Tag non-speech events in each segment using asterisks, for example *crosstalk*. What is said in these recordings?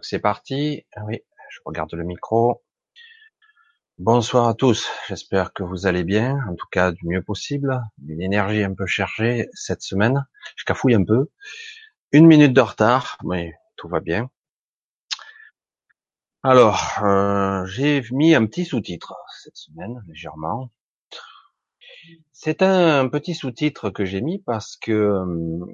que c'est parti. Ah oui, je regarde le micro. Bonsoir à tous. J'espère que vous allez bien, en tout cas du mieux possible. Une énergie un peu chargée cette semaine. Je cafouille un peu. Une minute de retard, mais tout va bien. Alors, euh, j'ai mis un petit sous-titre cette semaine, légèrement. C'est un petit sous-titre que j'ai mis parce que euh,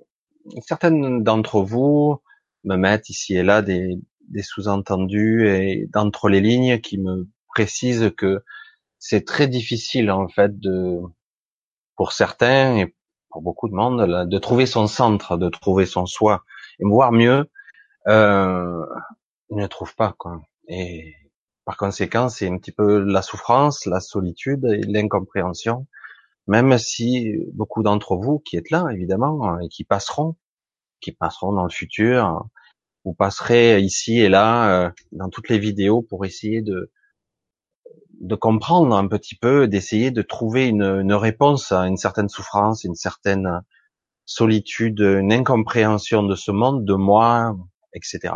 certaines d'entre vous me mettent ici et là des, des sous-entendus et d'entre les lignes qui me précisent que c'est très difficile en fait de pour certains et pour beaucoup de monde de trouver son centre, de trouver son soi et voire mieux euh, ne trouve pas quoi. Et par conséquent, c'est un petit peu la souffrance, la solitude et l'incompréhension. Même si beaucoup d'entre vous qui êtes là, évidemment, et qui passeront, qui passeront dans le futur, vous passerez ici et là euh, dans toutes les vidéos pour essayer de de comprendre un petit peu, d'essayer de trouver une, une, réponse à une certaine souffrance, une certaine solitude, une incompréhension de ce monde, de moi, etc.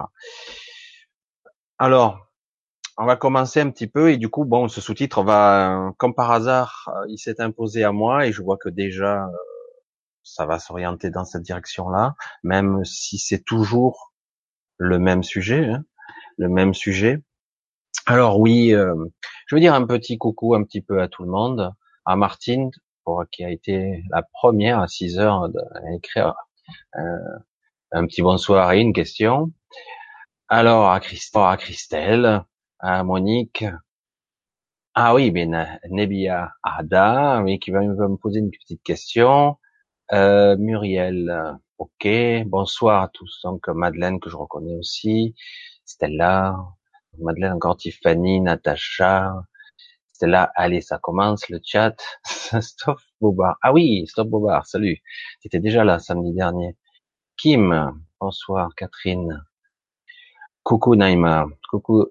Alors, on va commencer un petit peu et du coup, bon, ce sous-titre va, comme par hasard, il s'est imposé à moi et je vois que déjà ça va s'orienter dans cette direction-là, même si c'est toujours le même sujet, hein, le même sujet. Alors oui, euh, je veux dire un petit coucou un petit peu à tout le monde, à Martine, pour, qui a été la première à 6 heures d'écrire euh, un petit bonsoir et une question. Alors à Christelle, à Christelle, à Monique, ah oui, ben Nebia Ada, oui, qui va me poser une petite question. Euh, Muriel, Ok, bonsoir à tous. Donc Madeleine que je reconnais aussi, Stella, Madeleine encore Tiffany, Natacha, Stella. Allez, ça commence le chat. *laughs* Stop Bobard. Ah oui, Stop Bobard. Salut. C'était déjà là samedi dernier. Kim, bonsoir. Catherine. Coucou Naïma. Coucou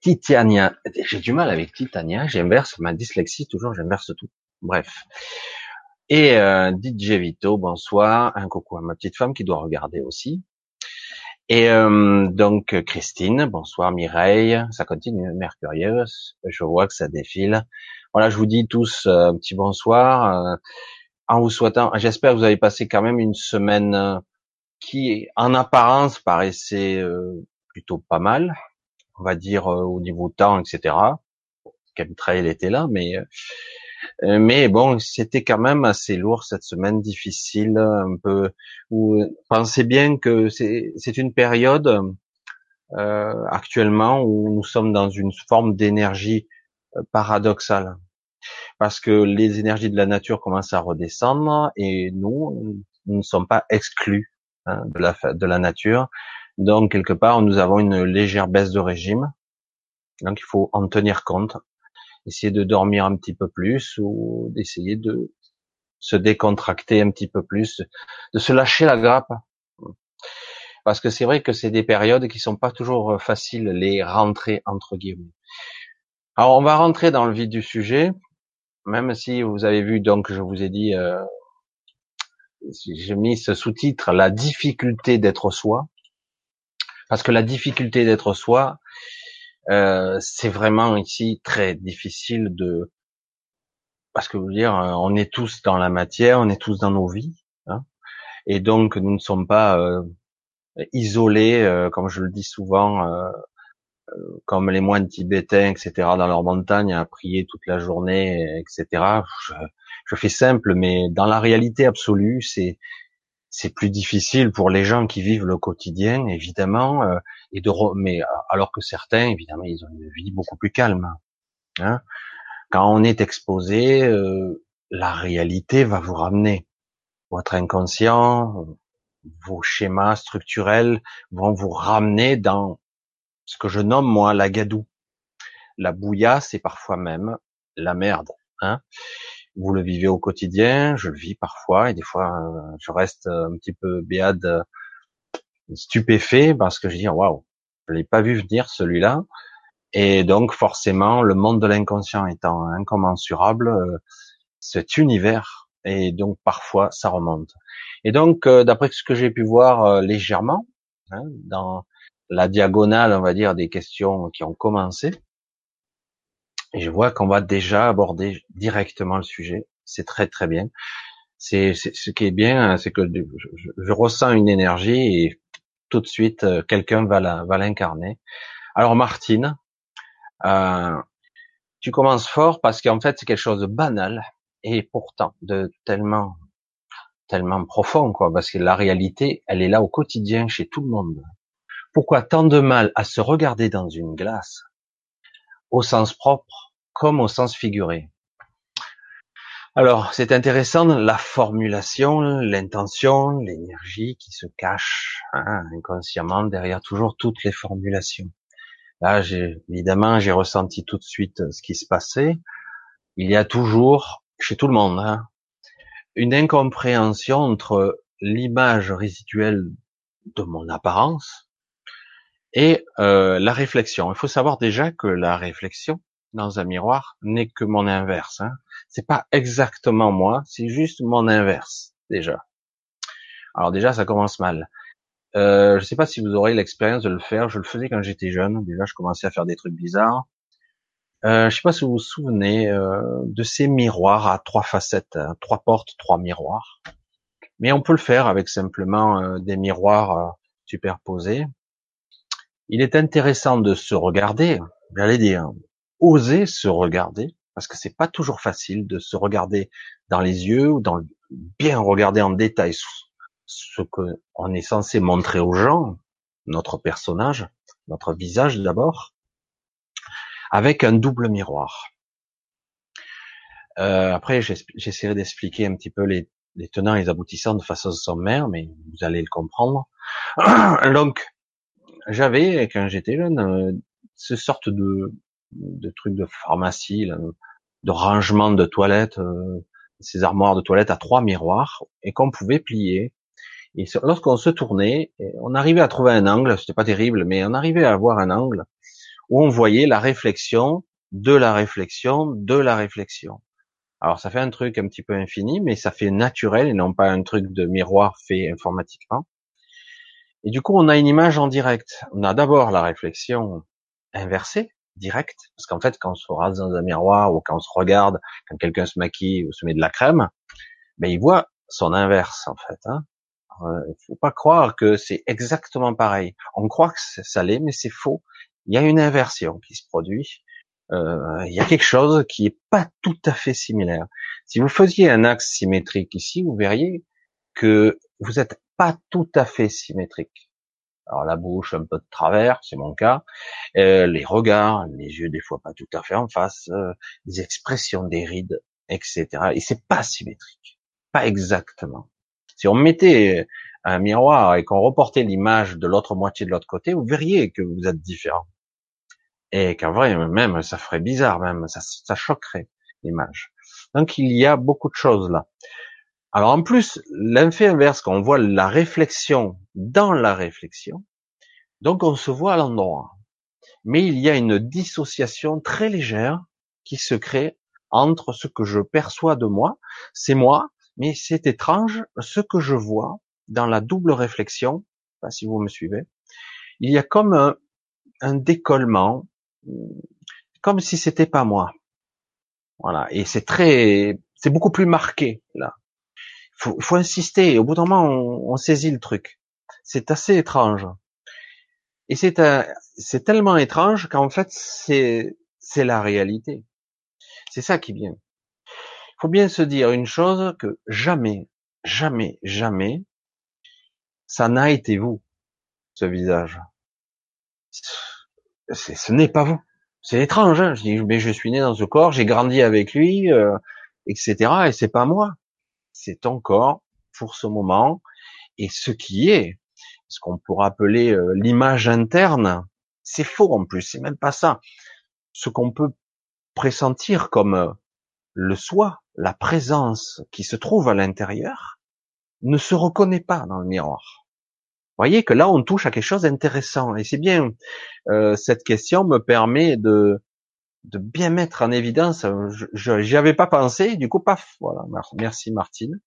Titiania. J'ai du mal avec Titania. J'inverse ma dyslexie toujours. J'inverse tout. Bref. Et euh, DJ Vito, bonsoir. Un coucou à ma petite femme qui doit regarder aussi. Et euh, donc Christine, bonsoir Mireille, ça continue, Mercurieuse, je vois que ça défile. Voilà, je vous dis tous euh, un petit bonsoir, euh, en vous souhaitant, j'espère que vous avez passé quand même une semaine qui, en apparence, paraissait plutôt pas mal, on va dire au niveau temps, etc. Chemtrail était là, mais mais bon, c'était quand même assez lourd cette semaine, difficile, un peu. Où pensez bien que c'est une période euh, actuellement où nous sommes dans une forme d'énergie euh, paradoxale, parce que les énergies de la nature commencent à redescendre et nous, nous ne sommes pas exclus hein, de la de la nature. Donc quelque part, nous avons une légère baisse de régime. Donc il faut en tenir compte essayer de dormir un petit peu plus ou d'essayer de se décontracter un petit peu plus, de se lâcher la grappe. Parce que c'est vrai que c'est des périodes qui sont pas toujours faciles, les rentrées entre guillemets. Alors on va rentrer dans le vif du sujet, même si vous avez vu donc je vous ai dit, euh, j'ai mis ce sous-titre la difficulté d'être soi, parce que la difficulté d'être soi, euh, c'est vraiment ici très difficile de parce que vous dire, euh, on est tous dans la matière, on est tous dans nos vies, hein, et donc nous ne sommes pas euh, isolés, euh, comme je le dis souvent, euh, comme les moines tibétains, etc., dans leur montagne à prier toute la journée, etc. Je, je fais simple, mais dans la réalité absolue, c'est c'est plus difficile pour les gens qui vivent le quotidien, évidemment, euh, et de mais euh, alors que certains, évidemment, ils ont une vie beaucoup plus calme. Hein. Quand on est exposé, euh, la réalité va vous ramener. Votre inconscient, vos schémas structurels vont vous ramener dans ce que je nomme moi la gadoue. La bouillasse c'est parfois même la merde. Hein vous le vivez au quotidien, je le vis parfois, et des fois, euh, je reste un petit peu béade, euh, stupéfait, parce que je dis, waouh, je l'ai pas vu venir celui-là. Et donc, forcément, le monde de l'inconscient étant incommensurable, euh, cet univers, et donc parfois, ça remonte. Et donc, d'après ce que j'ai pu voir légèrement, hein, dans la diagonale, on va dire, des questions qui ont commencé. Et je vois qu'on va déjà aborder directement le sujet. C'est très très bien. C'est ce qui est bien, c'est que je, ressens une énergie et tout de suite euh, quelqu'un va l'incarner. Alors Martine, euh, tu commences fort parce qu'en fait c'est quelque chose de banal et pourtant de tellement tellement profond quoi parce que la réalité elle est là au quotidien chez tout le monde. Pourquoi tant de mal à se regarder dans une glace au sens propre comme au sens figuré alors, c'est intéressant la formulation, l'intention, l'énergie qui se cache hein, inconsciemment derrière toujours toutes les formulations. Là, évidemment, j'ai ressenti tout de suite ce qui se passait. Il y a toujours, chez tout le monde, hein, une incompréhension entre l'image résiduelle de mon apparence et euh, la réflexion. Il faut savoir déjà que la réflexion dans un miroir n'est que mon inverse. Hein. C'est pas exactement moi, c'est juste mon inverse déjà. Alors déjà, ça commence mal. Euh, je sais pas si vous aurez l'expérience de le faire. Je le faisais quand j'étais jeune. Déjà, je commençais à faire des trucs bizarres. Euh, je sais pas si vous vous souvenez euh, de ces miroirs à trois facettes, hein, trois portes, trois miroirs. Mais on peut le faire avec simplement euh, des miroirs superposés. Il est intéressant de se regarder, j'allais dire, oser se regarder, parce que c'est pas toujours facile de se regarder dans les yeux ou bien regarder en détail ce que on est censé montrer aux gens, notre personnage, notre visage d'abord, avec un double miroir. Euh, après, j'essaierai d'expliquer un petit peu les, les, tenants et les aboutissants de façon sommaire, mais vous allez le comprendre. *clears throat* Donc, j'avais, quand j'étais jeune, euh, ce sorte de, de trucs de pharmacie, de rangement de toilettes, euh, ces armoires de toilettes à trois miroirs, et qu'on pouvait plier. Et lorsqu'on se tournait, on arrivait à trouver un angle, c'était pas terrible, mais on arrivait à avoir un angle où on voyait la réflexion de la réflexion de la réflexion. Alors ça fait un truc un petit peu infini, mais ça fait naturel et non pas un truc de miroir fait informatiquement. Et du coup, on a une image en direct. On a d'abord la réflexion inversée, direct, parce qu'en fait, quand on se rase dans un miroir ou quand on se regarde, quand quelqu'un se maquille ou se met de la crème, ben il voit son inverse en fait. Hein. Euh, il faut pas croire que c'est exactement pareil. On croit que ça l'est, mais c'est faux. Il y a une inversion qui se produit. Euh, il y a quelque chose qui est pas tout à fait similaire. Si vous faisiez un axe symétrique ici, vous verriez que vous n'êtes pas tout à fait symétrique. Alors la bouche un peu de travers, c'est mon cas. Euh, les regards, les yeux des fois pas tout à fait en face, euh, les expressions des rides, etc. Et c'est pas symétrique, pas exactement. Si on mettait un miroir et qu'on reportait l'image de l'autre moitié de l'autre côté, vous verriez que vous êtes différent. Et qu'en vrai, même, ça ferait bizarre, même, ça, ça choquerait l'image. Donc il y a beaucoup de choses là. Alors en plus, l'effet inverse, quand on voit la réflexion dans la réflexion, donc on se voit à l'endroit. Mais il y a une dissociation très légère qui se crée entre ce que je perçois de moi, c'est moi, mais c'est étrange, ce que je vois dans la double réflexion, pas si vous me suivez, il y a comme un, un décollement, comme si c'était pas moi. Voilà. Et c'est très, c'est beaucoup plus marqué, là faut, faut insister. Au bout d'un moment, on, saisit le truc. C'est assez étrange. Et c'est c'est tellement étrange qu'en fait, c'est, la réalité. C'est ça qui vient. Il faut bien se dire une chose que jamais, jamais, jamais, ça n'a été vous, ce visage. ce n'est pas vous. C'est étrange. Hein je dis, mais je suis né dans ce corps, j'ai grandi avec lui, euh, etc. Et c'est pas moi c'est ton corps pour ce moment, et ce qui est, ce qu'on pourrait appeler euh, l'image interne, c'est faux en plus, c'est même pas ça. Ce qu'on peut pressentir comme euh, le soi, la présence qui se trouve à l'intérieur, ne se reconnaît pas dans le miroir. Vous voyez que là, on touche à quelque chose d'intéressant. Et c'est bien, euh, cette question me permet de, de bien mettre en évidence. Je j'y avais pas pensé, du coup paf, voilà. Merci Martine.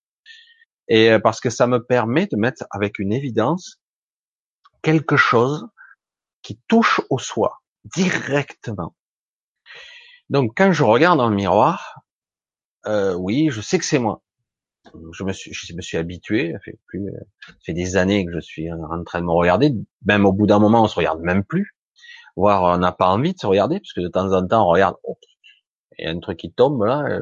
Et euh, parce que ça me permet de mettre avec une évidence quelque chose qui touche au soi directement. Donc quand je regarde dans le miroir, euh, oui, je sais que c'est moi. Je me suis, je me suis habitué. Ça fait plus, ça fait des années que je suis en train de me regarder. Même au bout d'un moment, on se regarde même plus. Voire on n'a pas envie de se regarder, parce que de temps en temps, on regarde. Oh, il y a un truc qui tombe là. Euh.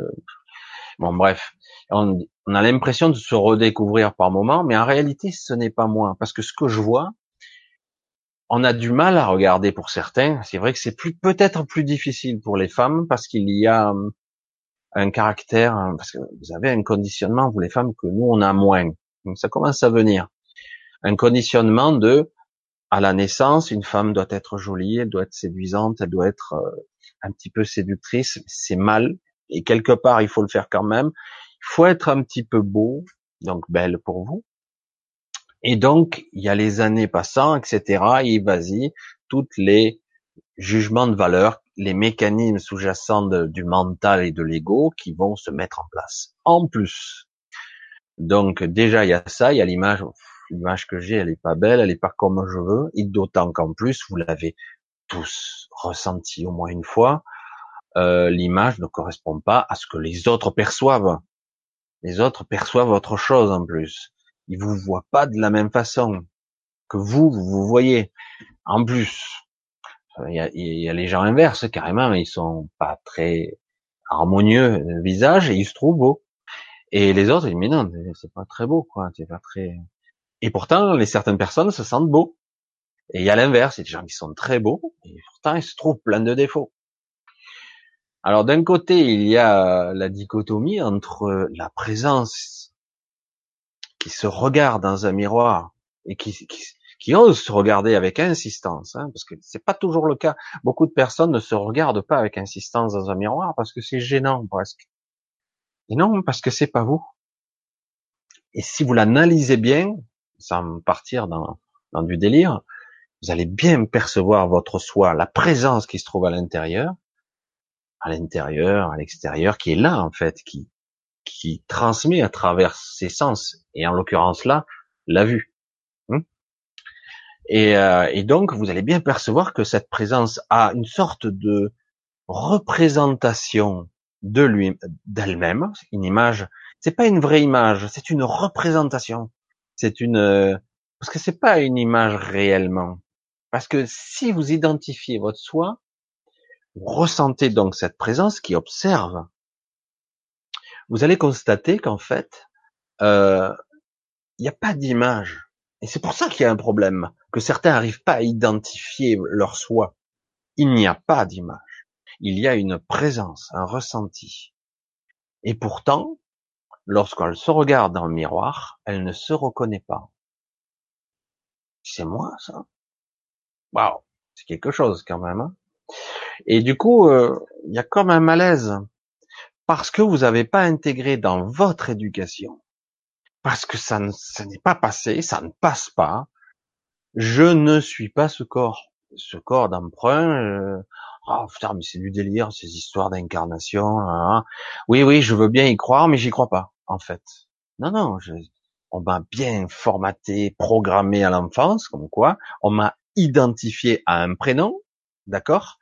Bon, bref, on, on a l'impression de se redécouvrir par moment, mais en réalité, ce n'est pas moi, parce que ce que je vois, on a du mal à regarder pour certains. C'est vrai que c'est plus peut-être plus difficile pour les femmes parce qu'il y a hum, un caractère, hein, parce que vous avez un conditionnement vous les femmes que nous on a moins. Donc ça commence à venir. Un conditionnement de à la naissance, une femme doit être jolie, elle doit être séduisante, elle doit être euh, un petit peu séductrice. C'est mal et quelque part il faut le faire quand même. Il faut être un petit peu beau, donc belle pour vous. Et donc, il y a les années passant, etc. Et vas-y, toutes les jugements de valeur, les mécanismes sous-jacents du mental et de l'ego qui vont se mettre en place. En plus. Donc, déjà, il y a ça, il y a l'image, l'image que j'ai, elle est pas belle, elle est pas comme je veux, et d'autant qu'en plus, vous l'avez tous ressenti au moins une fois, euh, l'image ne correspond pas à ce que les autres perçoivent. Les autres perçoivent autre chose en plus ils vous voient pas de la même façon que vous, vous vous voyez. En plus, il y a, y a les gens inverses carrément, ils sont pas très harmonieux le visage et ils se trouvent beaux. Et les autres, ils disent mais non, c'est pas très beau quoi, c'est pas très. Et pourtant, les certaines personnes se sentent beaux. Et il y a l'inverse, il y a des gens qui sont très beaux et pourtant ils se trouvent plein de défauts. Alors d'un côté, il y a la dichotomie entre la présence qui se regardent dans un miroir et qui, osent se regarder avec insistance, hein, parce que c'est pas toujours le cas. Beaucoup de personnes ne se regardent pas avec insistance dans un miroir parce que c'est gênant presque. Et non, parce que c'est pas vous. Et si vous l'analysez bien, sans partir dans, dans du délire, vous allez bien percevoir votre soi, la présence qui se trouve à l'intérieur, à l'intérieur, à l'extérieur, qui est là en fait, qui qui transmet à travers ses sens, et en l'occurrence là, la vue. Hmm? Et, euh, et, donc, vous allez bien percevoir que cette présence a une sorte de représentation de lui, d'elle-même, une image. C'est pas une vraie image, c'est une représentation. C'est une, parce que c'est pas une image réellement. Parce que si vous identifiez votre soi, vous ressentez donc cette présence qui observe vous allez constater qu'en fait, euh, il n'y a pas d'image. Et c'est pour ça qu'il y a un problème, que certains n'arrivent pas à identifier leur soi. Il n'y a pas d'image. Il y a une présence, un ressenti. Et pourtant, lorsqu'elle se regarde dans le miroir, elle ne se reconnaît pas. C'est moi, ça? Waouh, c'est quelque chose quand même. Hein Et du coup, euh, il y a comme un malaise parce que vous n'avez pas intégré dans votre éducation, parce que ça ne n'est pas passé, ça ne passe pas. Je ne suis pas ce corps, ce corps d'emprunt. Euh, oh putain, mais c'est du délire, ces histoires d'incarnation. Hein. Oui, oui, je veux bien y croire, mais j'y crois pas, en fait. Non, non, on m'a bien formaté, programmé à l'enfance, comme quoi, on m'a identifié à un prénom, d'accord?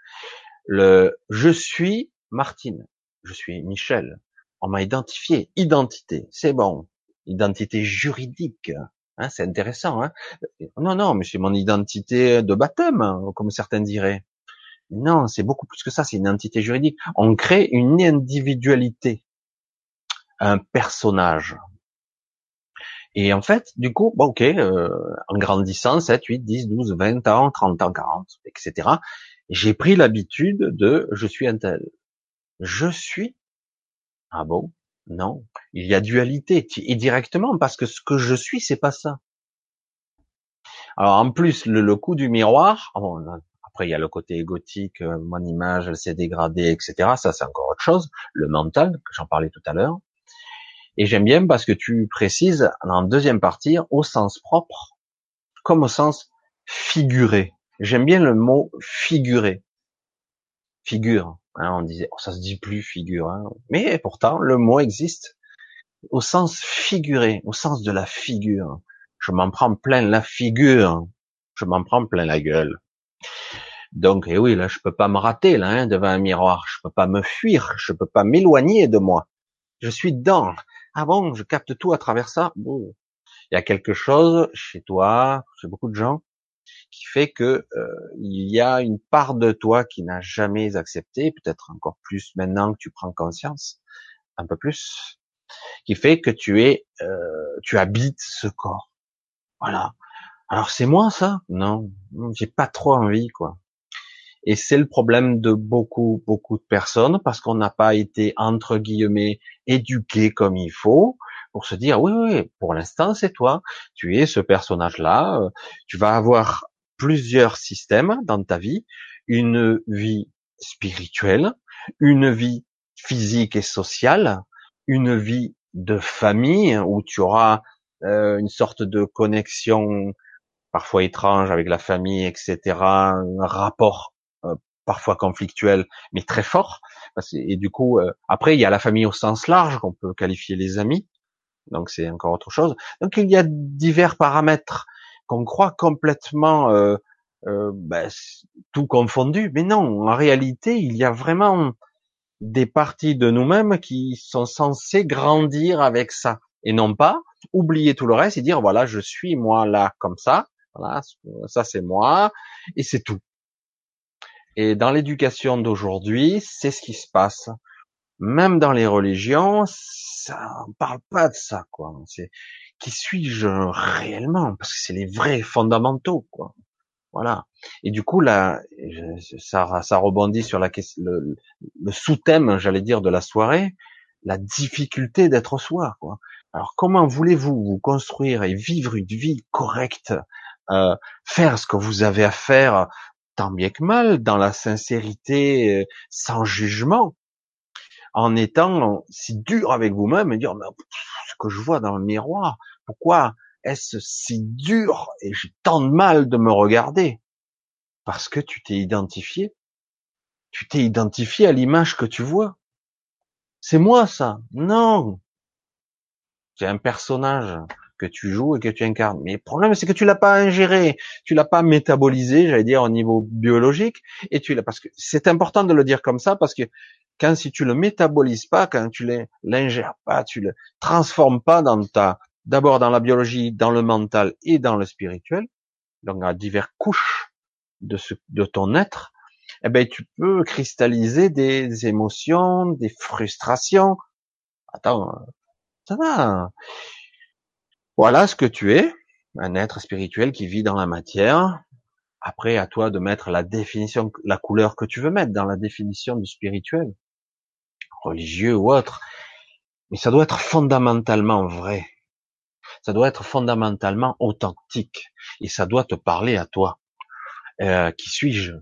Le je suis Martine je suis Michel. On m'a identifié, identité, c'est bon. Identité juridique, hein, c'est intéressant. Hein non, non, mais c'est mon identité de baptême, comme certains diraient. Non, c'est beaucoup plus que ça, c'est une identité juridique. On crée une individualité, un personnage. Et en fait, du coup, bon, ok, euh, en grandissant, 7, 8, 10, 12, 20 ans, 30 ans, 40, etc., j'ai pris l'habitude de je suis un tel je suis. Ah bon? Non. Il y a dualité. Et directement, parce que ce que je suis, c'est pas ça. Alors, en plus, le, coup du miroir, après, il y a le côté égotique, euh, mon image, elle s'est dégradée, etc. Ça, c'est encore autre chose. Le mental, j'en parlais tout à l'heure. Et j'aime bien parce que tu précises, en deuxième partie, au sens propre, comme au sens figuré. J'aime bien le mot figuré. Figure. Hein, on disait, oh, ça se dit plus figure, hein. mais pourtant le mot existe au sens figuré, au sens de la figure. Je m'en prends plein la figure, je m'en prends plein la gueule. Donc, eh oui, là, je peux pas me rater là hein, devant un miroir, je peux pas me fuir, je peux pas m'éloigner de moi. Je suis dedans. Ah bon, je capte tout à travers ça. Bon. Il y a quelque chose chez toi, chez beaucoup de gens, qui fait que euh, il y a une part de toi qui n'a jamais accepté, peut-être encore plus maintenant que tu prends conscience, un peu plus, qui fait que tu es, euh, tu habites ce corps. Voilà. Alors c'est moi ça? Non, j'ai pas trop envie quoi. Et c'est le problème de beaucoup, beaucoup de personnes parce qu'on n'a pas été, entre guillemets, éduqué comme il faut pour se dire, oui, oui, pour l'instant, c'est toi. Tu es ce personnage-là. Euh, tu vas avoir plusieurs systèmes dans ta vie. Une vie spirituelle, une vie physique et sociale, une vie de famille où tu auras euh, une sorte de connexion parfois étrange avec la famille, etc., un rapport parfois conflictuel, mais très fort. Et du coup, euh, après, il y a la famille au sens large, qu'on peut qualifier les amis. Donc c'est encore autre chose. Donc il y a divers paramètres qu'on croit complètement euh, euh, ben, tout confondu, mais non. En réalité, il y a vraiment des parties de nous-mêmes qui sont censées grandir avec ça, et non pas oublier tout le reste et dire voilà, je suis moi là comme ça. Voilà, ça c'est moi, et c'est tout. Et dans l'éducation d'aujourd'hui, c'est ce qui se passe. Même dans les religions, ça, on parle pas de ça, quoi. C'est qui suis-je réellement? Parce que c'est les vrais fondamentaux, quoi. Voilà. Et du coup, là, ça, rebondit sur la le, le sous-thème, j'allais dire, de la soirée, la difficulté d'être soi, quoi. Alors, comment voulez-vous vous construire et vivre une vie correcte, euh, faire ce que vous avez à faire tant bien que mal, dans la sincérité, euh, sans jugement, en étant si dur avec vous-même et dire, ce que je vois dans le miroir, pourquoi est-ce si dur et j'ai tant de mal de me regarder? Parce que tu t'es identifié. Tu t'es identifié à l'image que tu vois. C'est moi ça. Non. C'est un personnage que tu joues et que tu incarnes. Mais le problème, c'est que tu l'as pas ingéré, tu l'as pas métabolisé, j'allais dire au niveau biologique, et tu l'as parce que c'est important de le dire comme ça parce que quand si tu le métabolises pas, quand tu l'ingères pas, tu le transformes pas dans ta, d'abord dans la biologie, dans le mental et dans le spirituel, donc à diverses couches de de ton être, eh ben tu peux cristalliser des émotions, des frustrations. Attends, ça va. Voilà ce que tu es, un être spirituel qui vit dans la matière. Après, à toi de mettre la définition, la couleur que tu veux mettre dans la définition du spirituel, religieux ou autre. Mais ça doit être fondamentalement vrai. Ça doit être fondamentalement authentique. Et ça doit te parler à toi. Euh, qui suis-je?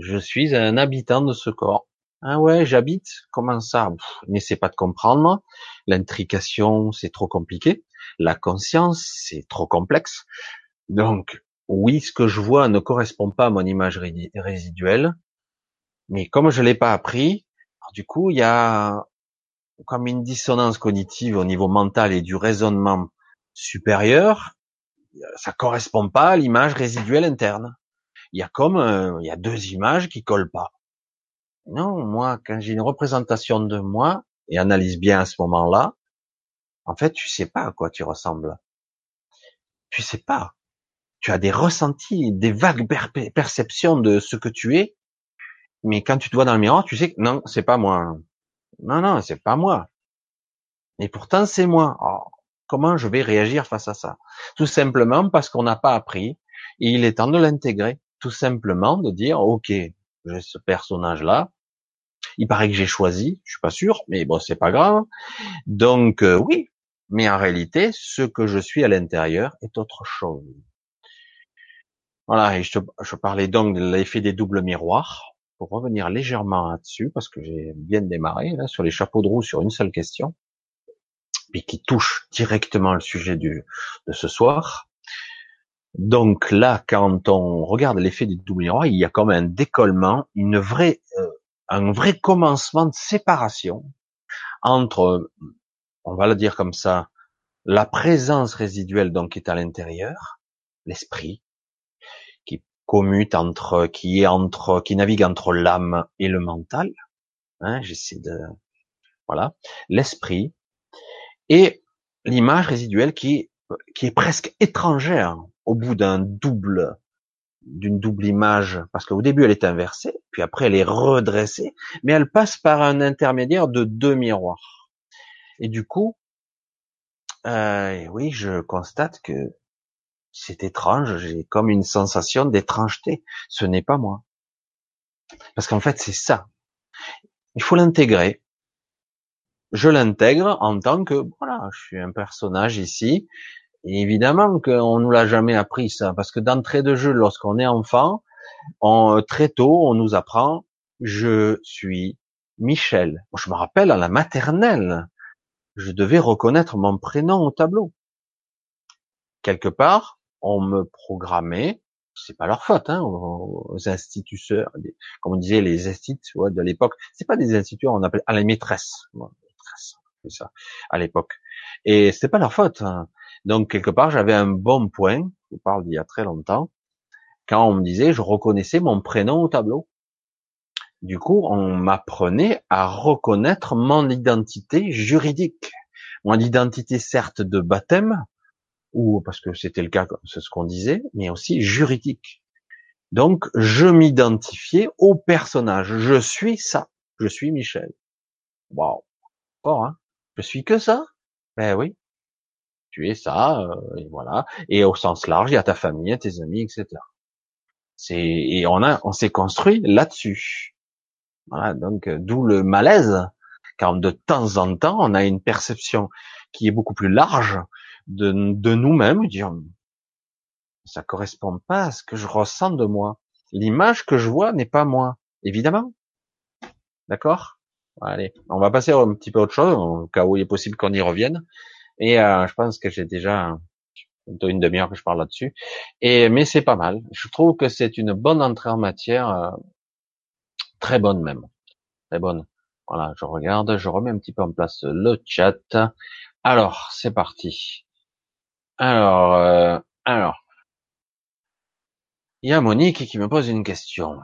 Je suis un habitant de ce corps. Ah ouais, j'habite? Comment ça? N'essaie pas de comprendre. L'intrication, c'est trop compliqué. La conscience, c'est trop complexe. Donc, oui, ce que je vois ne correspond pas à mon image résiduelle. Mais comme je l'ai pas appris, du coup, il y a comme une dissonance cognitive au niveau mental et du raisonnement supérieur. Ça correspond pas à l'image résiduelle interne. Il y a comme, euh, il y a deux images qui collent pas. Non, moi, quand j'ai une représentation de moi, et analyse bien à ce moment-là, en fait, tu sais pas à quoi tu ressembles. Tu sais pas. Tu as des ressentis, des vagues perceptions de ce que tu es, mais quand tu te vois dans le miroir, tu sais que non, c'est pas moi. Non, non, c'est pas moi. Et pourtant, c'est moi. comment je vais réagir face à ça? Tout simplement parce qu'on n'a pas appris, et il est temps de l'intégrer. Tout simplement de dire, ok, j'ai ce personnage-là, il paraît que j'ai choisi, je suis pas sûr, mais bon, c'est pas grave. Donc euh, oui, mais en réalité, ce que je suis à l'intérieur est autre chose. Voilà, et je, je parlais donc de l'effet des doubles miroirs, pour revenir légèrement là-dessus, parce que j'ai bien démarré là, sur les chapeaux de roue sur une seule question, puis qui touche directement le sujet du, de ce soir. Donc là, quand on regarde l'effet des doubles miroirs, il y a comme un décollement, une vraie euh, un vrai commencement de séparation entre, on va le dire comme ça, la présence résiduelle donc qui est à l'intérieur, l'esprit, qui commute entre, qui est entre, qui navigue entre l'âme et le mental. Hein, J'essaie de, voilà, l'esprit et l'image résiduelle qui qui est presque étrangère au bout d'un double d'une double image, parce qu'au début elle est inversée, puis après elle est redressée, mais elle passe par un intermédiaire de deux miroirs. Et du coup, euh, oui, je constate que c'est étrange, j'ai comme une sensation d'étrangeté. Ce n'est pas moi. Parce qu'en fait, c'est ça. Il faut l'intégrer. Je l'intègre en tant que, voilà, je suis un personnage ici, et évidemment qu'on nous l'a jamais appris ça, parce que d'entrée de jeu, lorsqu'on est enfant, on, très tôt, on nous apprend je suis Michel. je me rappelle à la maternelle, je devais reconnaître mon prénom au tableau. Quelque part, on me programmait, c'est pas leur faute, hein, aux instituteurs, comme on disait les instituts de l'époque. C'est pas des instituteurs, on appelle à la maîtresse, c'est ça, à l'époque. Et c'était pas leur faute. Hein. Donc quelque part, j'avais un bon point. Je parle d'il y a très longtemps, quand on me disait, je reconnaissais mon prénom au tableau. Du coup, on m'apprenait à reconnaître mon identité juridique, mon identité certes de baptême, ou parce que c'était le cas, c'est ce qu'on disait, mais aussi juridique. Donc, je m'identifiais au personnage. Je suis ça. Je suis Michel. Waouh. Fort, hein. Je suis que ça? Ben oui tu es ça, euh, et voilà. Et au sens large, il y a ta famille, tes amis, etc. C'est et on a, on s'est construit là-dessus. Voilà, donc euh, d'où le malaise, car de temps en temps, on a une perception qui est beaucoup plus large de, nous-mêmes, dire ça correspond pas à ce que je ressens de moi. L'image que je vois n'est pas moi, évidemment. D'accord? Allez, on va passer un petit peu autre chose, au cas où il est possible qu'on y revienne. Et euh, je pense que j'ai déjà une demi-heure que je parle là-dessus. Et mais c'est pas mal. Je trouve que c'est une bonne entrée en matière, euh, très bonne même, très bonne. Voilà, je regarde, je remets un petit peu en place le chat. Alors, c'est parti. Alors, euh, alors, il y a Monique qui me pose une question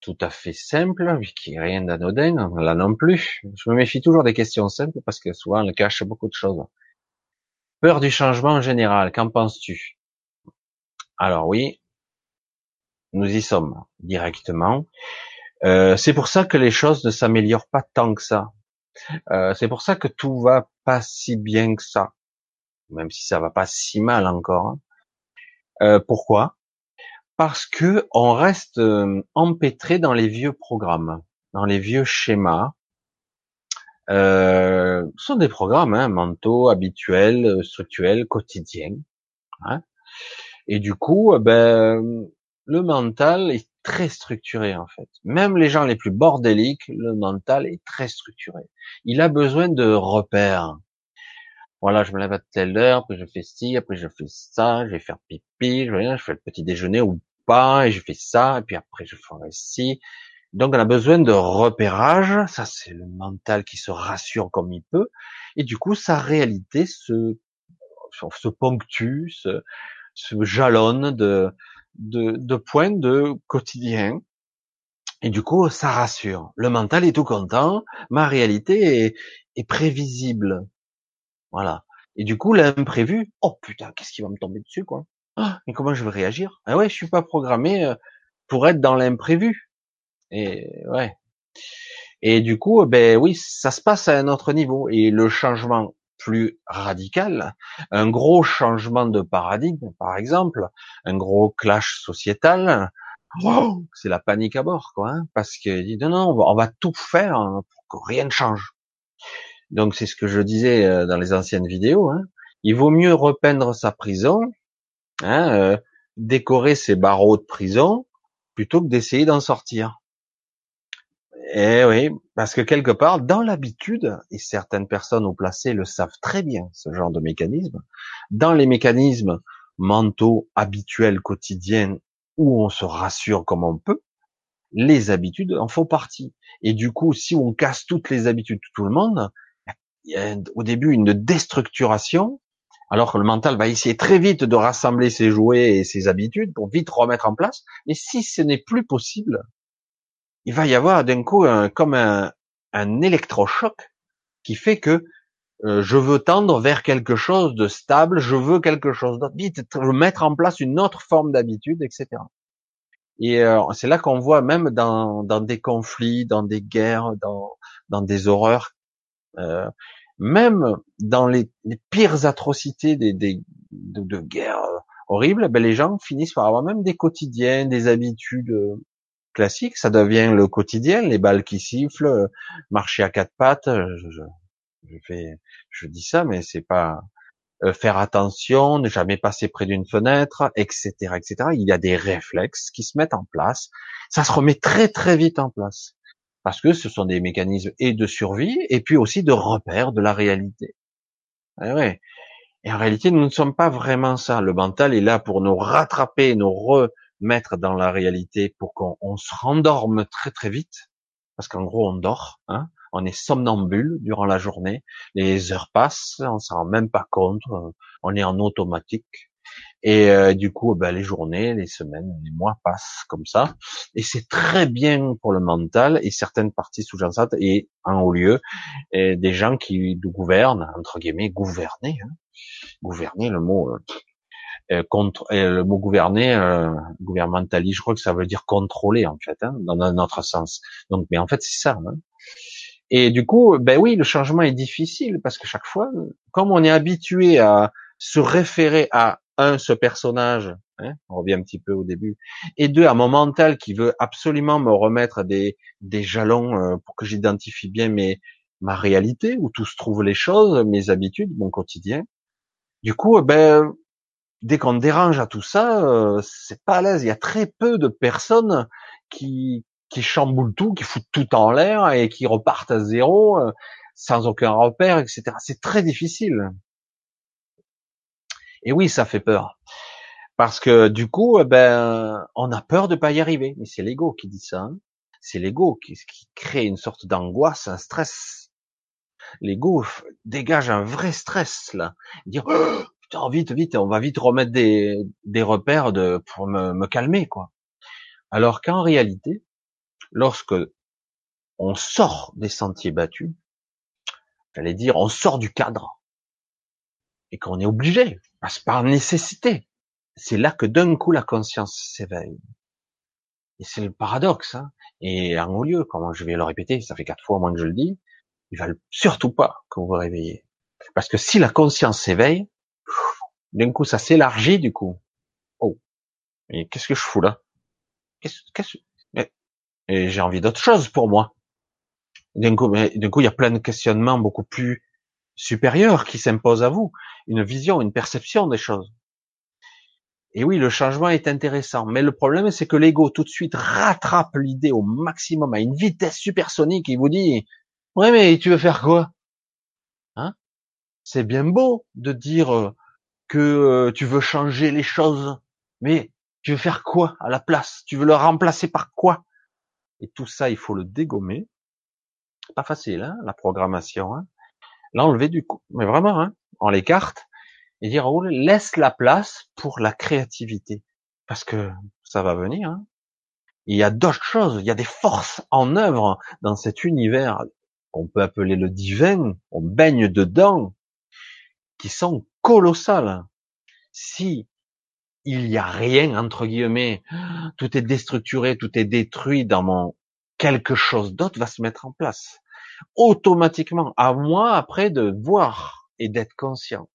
tout à fait simple, qui rien d'anodin, là non plus. Je me méfie toujours des questions simples parce que souvent elles cachent beaucoup de choses. Peur du changement en général, qu'en penses-tu? Alors oui, nous y sommes directement. Euh, c'est pour ça que les choses ne s'améliorent pas tant que ça. Euh, c'est pour ça que tout va pas si bien que ça, même si ça va pas si mal encore. Hein. Euh, pourquoi? Parce que on reste empêtré dans les vieux programmes, dans les vieux schémas, euh, ce sont des programmes hein, mentaux, habituels, euh, structurels, quotidiens. Hein. Et du coup, euh, ben, le mental est très structuré en fait. Même les gens les plus bordéliques, le mental est très structuré. Il a besoin de repères. Voilà, je me lève à telle heure, après je fais ci, après je fais ça, je vais faire pipi, je, je fais le petit déjeuner ou pas, et je fais ça, et puis après je ferai ci, donc on a besoin de repérage, ça c'est le mental qui se rassure comme il peut, et du coup sa réalité se, se ponctue, se, se jalonne de, de, de points de quotidien, et du coup ça rassure. Le mental est tout content, ma réalité est, est prévisible, voilà. Et du coup l'imprévu, oh putain, qu'est-ce qui va me tomber dessus quoi? Ah, Mais comment je vais réagir? Ah ouais, je suis pas programmé euh, pour être dans l'imprévu. Et ouais. Et du coup, ben oui, ça se passe à un autre niveau. Et le changement plus radical, un gros changement de paradigme, par exemple, un gros clash sociétal, c'est la panique à bord, quoi, hein, parce que dit non, non, on va, tout faire pour que rien ne change. Donc c'est ce que je disais euh, dans les anciennes vidéos. Hein. Il vaut mieux repeindre sa prison, hein, euh, décorer ses barreaux de prison, plutôt que d'essayer d'en sortir. Eh oui, parce que quelque part, dans l'habitude, et certaines personnes au placé le savent très bien, ce genre de mécanisme, dans les mécanismes mentaux habituels quotidiens où on se rassure comme on peut, les habitudes en font partie. Et du coup, si on casse toutes les habitudes de tout le monde, il y a au début une déstructuration, Alors que le mental va essayer très vite de rassembler ses jouets et ses habitudes pour vite remettre en place. Mais si ce n'est plus possible, il va y avoir d'un coup un, comme un, un électrochoc qui fait que euh, je veux tendre vers quelque chose de stable, je veux quelque chose d'autre, mettre en place une autre forme d'habitude, etc. Et euh, c'est là qu'on voit même dans, des conflits, dans des guerres, dans, des horreurs, euh, même dans les, pires atrocités de, guerres horribles, ben les gens finissent par avoir même des quotidiens, des habitudes euh, classiques. Ça devient le quotidien, les balles qui sifflent, marcher à quatre pattes. Je, je, dis ça, mais c'est pas euh, faire attention, ne jamais passer près d'une fenêtre, etc., etc. Il y a des réflexes qui se mettent en place. Ça se remet très très vite en place parce que ce sont des mécanismes et de survie et puis aussi de repère de la réalité. Et, ouais. et en réalité, nous ne sommes pas vraiment ça. Le mental est là pour nous rattraper, nous remettre dans la réalité, pour qu'on se rendorme très très vite, parce qu'en gros, on dort. Hein on est somnambule durant la journée, les heures passent, on s'en rend même pas compte, on est en automatique. Et euh, du coup, ben, les journées, les semaines, les mois passent comme ça. Et c'est très bien pour le mental et certaines parties sous-jacentes et en haut lieu, des gens qui gouvernent, entre guillemets, gouverner. Hein. Gouverner, le mot... Euh contre le mot gouverner, euh, je crois que ça veut dire contrôler en fait, hein, dans un autre sens. Donc, mais en fait c'est ça. Hein. Et du coup, ben oui, le changement est difficile parce que chaque fois, comme on est habitué à se référer à un, ce personnage, hein, on revient un petit peu au début, et deux, à mon mental qui veut absolument me remettre des, des jalons euh, pour que j'identifie bien mes, ma réalité, où tout se trouve les choses, mes habitudes, mon quotidien. Du coup, ben, dès qu'on dérange à tout ça, euh, c'est pas à l'aise. Il y a très peu de personnes qui, qui chamboulent tout, qui foutent tout en l'air et qui repartent à zéro euh, sans aucun repère, etc. C'est très difficile. Et oui, ça fait peur. Parce que du coup, eh ben, on a peur de pas y arriver. Mais c'est l'ego qui dit ça. Hein. C'est l'ego qui, crée une sorte d'angoisse, un stress. L'ego dégage un vrai stress là. Vite, vite, on va vite remettre des, des repères de, pour me, me calmer quoi. Alors qu'en réalité, lorsque on sort des sentiers battus, j'allais dire, on sort du cadre, et qu'on est obligé, parce par nécessité, c'est là que d'un coup la conscience s'éveille. Et c'est le paradoxe. Hein. Et en haut lieu, comme je vais le répéter, ça fait quatre fois au moins que je le dis, il va surtout pas que vous vous réveillez. Parce que si la conscience s'éveille, d'un coup ça s'élargit du coup. Oh, et qu'est-ce que je fous là? Qu'est-ce, qu'est-ce, et j'ai envie d'autre chose pour moi. D'un coup, coup, il y a plein de questionnements beaucoup plus supérieurs qui s'imposent à vous, une vision, une perception des choses. Et oui, le changement est intéressant, mais le problème, c'est que l'ego tout de suite rattrape l'idée au maximum à une vitesse supersonique et vous dit, ouais, mais tu veux faire quoi? C'est bien beau de dire euh, que euh, tu veux changer les choses, mais tu veux faire quoi à la place? Tu veux le remplacer par quoi? Et tout ça, il faut le dégommer. Pas facile, hein, la programmation. Hein. L'enlever du coup, mais vraiment, hein, on l'écarte et dire oh, laisse la place pour la créativité, parce que ça va venir. Hein. Il y a d'autres choses, il y a des forces en œuvre dans cet univers qu'on peut appeler le divin. On baigne dedans, qui sont colossales. Si il y a rien entre guillemets, *gasps* tout est déstructuré, tout est détruit dans mon quelque chose d'autre va se mettre en place automatiquement à moi après de voir et d'être conscient.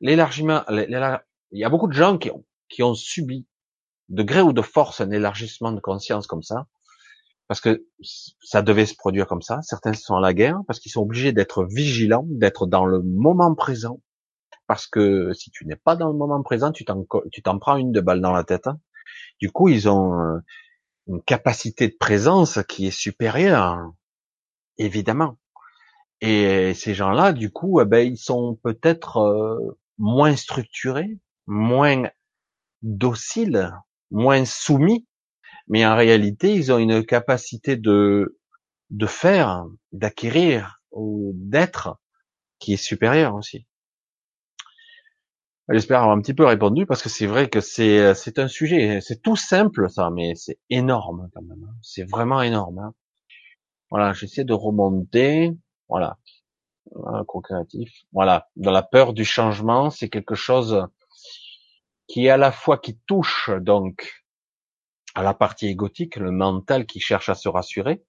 L'élargissement, il y a beaucoup de gens qui ont, qui ont subi de gré ou de force un élargissement de conscience comme ça, parce que ça devait se produire comme ça. Certains sont à la guerre parce qu'ils sont obligés d'être vigilants, d'être dans le moment présent, parce que si tu n'es pas dans le moment présent, tu t'en, prends une de balle dans la tête. Hein. Du coup, ils ont euh, une capacité de présence qui est supérieure, évidemment. Et ces gens-là, du coup, eh ben, ils sont peut-être euh, moins structurés, moins dociles, moins soumis, mais en réalité, ils ont une capacité de de faire, d'acquérir ou d'être qui est supérieure aussi. J'espère avoir un petit peu répondu parce que c'est vrai que c'est c'est un sujet, c'est tout simple ça, mais c'est énorme quand même. hein. C'est vraiment énorme. hein. Voilà, j'essaie de remonter. Voilà, voilà co-créatif. Voilà, dans la peur du changement, c'est quelque chose qui est à la fois qui touche donc à la partie égotique, le mental qui cherche à se rassurer,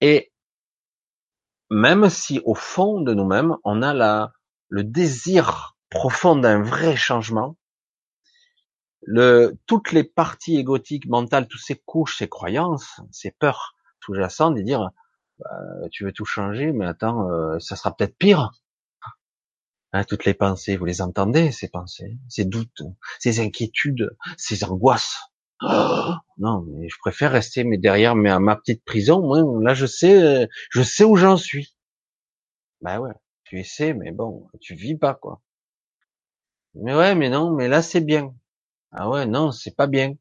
et même si au fond de nous-mêmes, on a la, le désir profond d'un vrai changement, toutes les parties égotiques, mentales, toutes ces couches, ces croyances, ces peurs sous-jacentes, de dire, euh, tu veux tout changer, mais attends, euh, ça sera peut-être pire. Hein, toutes les pensées, vous les entendez, ces pensées, ces doutes, ces inquiétudes, ces angoisses. Oh, non, mais je préfère rester mais derrière ma, ma petite prison. Moi, là, je sais, je sais où j'en suis. Ben ouais, tu essaies, mais bon, tu vis pas quoi. Mais ouais, mais non, mais là c'est bien. Ah ouais, non, c'est pas bien.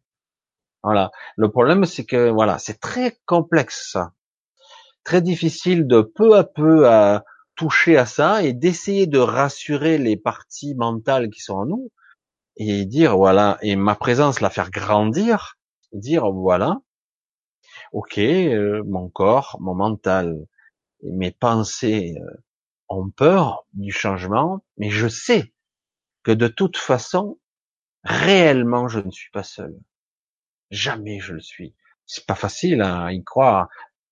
Voilà. Le problème, c'est que voilà, c'est très complexe, très difficile de peu à peu à toucher à ça et d'essayer de rassurer les parties mentales qui sont en nous et dire voilà et ma présence la faire grandir, dire voilà, ok, euh, mon corps, mon mental, mes pensées euh, ont peur du changement, mais je sais que de toute façon, réellement, je ne suis pas seul. Jamais je le suis. C'est pas facile à y croire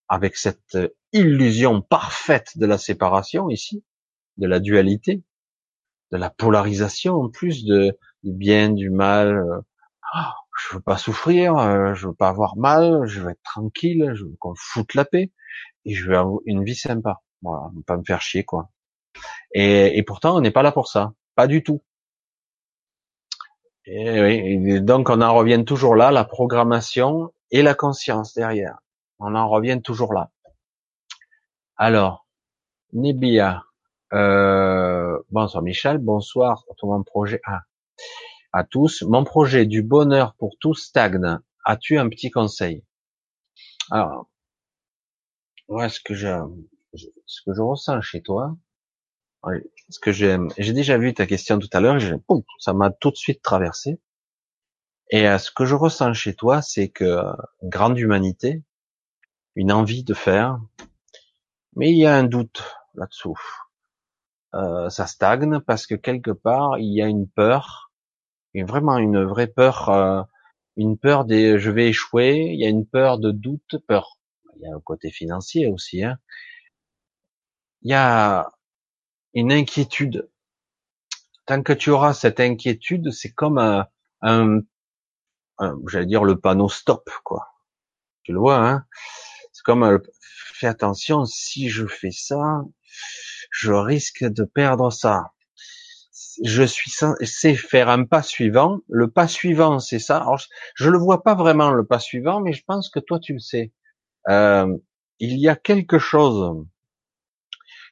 avec cette illusion parfaite de la séparation ici, de la dualité, de la polarisation en plus de du bien, du mal. Ah, je veux pas souffrir, euh, je veux pas avoir mal, je veux être tranquille, je veux qu'on foute la paix et je veux une vie sympa. Voilà, pas me faire chier quoi. Et, pourtant, on n'est pas là pour ça, pas du tout. Et, donc on en revient toujours là, la programmation et la conscience derrière. On en revient toujours là. Alors, Nibia, euh, bonsoir Michel, bonsoir mon projet à, à tous. Mon projet du bonheur pour tous stagne. As-tu un petit conseil? Alors, ouais, ce que je, ce que je ressens chez toi, ce que j'aime, j'ai déjà vu ta question tout à l'heure, ça m'a tout de suite traversé. Et euh, ce que je ressens chez toi, c'est que grande humanité, une envie de faire, mais il y a un doute là-dessous. Euh, ça stagne parce que quelque part il y a une peur, et vraiment une vraie peur, euh, une peur des je vais échouer. Il y a une peur de doute, peur. Il y a un côté financier aussi. Hein. Il y a une inquiétude. Tant que tu auras cette inquiétude, c'est comme un, un, j'allais dire le panneau stop, quoi. Tu le vois, hein C'est comme un, fais attention, si je fais ça, je risque de perdre ça. Je suis c'est faire un pas suivant. Le pas suivant, c'est ça. Je le vois pas vraiment le pas suivant, mais je pense que toi tu le sais. Euh, il y a quelque chose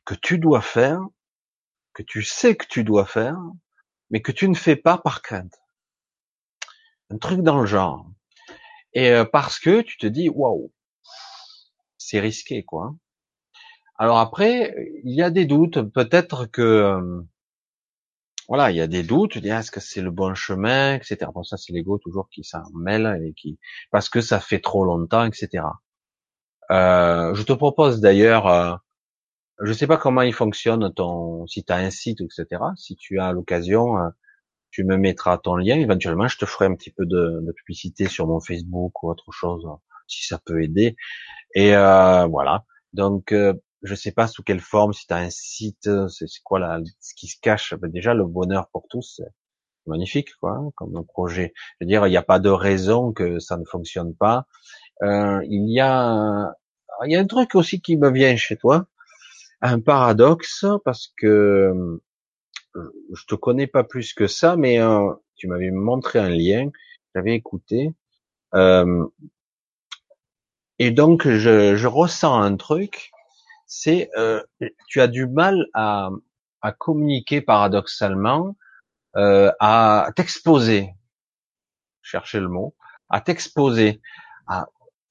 que tu dois faire, que tu sais que tu dois faire, mais que tu ne fais pas par crainte. Un truc dans le genre. Et euh, parce que tu te dis waouh, c'est risqué quoi. Alors après, il y a des doutes. Peut-être que euh, voilà, il y a des doutes. Tu dis est-ce que c'est le bon chemin, etc. Bon, ça c'est l'ego toujours qui s'en mêle et qui parce que ça fait trop longtemps, etc. Euh, je te propose d'ailleurs, euh, je sais pas comment il fonctionne ton, si tu as un site, etc. Si tu as l'occasion, euh, tu me mettras ton lien. Éventuellement, je te ferai un petit peu de, de publicité sur mon Facebook ou autre chose, si ça peut aider. Et euh, voilà. Donc, je sais pas sous quelle forme, si tu as un site, c'est quoi là, ce qui se cache. Ben déjà, le bonheur pour tous, c'est magnifique, quoi, hein, comme un projet. Je veux dire, il n'y a pas de raison que ça ne fonctionne pas. Euh, il y a, il y a un truc aussi qui me vient chez toi, un paradoxe, parce que je te connais pas plus que ça, mais euh, tu m'avais montré un lien, j'avais écouté, euh, et donc je, je ressens un truc c'est euh, tu as du mal à, à communiquer paradoxalement, euh, à t'exposer, chercher le mot, à t'exposer,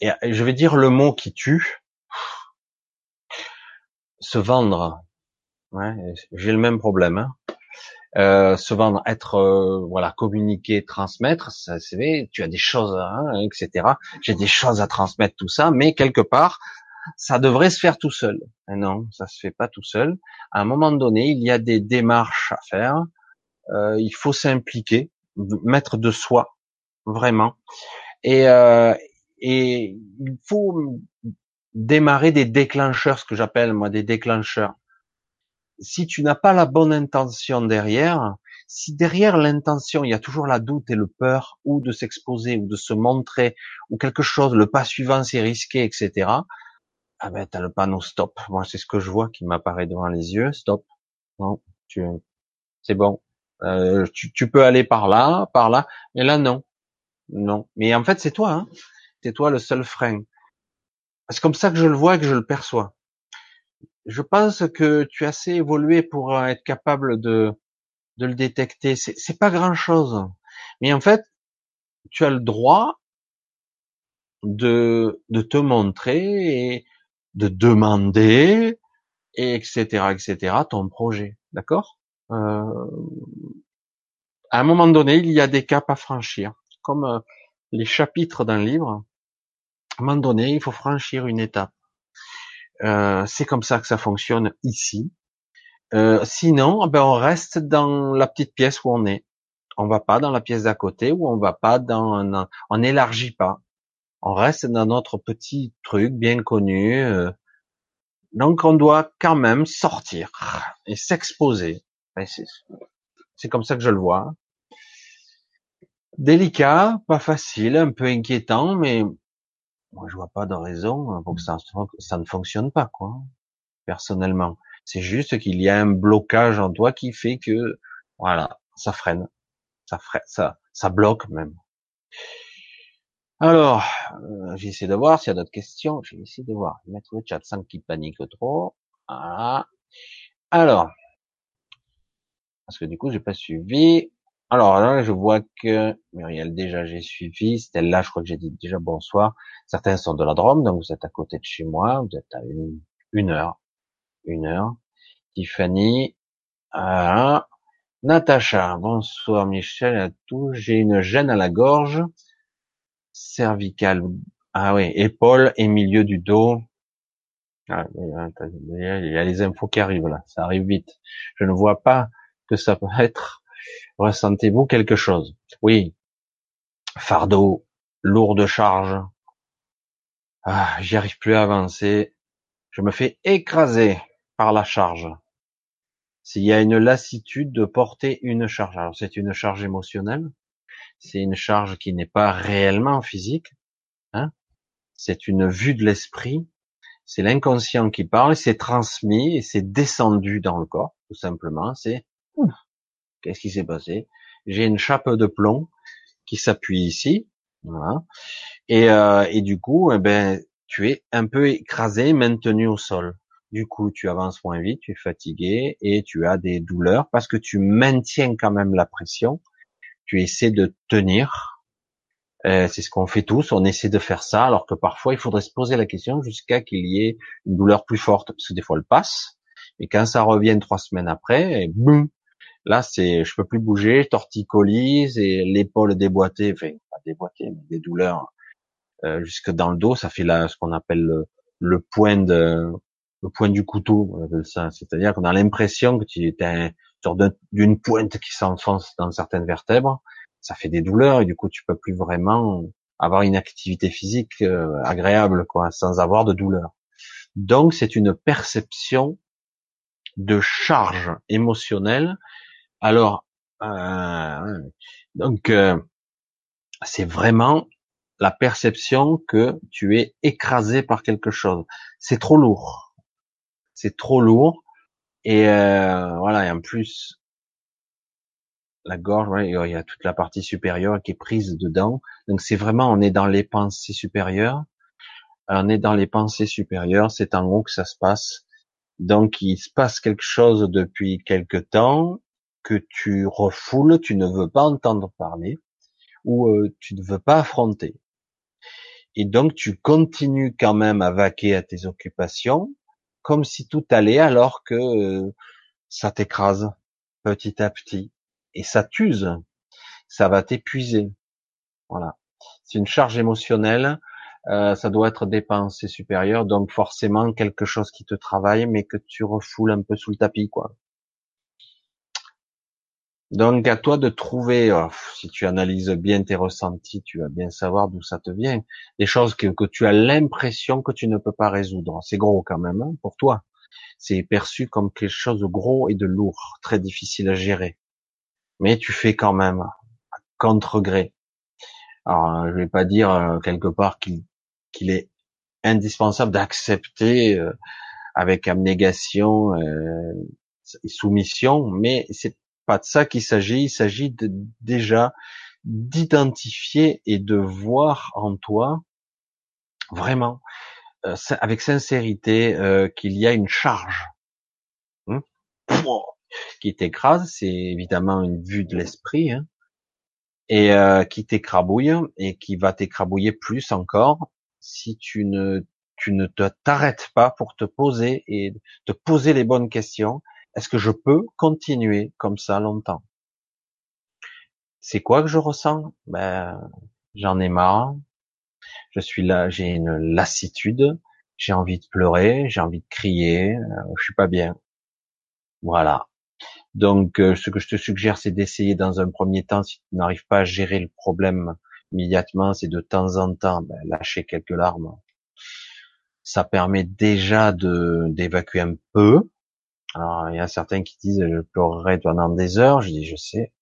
et, je vais dire le mot qui tue, se vendre. Ouais, j'ai le même problème. Hein. euh, souvent être euh, voilà communiquer, transmettre, ça c'est tu as des choses, hein, etc. J'ai des choses à transmettre tout ça, mais quelque part ça devrait se faire tout seul. Et non, ça se fait pas tout seul. À un moment donné, il y a des démarches à faire. Euh, il faut s'impliquer, mettre de soi vraiment, et, euh, et il faut démarrer des déclencheurs, ce que j'appelle moi des déclencheurs si tu n'as pas la bonne intention derrière, si derrière l'intention il y a toujours la doute et le peur, ou de s'exposer, ou de se montrer, ou quelque chose, le pas suivant c'est risqué, etc. Ah ben t'as le panneau stop. Moi c'est ce que je vois qui m'apparaît devant les yeux. Stop. Non, tu, c'est bon. Euh, tu, tu, peux aller par là, par là, mais là non, non. Mais en fait c'est toi, hein. c'est toi le seul frein. C'est comme ça que je le vois et que je le perçois je pense que tu as assez évolué pour euh, être capable de, de le détecter. C'est pas grand chose. Mais en fait, tu as le droit de, de te montrer et de demander, et etc., etc., ton projet. D'accord? Euh, à un moment donné, il y a des caps à franchir. Comme euh, les chapitres d'un livre. À un moment donné, il faut franchir une étape. Euh, c'est comme ça que ça fonctionne ici. Euh, sinon, ben on reste dans la petite pièce où on est. On va pas dans la pièce d'à côté ou on va pas dans, on n'élargit pas. On reste dans notre petit truc bien connu. Euh. donc on doit quand même sortir et s'exposer. C'est comme ça que je le vois. Délicat, pas facile, un peu inquiétant, mais moi, je vois pas de raison pour que ça, ça ne fonctionne pas, quoi. Personnellement, c'est juste qu'il y a un blocage en toi qui fait que, voilà, ça freine, ça freine, ça, ça bloque même. Alors, euh, j'ai essayé de voir s'il y a d'autres questions. J'ai essayé de voir, mettre le chat sans qu'il panique trop. Voilà. Alors, parce que du coup, j'ai pas suivi. Alors là, je vois que Muriel, déjà j'ai suivi. Stella, je crois que j'ai dit déjà bonsoir. Certains sont de la Drôme, donc vous êtes à côté de chez moi. Vous êtes à une, heure. Une heure. Tiffany. Ah. Natacha, bonsoir Michel à tous. J'ai une gêne à la gorge. Cervicale. Ah oui, épaule et milieu du dos. Ah, il y a les infos qui arrivent là. Ça arrive vite. Je ne vois pas que ça peut *laughs* être Ressentez-vous quelque chose Oui. Fardeau, lourde charge. Ah, j'y arrive plus à avancer. Je me fais écraser par la charge. S'il y a une lassitude de porter une charge, alors c'est une charge émotionnelle, c'est une charge qui n'est pas réellement physique, hein c'est une vue de l'esprit, c'est l'inconscient qui parle, c'est transmis et c'est descendu dans le corps, tout simplement, c'est Qu'est-ce qui s'est passé? J'ai une chape de plomb qui s'appuie ici, voilà. et, euh, et du coup, eh ben, tu es un peu écrasé, maintenu au sol. Du coup, tu avances moins vite, tu es fatigué et tu as des douleurs parce que tu maintiens quand même la pression. Tu essaies de tenir. Euh, c'est ce qu'on fait tous. On essaie de faire ça, alors que parfois il faudrait se poser la question jusqu'à qu'il y ait une douleur plus forte, parce que des fois elle passe. Et quand ça revient trois semaines après, et boum, Là, c'est, je peux plus bouger, torticolise et l'épaule déboîtée, enfin pas déboîtée, mais des douleurs euh, jusque dans le dos. Ça fait là ce qu'on appelle le, point de, du couteau, ça. C'est-à-dire qu'on a l'impression que tu es un, d'une pointe qui s'enfonce dans certaines vertèbres. Ça fait des douleurs et du coup tu peux plus vraiment avoir une activité physique euh, agréable, quoi, sans avoir de douleur. Donc c'est une perception de charge émotionnelle alors, euh, donc, euh, c'est vraiment la perception que tu es écrasé par quelque chose. C'est trop lourd. C'est trop lourd. Et euh, voilà, et en plus, la gorge, il y a toute la partie supérieure qui est prise dedans. Donc c'est vraiment, on est dans les pensées supérieures. On est dans les pensées supérieures, c'est en haut que ça se passe. Donc il se passe quelque chose depuis quelque temps, que tu refoules, tu ne veux pas entendre parler, ou euh, tu ne veux pas affronter. Et donc tu continues quand même à vaquer à tes occupations, comme si tout allait alors que euh, ça t'écrase. petit à petit, et ça t'use, ça va t'épuiser. Voilà. C'est une charge émotionnelle, euh, ça doit être des pensées supérieures, donc forcément quelque chose qui te travaille, mais que tu refoules un peu sous le tapis, quoi. Donc à toi de trouver, oh, si tu analyses bien tes ressentis, tu vas bien savoir d'où ça te vient. Des choses que, tu as l'impression que tu ne peux pas résoudre. C'est gros quand même hein, pour toi. C'est perçu comme quelque chose de gros et de lourd, très difficile à gérer. Mais tu fais quand même contre-gré. Alors je vais pas dire euh, quelque part qu'il qu'il est indispensable d'accepter euh, avec abnégation euh, et soumission, mais c'est pas de ça qu'il s'agit. Il s'agit déjà d'identifier et de voir en toi vraiment euh, avec sincérité euh, qu'il y a une charge hein, qui t'écrase. C'est évidemment une vue de l'esprit hein, et euh, qui t'écrabouille et qui va t'écrabouiller plus encore si tu ne tu ne t'arrêtes pas pour te poser et te poser les bonnes questions est-ce que je peux continuer comme ça longtemps? C'est quoi que je ressens? Ben, j'en ai marre. Je suis là, j'ai une lassitude. J'ai envie de pleurer, j'ai envie de crier. Euh, je suis pas bien. Voilà. Donc, euh, ce que je te suggère, c'est d'essayer dans un premier temps, si tu n'arrives pas à gérer le problème immédiatement, c'est de temps en temps ben, lâcher quelques larmes. Ça permet déjà de d'évacuer un peu, alors, il y a certains qui disent, je pleurerai pendant des heures. Je dis, je sais.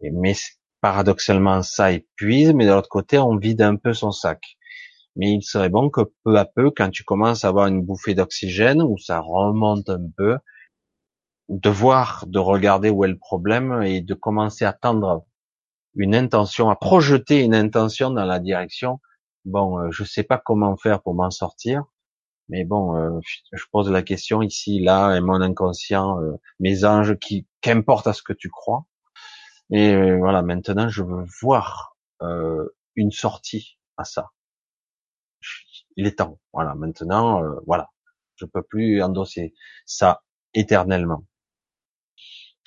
mais paradoxalement, ça épuise, mais de l'autre côté, on vide un peu son sac. Mais il serait bon que peu à peu, quand tu commences à avoir une bouffée d'oxygène, où ça remonte un peu, de voir, de regarder où est le problème et de commencer à tendre une intention, à projeter une intention dans la direction. Bon, euh, je sais pas comment faire pour m'en sortir, mais bon, euh, je pose la question ici, là, et mon inconscient, euh, mes anges, qui qu'importe à ce que tu crois. Et euh, voilà, maintenant, je veux voir une sortie à ça. Il est temps. Voilà, maintenant, voilà, je peux plus endosser ça éternellement.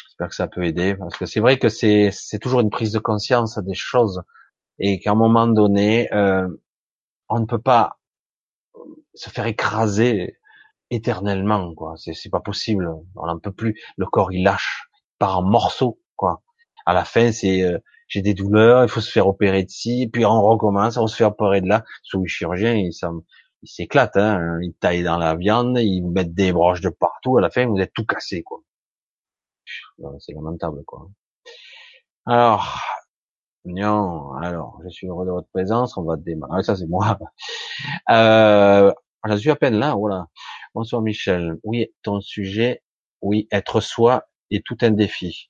J'espère que ça peut aider, parce que c'est vrai que c'est c'est toujours une prise de conscience des choses, et qu'à un moment donné, on ne peut pas se faire écraser éternellement, quoi. C'est, pas possible. On n'en peut plus. Le corps, il lâche, il part en morceaux, quoi. À la fin, c'est, euh, j'ai des douleurs, il faut se faire opérer de ci, puis on recommence, on se fait opérer de là. Sous les chirurgiens, ils, ils s'éclatent, hein. Ils taillent dans la viande, ils mettent des broches de partout. À la fin, vous êtes tout cassé, quoi. C'est lamentable, quoi. Alors, non, alors, je suis heureux de votre présence, on va démarrer. Ah, ça, c'est moi. Euh, je suis à peine là, voilà. Bonsoir Michel. Oui, ton sujet, oui, être soi est tout un défi.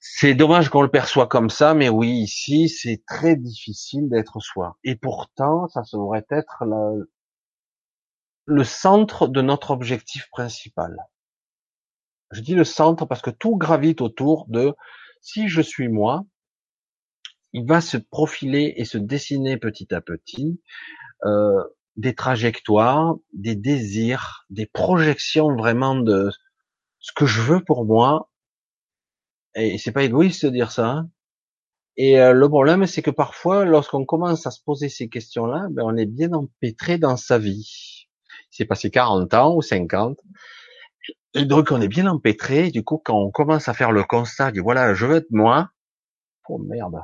C'est dommage qu'on le perçoit comme ça, mais oui, ici, c'est très difficile d'être soi. Et pourtant, ça devrait être le centre de notre objectif principal. Je dis le centre parce que tout gravite autour de si je suis moi, il va se profiler et se dessiner petit à petit euh, des trajectoires, des désirs, des projections vraiment de ce que je veux pour moi. Et c'est pas égoïste de dire ça. Hein. Et euh, le problème, c'est que parfois, lorsqu'on commence à se poser ces questions-là, ben, on est bien empêtré dans sa vie. C'est passé 40 ans ou 50. Et donc, on est bien empêtré. Du coup, quand on commence à faire le constat du voilà, je veux être moi. Oh merde,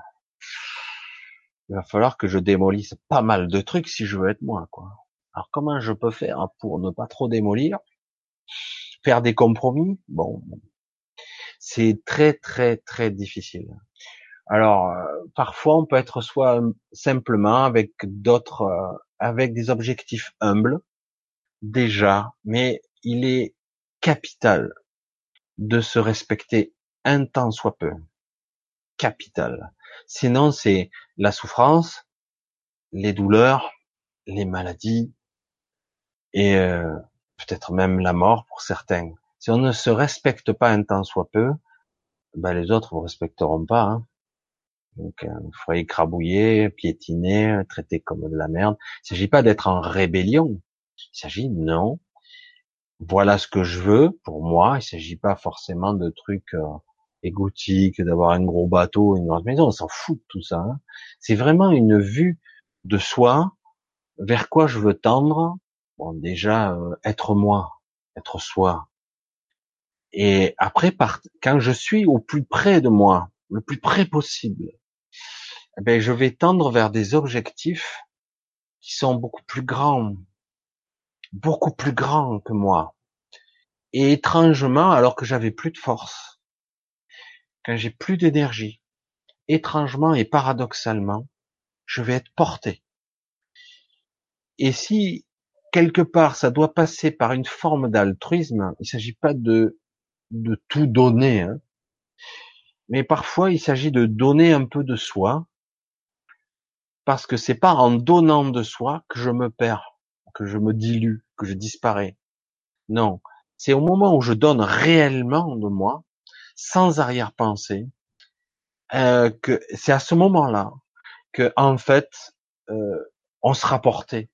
il va falloir que je démolisse pas mal de trucs si je veux être moi, quoi. Alors comment je peux faire pour ne pas trop démolir? Faire des compromis? Bon, c'est très très très difficile. Alors euh, parfois on peut être soit simplement avec d'autres, euh, avec des objectifs humbles déjà, mais il est capital de se respecter un temps soit peu. Capital. Sinon, c'est la souffrance, les douleurs, les maladies et euh, peut-être même la mort pour certains. Si on ne se respecte pas un temps soit peu, ben les autres vous respecteront pas. Hein. Donc, euh, il faut écrabouiller, piétiner, traiter comme de la merde. Il s'agit pas d'être en rébellion. Il s'agit, non, Voilà ce que je veux pour moi. Il s'agit pas forcément de trucs euh, égotiques, d'avoir un gros bateau, une grande maison. On s'en fout de tout ça. Hein. C'est vraiment une vue de soi vers quoi je veux tendre. Bon, déjà euh, être moi, être soi. Et après, quand je suis au plus près de moi, le plus près possible, eh ben, je vais tendre vers des objectifs qui sont beaucoup plus grands, beaucoup plus grands que moi. Et étrangement, alors que j'avais plus de force, quand j'ai plus d'énergie, étrangement et paradoxalement, je vais être porté. Et si quelque part ça doit passer par une forme d'altruisme, il ne s'agit pas de de tout donner, hein, mais parfois il s'agit de donner un peu de soi, parce que c'est pas en donnant de soi que je me perds, que je me dilue, que je disparais. Non, c'est au moment où je donne réellement de moi, sans arrière-pensée, euh, que c'est à ce moment-là que en fait euh, on sera porté.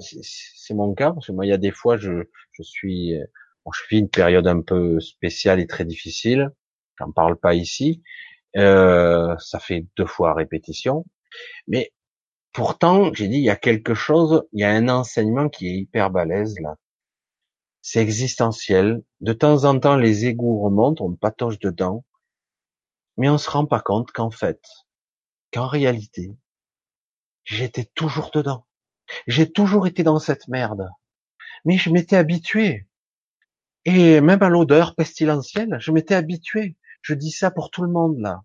C'est mon cas parce que moi il y a des fois je, je suis bon, je vis une période un peu spéciale et très difficile. J'en parle pas ici. Euh, ça fait deux fois répétition, mais pourtant j'ai dit il y a quelque chose, il y a un enseignement qui est hyper balèze là c'est existentiel. De temps en temps, les égouts remontent, on patoche dedans, mais on se rend pas compte qu'en fait, qu'en réalité, j'étais toujours dedans. J'ai toujours été dans cette merde. Mais je m'étais habitué. Et même à l'odeur pestilentielle, je m'étais habitué. Je dis ça pour tout le monde, là.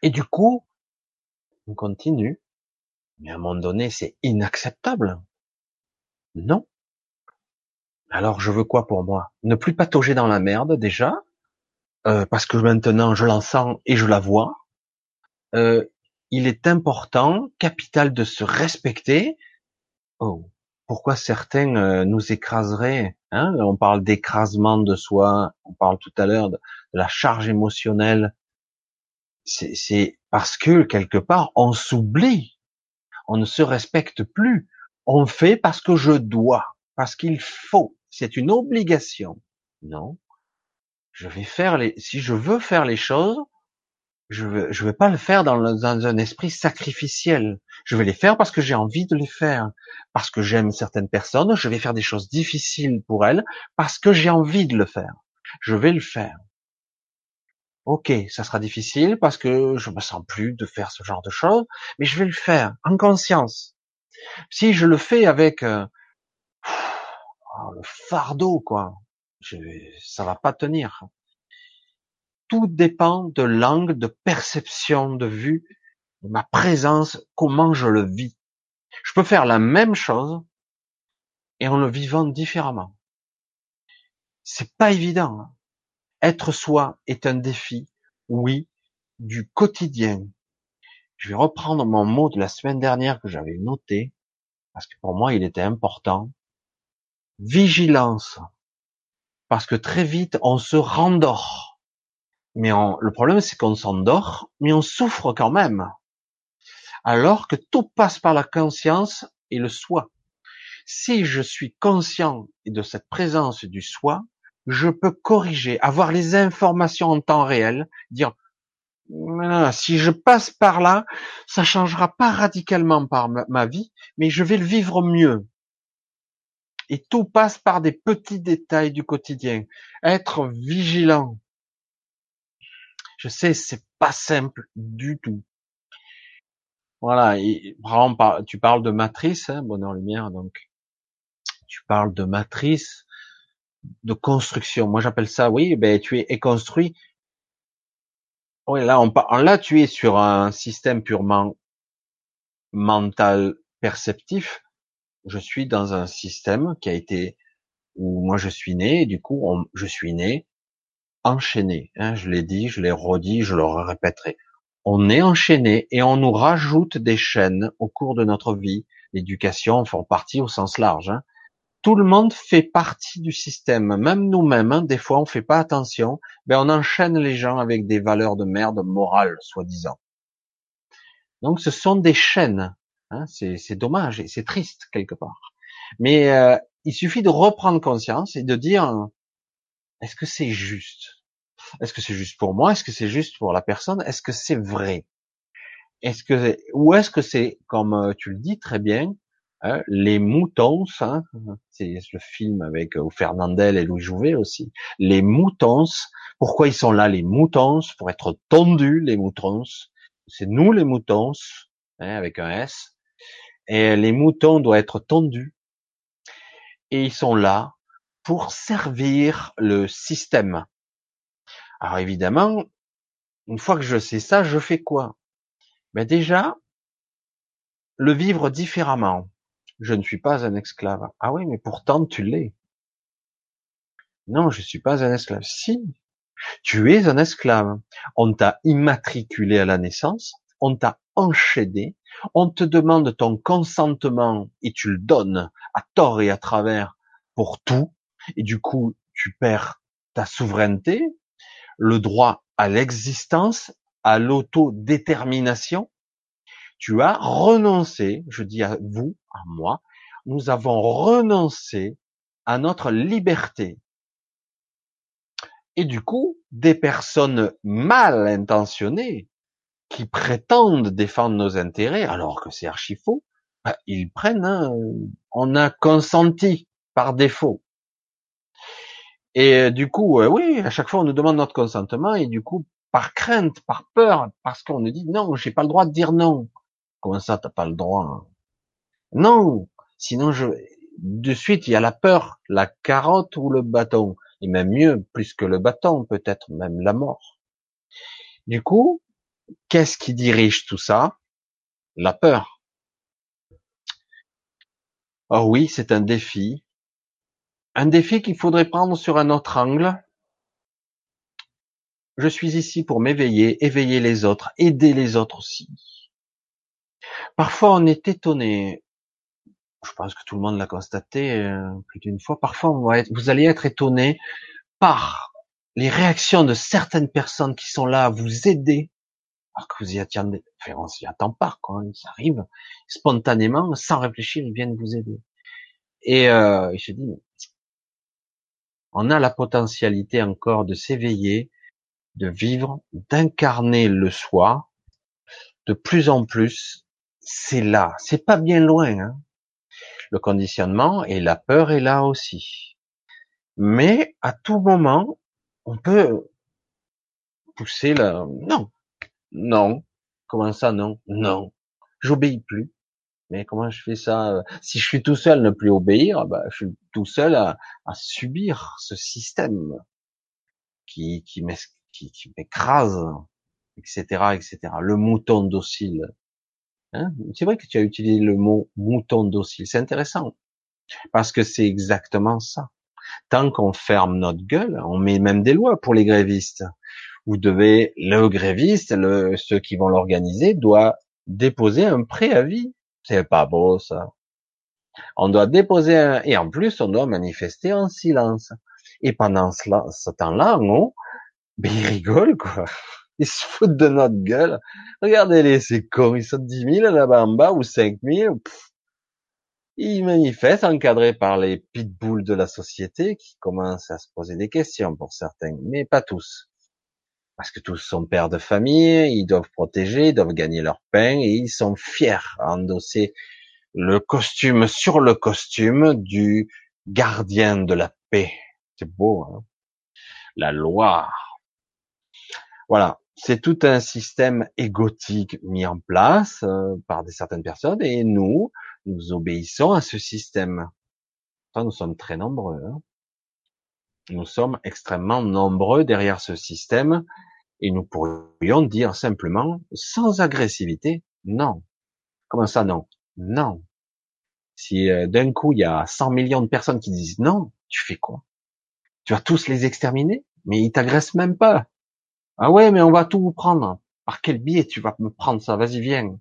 Et du coup, on continue. Mais à un moment donné, c'est inacceptable. Non. Alors je veux quoi pour moi? Ne plus patauger dans la merde déjà, euh, parce que maintenant je l'en sens et je la vois. Euh, il est important, capital de se respecter. Oh, pourquoi certains euh, nous écraseraient hein? On parle d'écrasement de soi, on parle tout à l'heure de, la charge émotionnelle. C'est parce que quelque part on s'oublie, on ne se respecte plus. On fait parce que je dois, parce qu'il faut c'est une obligation. Non. Je vais faire les, si je veux faire les choses, je vais, je vais pas le faire dans, dans un esprit sacrificiel. Je vais les faire parce que j'ai envie de les faire. Parce que j'aime certaines personnes, je vais faire des choses difficiles pour elles parce que j'ai envie de le faire. Je vais le faire. Ok, ça sera difficile parce que je me sens plus de faire ce genre de choses, mais je vais le faire en conscience. Si je le fais avec ah, le fardeau, quoi. Je, ça va pas tenir. Tout dépend de l'angle de perception, de vue, de ma présence, comment je le vis. Je peux faire la même chose et en le vivant différemment. C'est pas évident. Hein. Être soi est un défi, oui, du quotidien. Je vais reprendre mon mot de la semaine dernière que j'avais noté, parce que pour moi il était important vigilance, parce que très vite on se rendort. Mais le problème c'est qu'on s'endort, mais on souffre quand même. Alors que tout passe par la conscience et le soi. Si je suis conscient de cette présence du soi, je peux corriger, avoir les informations en temps réel, dire si je passe par là, ça changera pas radicalement par ma vie, mais je vais le vivre mieux. Et tout passe par des petits détails du quotidien. Être vigilant. Je sais, c'est pas simple du tout. Voilà. Tu parles de matrice, hein, bonheur lumière, donc tu parles de matrice, de construction. Moi, j'appelle ça, oui, ben tu es, construit. Oui, là, on, là, tu es sur un système purement mental perceptif je suis dans un système qui a été où moi je suis né, et du coup je suis né enchaîné. Hein, je l'ai dit, je l'ai redit, je le répéterai. On est enchaîné et on nous rajoute des chaînes au cours de notre vie. L'éducation fait partie au sens large. Hein. Tout le monde fait partie du système, même nous-mêmes. Hein, des fois, on fait pas attention, mais on enchaîne les gens avec des valeurs de merde morales, soi-disant. Donc, ce sont des chaînes Hein, c'est dommage et c'est triste quelque part. Mais euh, il suffit de reprendre conscience et de dire est-ce que c'est juste? Est-ce que c'est juste pour moi? Est-ce que c'est juste pour la personne? Est-ce que c'est vrai? Est-ce que ou est-ce que c'est comme euh, tu le dis très bien hein, les moutons, hein, c'est le film avec euh, Fernandel et Louis Jouvet aussi. Les moutons, pourquoi ils sont là les moutons? Pour être tondus les moutons. C'est nous les moutons, hein, avec un S. Et les moutons doivent être tondus. Et ils sont là pour servir le système. Alors évidemment, une fois que je sais ça, je fais quoi? Ben déjà, le vivre différemment. Je ne suis pas un esclave. Ah oui, mais pourtant tu l'es. Non, je suis pas un esclave. Si, tu es un esclave. On t'a immatriculé à la naissance, on t'a enchaîné, on te demande ton consentement et tu le donnes à tort et à travers pour tout, et du coup, tu perds ta souveraineté, le droit à l'existence, à l'autodétermination. Tu as renoncé, je dis à vous, à moi, nous avons renoncé à notre liberté. Et du coup, des personnes mal intentionnées qui prétendent défendre nos intérêts, alors que c'est archi faux, bah, ils prennent, hein, on a consenti par défaut. Et euh, du coup, euh, oui, à chaque fois on nous demande notre consentement et du coup, par crainte, par peur, parce qu'on nous dit non, j'ai pas le droit de dire non. Comment ça, t'as pas le droit Non, sinon je, de suite il y a la peur, la carotte ou le bâton, et même mieux, plus que le bâton, peut-être même la mort. Du coup, qu'est-ce qui dirige tout ça? La peur. Oh oui, c'est un défi, un défi qu'il faudrait prendre sur un autre angle. Je suis ici pour m'éveiller, éveiller les autres, aider les autres aussi. Parfois, on est étonné. Je pense que tout le monde l'a constaté euh, plus d'une fois. Parfois, vous allez être étonné par les réactions de certaines personnes qui sont là à vous aider, alors que vous y attendez. Enfin, on s'y attend pas, quoi. Ça arrive spontanément, sans réfléchir, ils viennent vous aider. Et euh, je dis, on a la potentialité encore de s'éveiller, de vivre, d'incarner le soi. De plus en plus, c'est là, c'est pas bien loin. Hein. Le conditionnement et la peur est là aussi. Mais à tout moment, on peut pousser la... Non, non. Comment ça, non? Non. J'obéis plus. Mais comment je fais ça euh, Si je suis tout seul, ne plus obéir, bah, je suis tout seul à, subir ce système qui, qui m'écrase, etc., etc. Le mouton docile. Hein? C'est vrai que tu as utilisé le mot mouton docile. C'est intéressant parce que c'est exactement ça. Tant qu'on ferme notre gueule, on met même des lois pour les grévistes. Vous devez, le gréviste, le, ceux qui vont l'organiser, doit déposer un préavis c'est pas beau, ça. On doit déposer un, et en plus, on doit manifester en silence. Et pendant ce temps-là, non, ben, ils rigolent, quoi. *laughs* Ils se foutent de notre gueule. Regardez-les, c'est con, ils sont 10 000 là-bas en bas, ou 5 000. Ils manifestent, encadrés par les pitbulls de la société, qui commencent à se poser des questions pour certains, mais pas tous parce que tous sont pères de famille, ils doivent protéger, ils doivent gagner leur pain et ils sont fiers à endosser le costume sur le costume du gardien de la paix. C'est beau, hein? La loi. Voilà, c'est tout un système égotique mis en place euh, par des certaines personnes et nous, nous obéissons à ce système. Enfin, nous sommes très nombreux. Hein nous sommes extrêmement nombreux derrière ce système et nous pourrions dire simplement, sans agressivité, non. Comment ça, non? Non. Si euh, d'un coup il y a 100 millions de personnes qui disent non, tu fais quoi? Tu vas tous les exterminer? Mais ils t'agressent même pas. Ah ouais, mais on va tout vous prendre. Par quel biais tu vas me prendre ça? Vas-y, viens.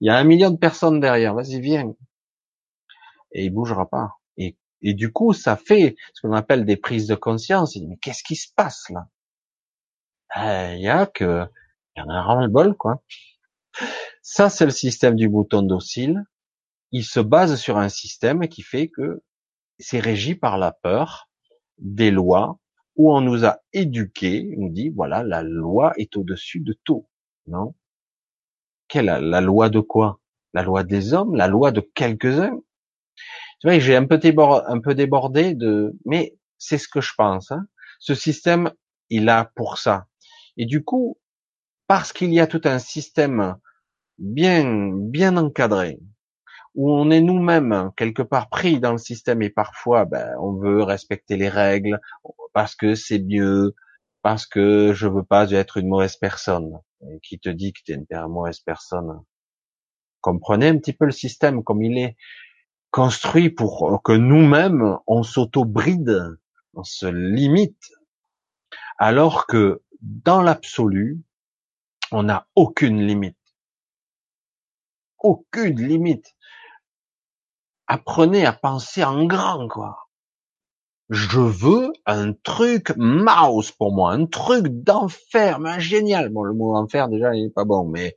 Il y a un million de personnes derrière. Vas-y, viens. Et il bougera pas. Et, du coup, ça fait ce qu'on appelle des prises de conscience. Mais qu'est-ce qui se passe là? Il y a que, il en a un le bol, quoi. Ça, c'est le système du bouton docile. il se base sur un système qui fait que c'est régi par la peur, des lois, où on nous a éduqués, on nous dit, voilà, la loi est au-dessus de tout. Non? Quelle, la loi de quoi? La loi des hommes? La loi de quelques-uns? Tu vois, j'ai un peu débordé, de, mais c'est ce que je pense, hein. Ce système, il a pour ça. Et du coup, parce qu'il y a tout un système bien, bien encadré, où on est nous-mêmes quelque part pris dans le système et parfois ben, on veut respecter les règles parce que c'est mieux, parce que je veux pas être une mauvaise personne. Et qui te dit que tu es une mauvaise personne? Comprenez un petit peu le système comme il est construit pour que nous-mêmes on s'auto-bride, on se limite, alors que dans l'absolu, on n'a aucune limite. Aucune limite apprenez à penser en grand, quoi. Je veux un truc mouse pour moi, un truc d'enfer, mais génial. Bon, le mot enfer, déjà, il est pas bon, mais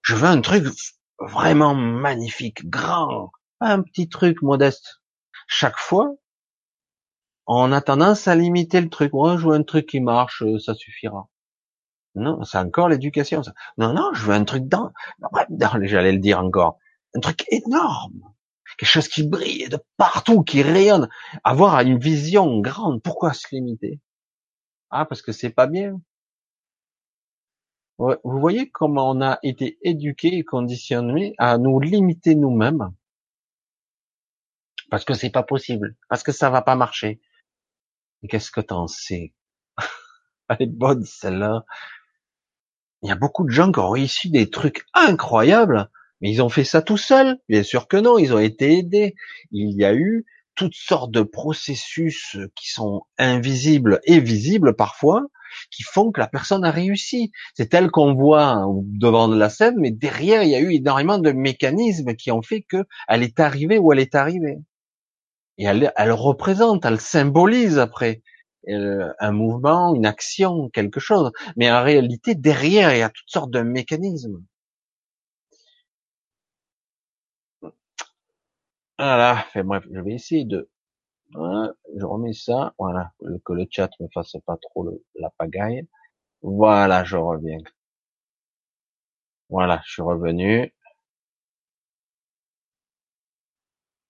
je veux un truc vraiment magnifique, grand, un petit truc modeste. Chaque fois, on a tendance à limiter le truc. Moi, je veux un truc qui marche, ça suffira. Non, c'est encore l'éducation. Non, non, je veux un truc dans, j'allais le dire encore, un truc énorme quelque chose qui brille de partout, qui rayonne, avoir une vision grande. Pourquoi se limiter? Ah, parce que c'est pas bien. Vous voyez comment on a été éduqué et conditionné à nous limiter nous-mêmes? Parce que c'est pas possible, parce que ça va pas marcher. Qu'est-ce que t'en sais? *laughs* Elle est bonne celle-là. Il y a beaucoup de gens qui ont réussi des trucs incroyables mais ils ont fait ça tout seuls Bien sûr que non, ils ont été aidés. Il y a eu toutes sortes de processus qui sont invisibles et visibles parfois, qui font que la personne a réussi. C'est elle qu'on voit devant la scène, mais derrière, il y a eu énormément de mécanismes qui ont fait qu'elle est arrivée où elle est arrivée. Et elle, représente, elle symbolise après euh, un mouvement, une action, quelque chose. Mais en réalité, derrière, il y a toutes sortes de mécanismes. Voilà, bref, je vais essayer de, je remets ça, voilà, que le chat me fasse pas trop la pagaille. Voilà, je reviens. Voilà, je suis revenu.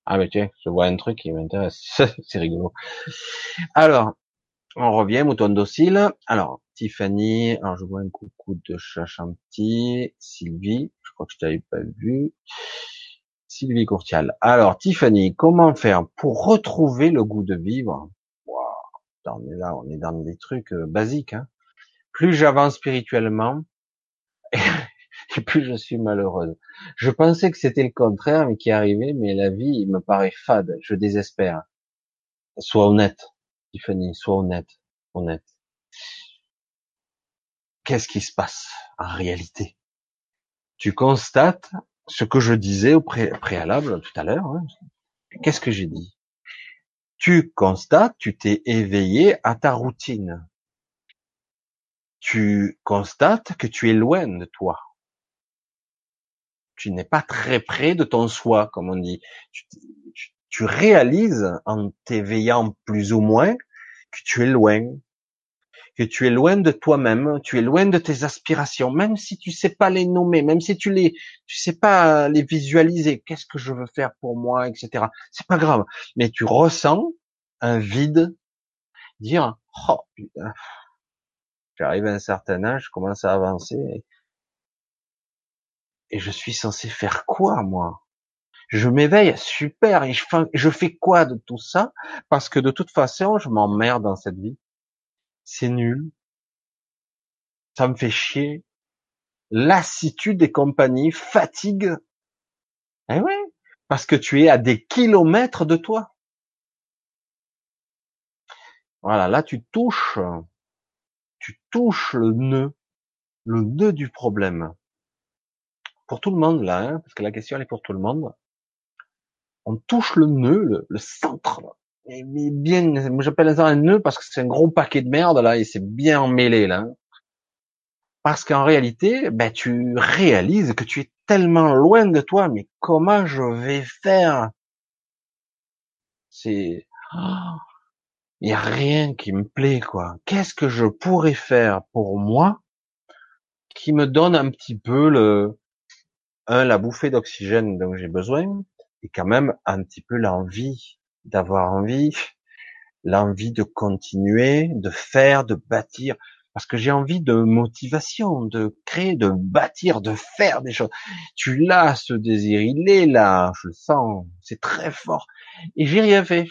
Ah mais tiens, je vois un truc qui m'intéresse, *laughs* c'est rigolo. Alors, on revient, mouton docile. Alors, Tiffany, alors je vois un coucou de chat chantier, Sylvie, je crois que je t'avais pas vu. Sylvie Courtial. Alors, Tiffany, comment faire pour retrouver le goût de vivre? Wow, On est là, on est dans des trucs euh, basiques. Hein. Plus j'avance spirituellement, *laughs* *laughs* et plus je suis malheureuse. Je pensais que c'était le contraire, mais qui arrivait, mais la vie me paraît fade. Je désespère. Sois honnête, Tiffany, sois honnête, honnête. Qu'est-ce qui se passe en réalité? Tu constates ce que je disais au préalable tout à l'heure. Hein. Qu'est-ce que j'ai dit? Tu constates, tu t'es éveillé à ta routine. Tu constates que tu es loin de toi. Tu n'es pas très près de ton soi, comme on dit. Tu, réalises en t'éveillant plus ou moins que tu es loin, que tu es loin de toi-même, tu es loin de tes aspirations, même si tu sais pas les nommer, même si tu les, tu sais pas les visualiser, qu'est-ce que je veux faire pour moi, etc. C'est pas grave, mais tu ressens un vide, dire, oh putain, j'arrive à un certain âge, je commence à avancer, et je suis censé faire quoi, moi? Je m'éveille, super, et je fais, quoi de tout ça? Parce que de toute façon, je m'emmerde dans cette vie c'est nul, ça me fait chier, lassitude des compagnies, fatigue. Eh oui, parce que tu es à des kilomètres de toi. Voilà, là tu touches, tu touches le nœud, le nœud du problème. Pour tout le monde là, hein, parce que la question elle est pour tout le monde. On touche le nœud, le, le centre mais bien, moi j'appelle ça un nœud parce que c'est un gros paquet de merde là et c'est bien emmêlé là. Parce qu'en réalité, ben tu réalises que tu es tellement loin de toi, mais comment je vais faire? C'est, il y a rien qui me plaît quoi. Qu'est-ce que je pourrais faire pour moi qui me donne un petit peu le, un, la bouffée d'oxygène dont j'ai besoin, et quand même un petit peu l'envie d'avoir envie, l'envie de continuer, de faire, de bâtir, parce que j'ai envie de motivation, de créer, de bâtir, de faire des choses. Tu l'as, ce désir, il est là, je le sens, c'est très fort. Et j'ai rien fait.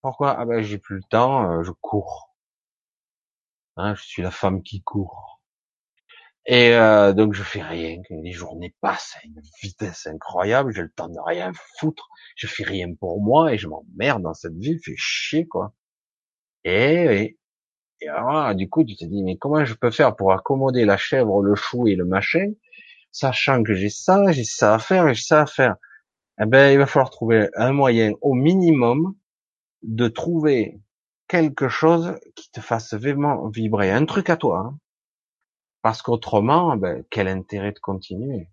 Pourquoi? Ah ben j'ai plus le temps, euh, je cours. Hein, je suis la femme qui court. Et euh, donc je fais rien. Les journées passent à une vitesse incroyable. J'ai le temps de rien foutre. Je fais rien pour moi et je m'emmerde dans cette vie. Fait chier quoi. Et, et alors, du coup, tu te dis, mais comment je peux faire pour accommoder la chèvre, le chou et le machin, sachant que j'ai ça, j'ai ça à faire et j'ai ça à faire? Eh ben, il va falloir trouver un moyen au minimum de trouver quelque chose qui te fasse vraiment vibrer, un truc à toi. Hein. Parce qu'autrement, ben, quel intérêt de continuer?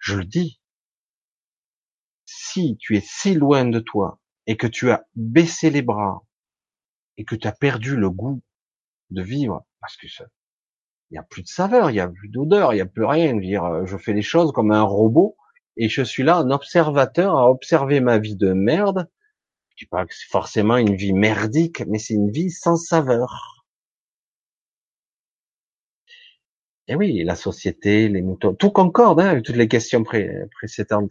Je le dis. Si tu es si loin de toi et que tu as baissé les bras et que tu as perdu le goût de vivre, parce que ça, il y a plus de saveur, il y a plus d'odeur, il y a plus rien. Dire, euh, je fais les choses comme un robot et je suis là, un observateur, à observer ma vie de merde. Je dis pas que c'est forcément une vie merdique, mais c'est une vie sans saveur. Et oui, la société, les moutons, tout concorde, hein, avec toutes les questions précédentes.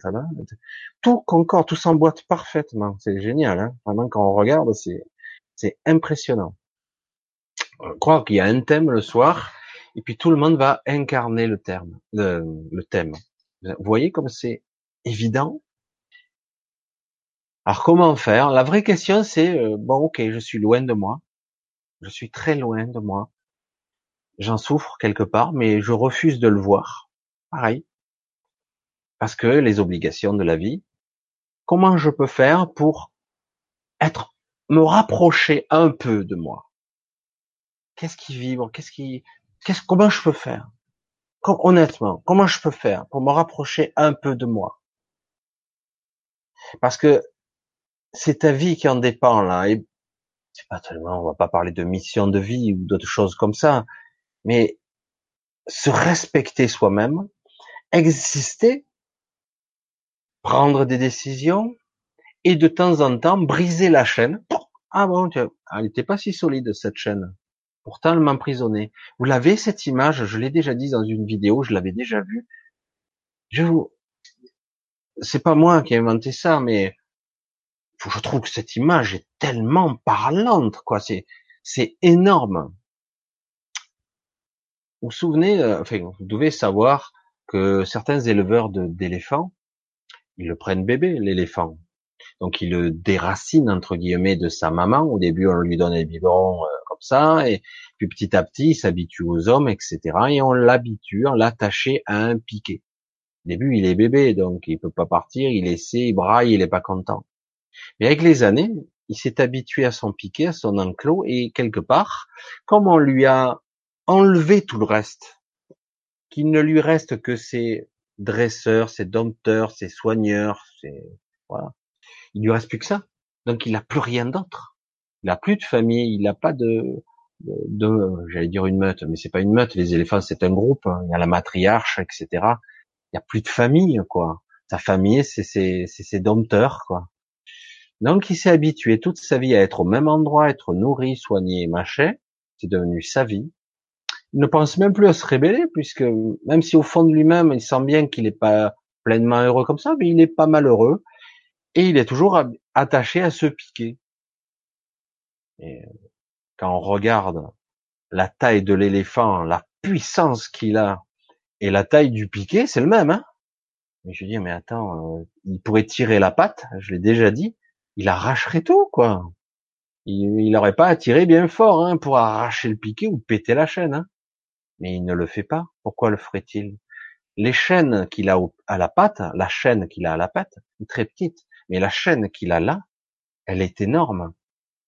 Tout concorde, tout s'emboîte parfaitement. C'est génial, hein. Vraiment, quand on regarde, c'est, c'est impressionnant croire qu'il y a un thème le soir, et puis tout le monde va incarner le terme, le, thème. Vous voyez comme c'est évident? Alors comment faire? La vraie question c'est euh, bon, ok, je suis loin de moi, je suis très loin de moi, j'en souffre quelque part, mais je refuse de le voir. Pareil, parce que les obligations de la vie. Comment je peux faire pour être, me rapprocher un peu de moi? Qu'est-ce qui vibre? Qu'est-ce qui, qu'est-ce, comment je peux faire? Honnêtement, comment je peux faire pour me rapprocher un peu de moi? Parce que c'est ta vie qui en dépend là. Et c'est pas tellement, on va pas parler de mission de vie ou d'autres choses comme ça, mais se respecter soi-même, exister, prendre des décisions et de temps en temps briser la chaîne. Ah bon, elle n'était pas si solide cette chaîne. Pourtant, elle m'emprisonnait. Vous l'avez cette image? Je l'ai déjà dit dans une vidéo. Je l'avais déjà vue. Je vous, c'est pas moi qui ai inventé ça, mais je trouve que cette image est tellement parlante, quoi. C'est, c'est énorme. Vous souvenez, euh, enfin, vous devez savoir que certains éleveurs d'éléphants, ils le prennent bébé, l'éléphant. Donc, ils le déracinent, entre guillemets, de sa maman. Au début, on lui donne des biberons euh, ça, et puis petit à petit, il s'habitue aux hommes, etc. Et on l'habitue, on l'attacher à un piquet. Au début, il est bébé, donc il peut pas partir, il essaie, il braille, il est pas content. Mais avec les années, il s'est habitué à son piquet, à son enclos, et quelque part, comme on lui a enlevé tout le reste, qu'il ne lui reste que ses dresseurs, ses dompteurs, ses soigneurs, ses, voilà. Il lui reste plus que ça. Donc il n'a plus rien d'autre. Il n'a plus de famille, il n'a pas de, de, j'allais dire une meute, mais c'est pas une meute. Les éléphants, c'est un groupe. Hein. Il y a la matriarche, etc. Il n'y a plus de famille, quoi. Sa famille, c'est ses, ses dompteurs, quoi. Donc, il s'est habitué toute sa vie à être au même endroit, être nourri, soigné, machin. C'est devenu sa vie. Ne pense même plus à se rébeller, puisque même si au fond de lui-même, il sent bien qu'il n'est pas pleinement heureux comme ça, mais il n'est pas malheureux. Et il est toujours attaché à se piquer. Et quand on regarde la taille de l'éléphant, la puissance qu'il a, et la taille du piquet, c'est le même. Hein et je dis, mais attends, euh, il pourrait tirer la patte, je l'ai déjà dit, il arracherait tout, quoi. Il n'aurait pas à tirer bien fort hein, pour arracher le piquet ou péter la chaîne. Hein. Mais il ne le fait pas. Pourquoi le ferait-il? Les chaînes qu'il a à la patte, la chaîne qu'il a à la patte, est très petite, mais la chaîne qu'il a là, elle est énorme.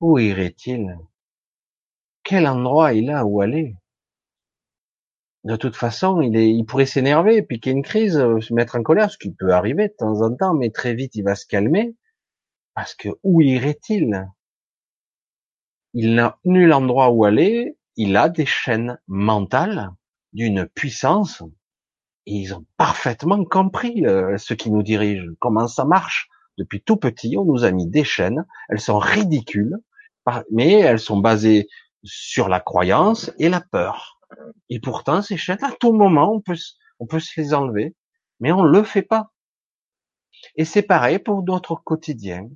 Où irait-il? Quel endroit il a où aller? De toute façon, il, il pourrait s'énerver, piquer une crise, se mettre en colère, ce qui peut arriver de temps en temps, mais très vite il va se calmer, parce que où irait-il? Il n'a nul endroit où aller, il a des chaînes mentales d'une puissance, ils ont parfaitement compris euh, ce qui nous dirige, comment ça marche. Depuis tout petit, on nous a mis des chaînes, elles sont ridicules, mais elles sont basées sur la croyance et la peur. Et pourtant, ces chaînes, à tout moment, on peut, on peut se les enlever, mais on le fait pas. Et c'est pareil pour notre quotidien.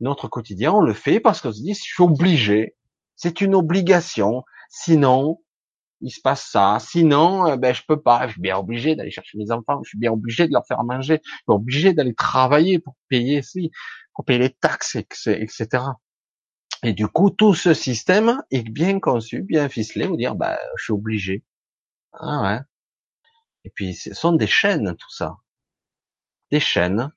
Notre quotidien, on le fait parce qu'on se dit, je suis obligé. C'est une obligation. Sinon, il se passe ça. Sinon, euh, ben, je peux pas. Je suis bien obligé d'aller chercher mes enfants. Je suis bien obligé de leur faire manger. Je suis obligé d'aller travailler pour payer, si, pour payer les taxes, etc. Et du coup, tout ce système est bien conçu, bien ficelé, vous dire, bah, je suis obligé. Ah ouais. Et puis, ce sont des chaînes, tout ça. Des chaînes.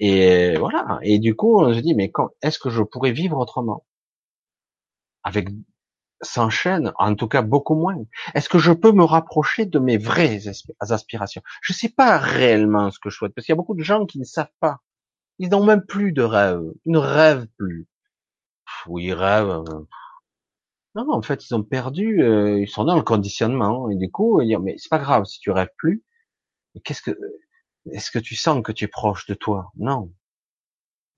Et voilà. Et du coup, on se dit, mais est-ce que je pourrais vivre autrement? Avec, sans chaîne, en tout cas beaucoup moins. Est-ce que je peux me rapprocher de mes vraies aspirations? Je sais pas réellement ce que je souhaite, parce qu'il y a beaucoup de gens qui ne savent pas. Ils n'ont même plus de rêve. Ils ne rêvent plus où ils rêvent. Euh, non, en fait, ils ont perdu, euh, ils sont dans le conditionnement, et du coup, dire, mais c'est pas grave si tu rêves plus. Qu'est-ce que, est-ce que tu sens que tu es proche de toi? Non.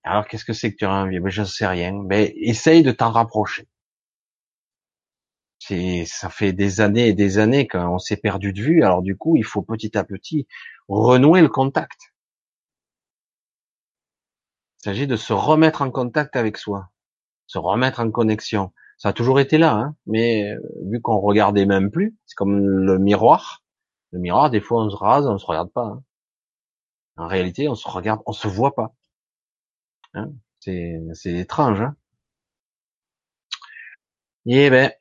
Alors, qu'est-ce que c'est que tu as envie? Ben, je sais rien. Mais essaye de t'en rapprocher. C'est, ça fait des années et des années qu'on s'est perdu de vue. Alors, du coup, il faut petit à petit renouer le contact. Il s'agit de se remettre en contact avec soi se remettre en connexion. Ça a toujours été là, hein, mais euh, vu qu'on regardait même plus, c'est comme le miroir. Le miroir, des fois, on se rase, on se regarde pas. Hein. En réalité, on se regarde, on se voit pas. Hein c'est, c'est étrange. Hein eh ben,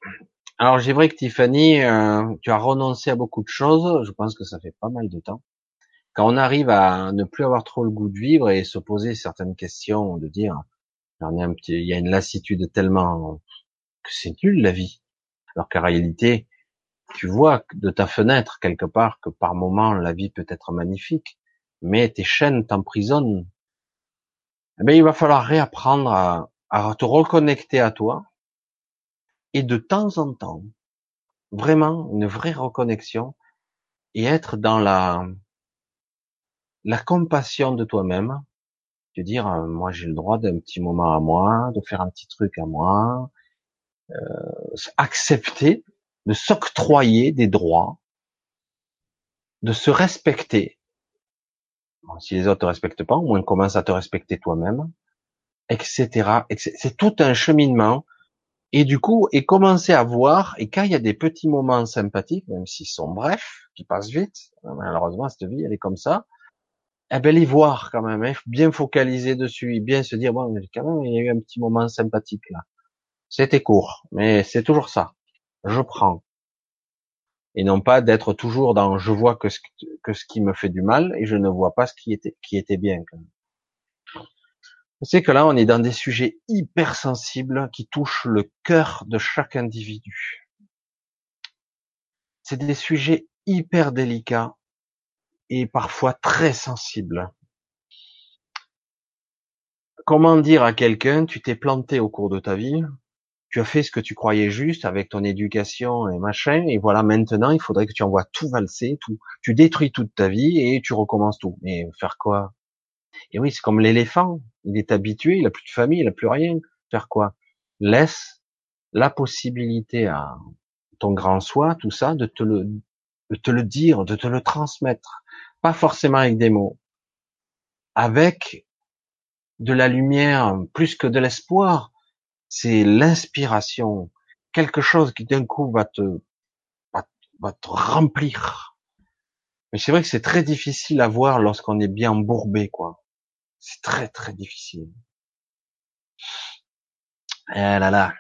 alors j'ai vrai que Tiffany, euh, tu as renoncé à beaucoup de choses. Je pense que ça fait pas mal de temps. Quand on arrive à ne plus avoir trop le goût de vivre et se poser certaines questions, de dire il y a une lassitude tellement que c'est nul la vie. Alors qu'en réalité, tu vois de ta fenêtre quelque part que par moment la vie peut être magnifique, mais tes chaînes t'emprisonnent. Eh bien, il va falloir réapprendre à te reconnecter à toi et de temps en temps, vraiment une vraie reconnexion et être dans la, la compassion de toi-même, de dire euh, moi j'ai le droit d'un petit moment à moi, de faire un petit truc à moi, euh, accepter de s'octroyer des droits, de se respecter. si les autres te respectent pas, au moins commence à te respecter toi-même, etc. C'est tout un cheminement. Et du coup, et commencer à voir, et quand il y a des petits moments sympathiques, même s'ils sont brefs, qui passent vite, malheureusement cette vie elle est comme ça, eh ben les voir quand même, hein, bien focaliser dessus, bien se dire bon, quand même il y a eu un petit moment sympathique là. C'était court, mais c'est toujours ça. Je prends et non pas d'être toujours dans je vois que ce, que ce qui me fait du mal et je ne vois pas ce qui était qui était bien. Quand C'est que là on est dans des sujets hyper sensibles qui touchent le cœur de chaque individu. C'est des sujets hyper délicats et parfois très sensible. Comment dire à quelqu'un, tu t'es planté au cours de ta vie, tu as fait ce que tu croyais juste avec ton éducation et machin, et voilà, maintenant, il faudrait que tu envoies tout valser, tout, tu détruis toute ta vie et tu recommences tout. Mais faire quoi? Et oui, c'est comme l'éléphant. Il est habitué, il a plus de famille, il a plus rien. Faire quoi? Laisse la possibilité à ton grand soi, tout ça, de te le, dire, de te le transmettre pas forcément avec des mots, avec de la lumière plus que de l'espoir, c'est l'inspiration, quelque chose qui d'un coup va te, va, te remplir. Mais c'est vrai que c'est très difficile à voir lorsqu'on est bien embourbé, quoi. C'est très très difficile. Eh là là.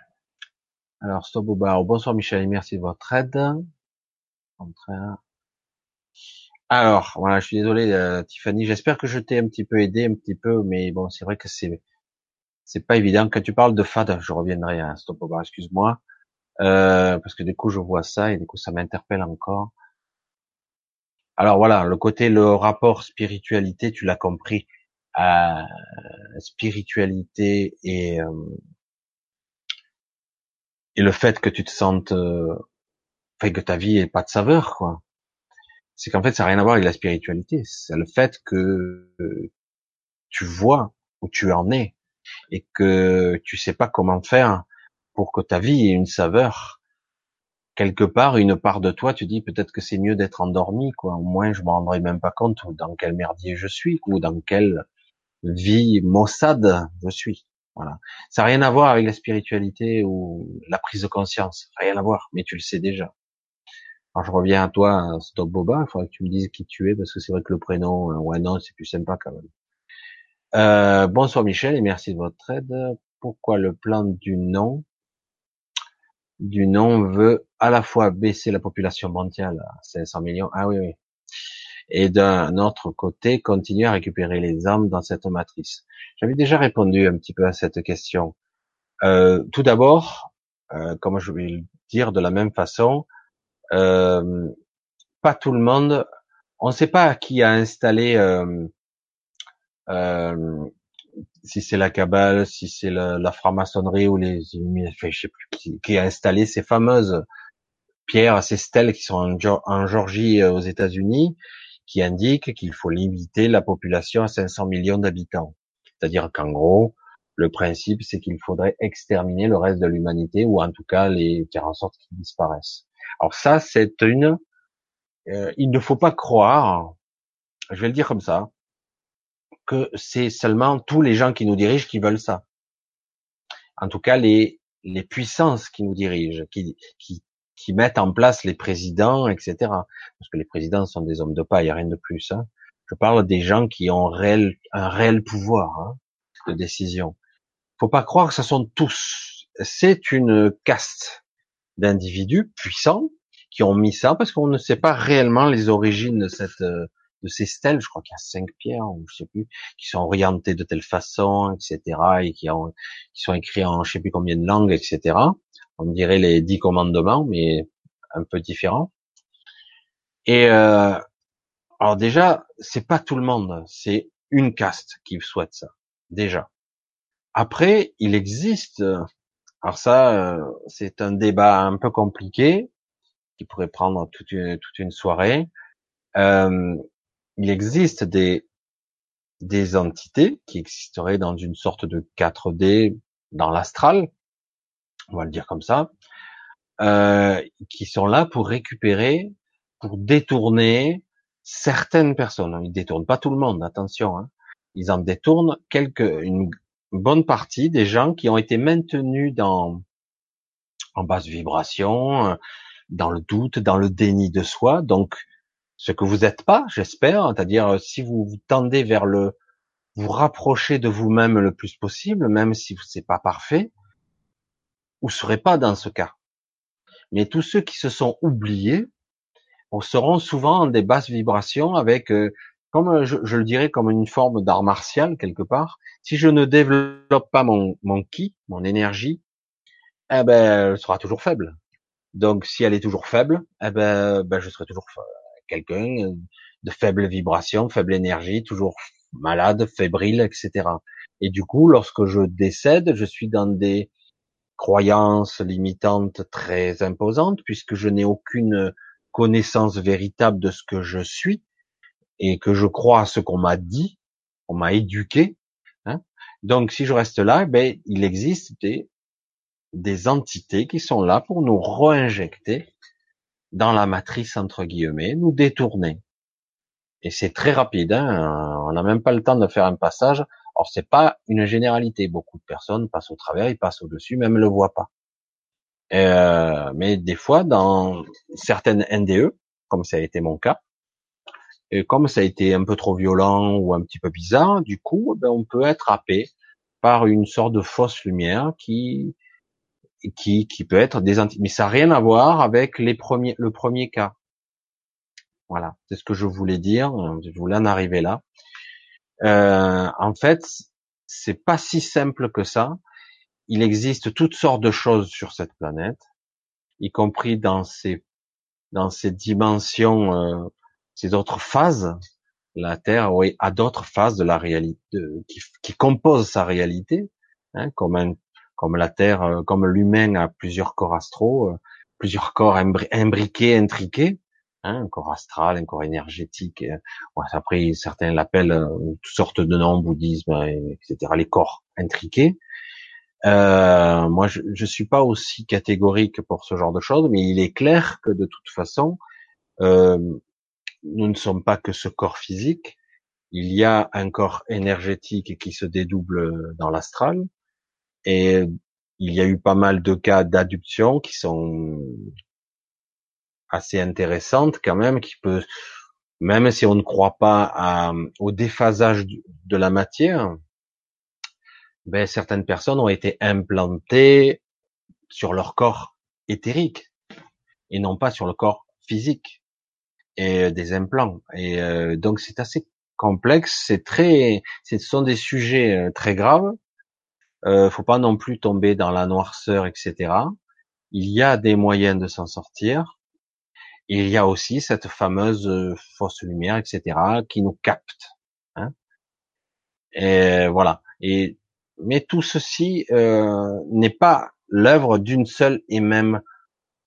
Alors, stop au. Bonsoir Michel, merci de votre aide. Alors, voilà, je suis désolé, euh, Tiffany. J'espère que je t'ai un petit peu aidé, un petit peu, mais bon, c'est vrai que c'est c'est pas évident. Quand tu parles de fad, je reviendrai à stop excuse-moi, euh, parce que du coup, je vois ça et du coup, ça m'interpelle encore. Alors voilà, le côté, le rapport spiritualité, tu l'as compris. Euh, spiritualité et, euh, et le fait que tu te sentes, euh, fait que ta vie ait pas de saveur, quoi. C'est qu'en fait, ça n'a rien à voir avec la spiritualité. C'est le fait que tu vois où tu en es et que tu sais pas comment faire pour que ta vie ait une saveur. Quelque part, une part de toi, tu dis peut-être que c'est mieux d'être endormi, quoi. Au moins, je me rendrai même pas compte dans quel merdier je suis ou dans quelle vie maussade je suis. Voilà. Ça n'a rien à voir avec la spiritualité ou la prise de conscience. Rien à voir, mais tu le sais déjà. Alors je reviens à toi, Stop Boba, il faudrait que tu me dises qui tu es, parce que c'est vrai que le prénom, euh, ouais non, c'est plus sympa quand même. Euh, bonsoir Michel et merci de votre aide. Pourquoi le plan du nom du nom veut à la fois baisser la population mondiale à 500 millions? Ah oui, oui. Et d'un autre côté, continuer à récupérer les âmes dans cette matrice. J'avais déjà répondu un petit peu à cette question. Euh, tout d'abord, euh, comme je vais le dire de la même façon, euh, pas tout le monde, on ne sait pas qui a installé euh, euh, si c'est la cabale, si c'est la, la franc-maçonnerie ou les, enfin, je sais plus qui, qui, a installé ces fameuses pierres, ces stèles qui sont en, Georgie euh, aux États-Unis, qui indiquent qu'il faut limiter la population à 500 millions d'habitants. C'est-à-dire qu'en gros, le principe, c'est qu'il faudrait exterminer le reste de l'humanité, ou en tout cas les faire en sorte qu'ils disparaissent. Alors ça, c'est une. Euh, il ne faut pas croire, je vais le dire comme ça, que c'est seulement tous les gens qui nous dirigent qui veulent ça. En tout cas, les, les puissances qui nous dirigent, qui, qui, qui mettent en place les présidents, etc. Parce que les présidents sont des hommes de paille, rien de plus. Hein. Je parle des gens qui ont réel, un réel pouvoir hein, de décision. Faut pas croire que ce sont tous. C'est une caste d'individus puissants qui ont mis ça parce qu'on ne sait pas réellement les origines de cette de ces stèles, je crois qu'il y a cinq pierres, ou je sais plus, qui sont orientées de telle façon, etc., et qui, ont, qui sont écrits en je sais plus combien de langues, etc. On dirait les dix commandements, mais un peu différents. Et euh, alors déjà, c'est pas tout le monde, c'est une caste qui souhaite ça, déjà. Après, il existe, alors ça, euh, c'est un débat un peu compliqué, qui pourrait prendre toute une, toute une soirée. Euh, il existe des, des entités qui existeraient dans une sorte de 4D dans l'astral, on va le dire comme ça, euh, qui sont là pour récupérer, pour détourner certaines personnes. Ils détournent pas tout le monde, attention. Hein. Ils en détournent quelques, une bonne partie des gens qui ont été maintenus dans en basse vibration, dans le doute, dans le déni de soi, donc ce que vous n'êtes pas, j'espère, c'est-à-dire euh, si vous vous tendez vers le, vous rapprocher de vous-même le plus possible, même si c'est pas parfait, vous serez pas dans ce cas. Mais tous ceux qui se sont oubliés, on seront souvent en des basses vibrations avec, euh, comme je, le dirais, comme une forme d'art martial quelque part. Si je ne développe pas mon, mon ki, mon énergie, eh ben, elle sera toujours faible. Donc, si elle est toujours faible, eh ben, ben je serai toujours quelqu'un euh, de faible vibration, faible énergie, toujours malade, fébrile, etc. Et du coup, lorsque je décède, je suis dans des croyances limitantes très imposantes, puisque je n'ai aucune connaissance véritable de ce que je suis, et que je crois à ce qu'on m'a dit, on m'a éduqué. Hein. Donc, si je reste là, ben, il existe des, entités qui sont là pour nous réinjecter dans la matrice entre guillemets, nous détourner. Et c'est très rapide, hein on n'a même pas le temps de faire un passage. Or c'est pas une généralité, beaucoup de personnes passent au travers, ils passent au-dessus, même le voient pas. Euh, mais des fois, dans certaines NDE, comme ça a été mon cas, et comme ça a été un peu trop violent ou un petit peu bizarre, du coup, ben, on peut être happé par une sorte de fausse lumière qui qui, qui peut être des mais ça n'a rien à voir avec les premiers, le premier cas. Voilà, c'est ce que je voulais dire. Je voulais en arriver là. Euh, en fait, c'est pas si simple que ça. Il existe toutes sortes de choses sur cette planète, y compris dans ces dans ces dimensions euh, ces autres phases, la Terre oui, a d'autres phases de la réalité qui, qui composent sa réalité, hein, comme un, comme la Terre, euh, comme l'humain a plusieurs corps astraux, euh, plusieurs corps imbriqués, intriqués, hein, un corps astral, un corps énergétique. après, certains l'appellent euh, toutes sortes de noms, bouddhisme, etc. Les corps intriqués. Euh, moi, je, je suis pas aussi catégorique pour ce genre de choses, mais il est clair que de toute façon, euh, nous ne sommes pas que ce corps physique. Il y a un corps énergétique qui se dédouble dans l'astral, et il y a eu pas mal de cas d'adduction qui sont assez intéressantes quand même, qui peut, même si on ne croit pas à, au déphasage de la matière, ben, certaines personnes ont été implantées sur leur corps éthérique et non pas sur le corps physique et des implants. Et euh, donc c'est assez complexe, c'est très, ce sont des sujets euh, très graves. Euh, faut pas non plus tomber dans la noirceur, etc. Il y a des moyens de s'en sortir. Il y a aussi cette fameuse euh, fausse lumière, etc., qui nous capte. Hein et voilà. Et mais tout ceci euh, n'est pas l'œuvre d'une seule et même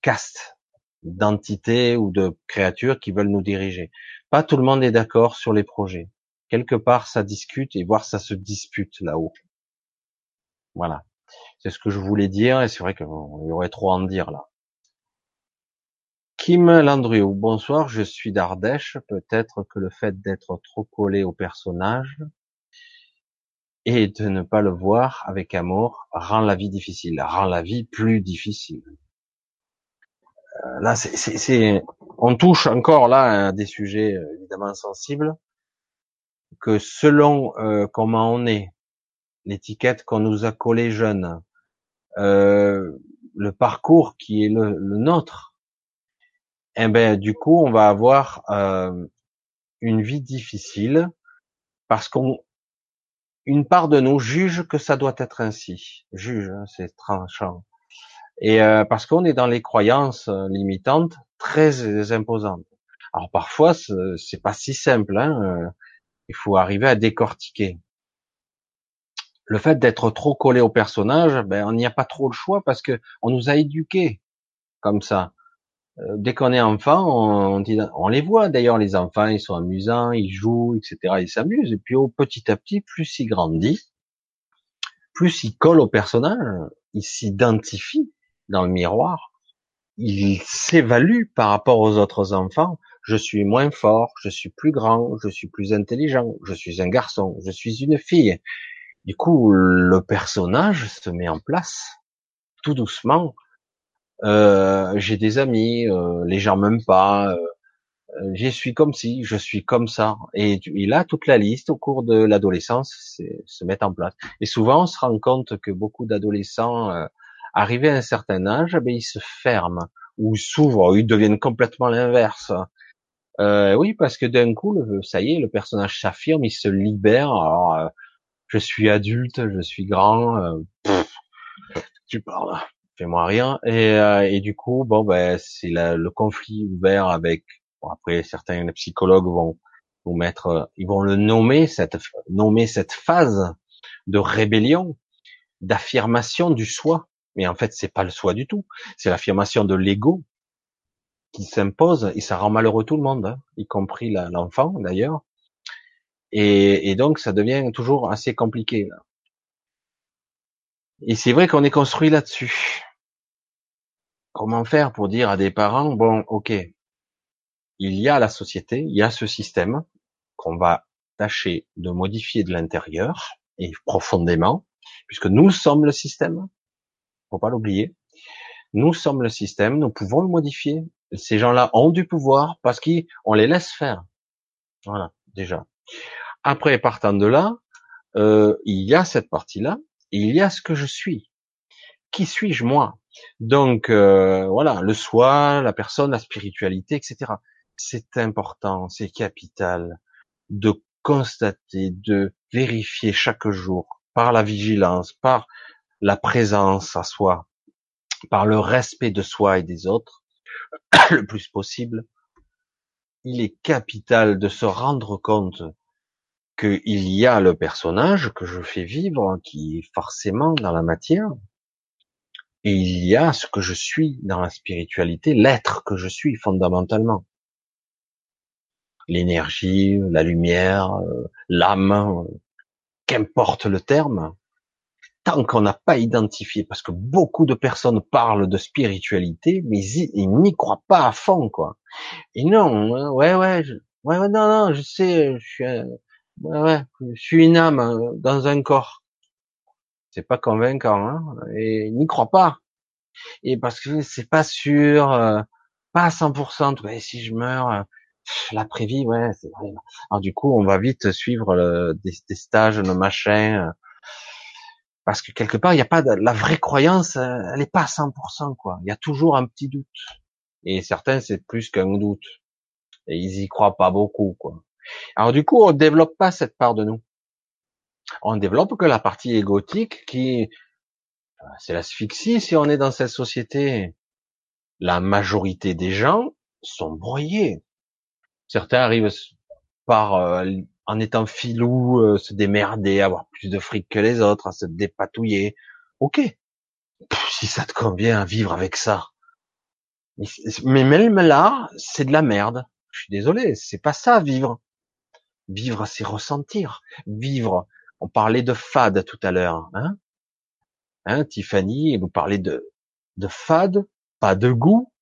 caste d'entités ou de créatures qui veulent nous diriger. Pas tout le monde est d'accord sur les projets. Quelque part, ça discute et voire ça se dispute là-haut. Voilà. C'est ce que je voulais dire et c'est vrai qu'il y aurait trop à en dire là. Kim Landrieu, bonsoir, je suis d'Ardèche. Peut-être que le fait d'être trop collé au personnage et de ne pas le voir avec amour rend la vie difficile, rend la vie plus difficile. Euh, là, c'est, on touche encore là à des sujets euh, évidemment sensibles que selon euh, comment on est, l'étiquette qu'on nous a collée jeune, le parcours qui est le, le nôtre, eh ben du coup, on va avoir euh, une vie difficile parce qu'on une part de nous juge que ça doit être ainsi. Juge, hein, c'est tranchant. Et euh, parce qu'on est dans les croyances euh, limitantes très imposantes. Alors parfois, c'est pas si simple. Hein, euh, il faut arriver à décortiquer. Le fait d'être trop collé au personnage, ben on n'y a pas trop le choix parce que on nous a éduqués comme ça. Euh, dès qu'on est enfant, on, on les voit d'ailleurs les enfants, ils sont amusants, ils jouent, etc. Ils s'amusent. Et puis au petit à petit, plus ils grandissent, plus ils collent au personnage, ils s'identifient dans le miroir, ils s'évaluent par rapport aux autres enfants. Je suis moins fort, je suis plus grand, je suis plus intelligent, je suis un garçon, je suis une fille. Du coup, le personnage se met en place tout doucement euh, j'ai des amis, euh, les gens m'aiment pas, euh, euh, je suis comme si, je suis comme ça. Et il a toute la liste au cours de l'adolescence se met en place. Et souvent, on se rend compte que beaucoup d'adolescents, euh, arrivés à un certain âge, ben, ils se ferment ou s'ouvrent, ou ils deviennent complètement l'inverse. Oui, parce que d'un coup, ça y est, le personnage s'affirme, il se libère. Alors, je suis adulte, je suis grand. tu parles euh, et du coup, bon, ben, c'est le conflit ouvert avec. Bon, après, certains psychologues vont vous mettre, ils vont le nommer cette nommer cette phase de rébellion, d'affirmation du soi. Mais en fait, c'est pas le soi du tout. C'est l'affirmation de l'ego qui s'impose et ça rend malheureux tout le monde, hein, y compris l'enfant d'ailleurs. Et, et, donc, ça devient toujours assez compliqué. Là. Et c'est vrai qu'on est construit là-dessus. Comment faire pour dire à des parents, bon, ok, il y a la société, il y a ce système qu'on va tâcher de modifier de l'intérieur et profondément, puisque nous sommes le système, faut pas l'oublier. Nous sommes le système, nous pouvons le modifier. Ces gens-là ont du pouvoir parce qu'on les laisse faire. Voilà, déjà. Après, partant de là, euh, il y a cette partie-là, il y a ce que je suis. Qui suis-je moi? Donc euh, voilà, le soi, la personne, la spiritualité, etc. C'est important, c'est capital de constater, de vérifier chaque jour par la vigilance, par la présence à soi, par le respect de soi et des autres, *coughs* le plus possible, il est capital de se rendre compte qu'il y a le personnage que je fais vivre, qui est forcément dans la matière, et il y a ce que je suis dans la spiritualité, l'être que je suis fondamentalement. L'énergie, la lumière, euh, l'âme, euh, qu'importe le terme, tant qu'on n'a pas identifié, parce que beaucoup de personnes parlent de spiritualité, mais ils, n'y croient pas à fond, quoi. Et non, hein, ouais, ouais, ouais, ouais, non, non, je sais, je suis, ouais, ouais, je suis une âme euh, dans un corps. C'est pas convaincant, hein, et n'y croient pas. Et parce que c'est pas sûr, euh, pas à 100%. Ouais, si je meurs, euh, l'après-vie, ouais, c'est vrai. Alors du coup, on va vite suivre le, des, des, stages, nos machins parce que quelque part, il n'y a pas de, la vraie croyance, euh, elle n'est pas à 100%, quoi. Il y a toujours un petit doute. Et certains, c'est plus qu'un doute. Et ils y croient pas beaucoup, quoi. Alors du coup, on développe pas cette part de nous. On développe que la partie égotique qui, euh, c'est l'asphyxie si on est dans cette société. La majorité des gens sont broyés. Certains arrivent par euh, en étant filou, euh, se démerder, avoir plus de fric que les autres, à se dépatouiller. Ok, si ça te convient, vivre avec ça. Mais même là, c'est de la merde. Je suis désolé, c'est pas ça vivre. Vivre, c'est ressentir. Vivre. On parlait de fade tout à l'heure, hein, hein Tiffany, vous parlez de de fade, pas de goût,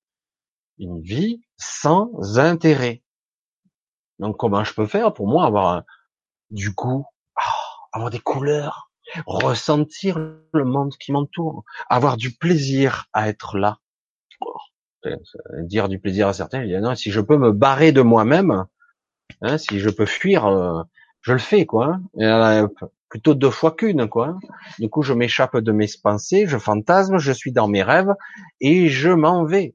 une vie sans intérêt. Donc comment je peux faire pour moi avoir du goût, ah, avoir des couleurs, ressentir le monde qui m'entoure, avoir du plaisir à être là. Dire du plaisir à certains, non, si je peux me barrer de moi-même, hein, si je peux fuir, euh, je le fais quoi. Hein. plutôt deux fois qu'une quoi. Du coup, je m'échappe de mes pensées, je fantasme, je suis dans mes rêves et je m'en vais.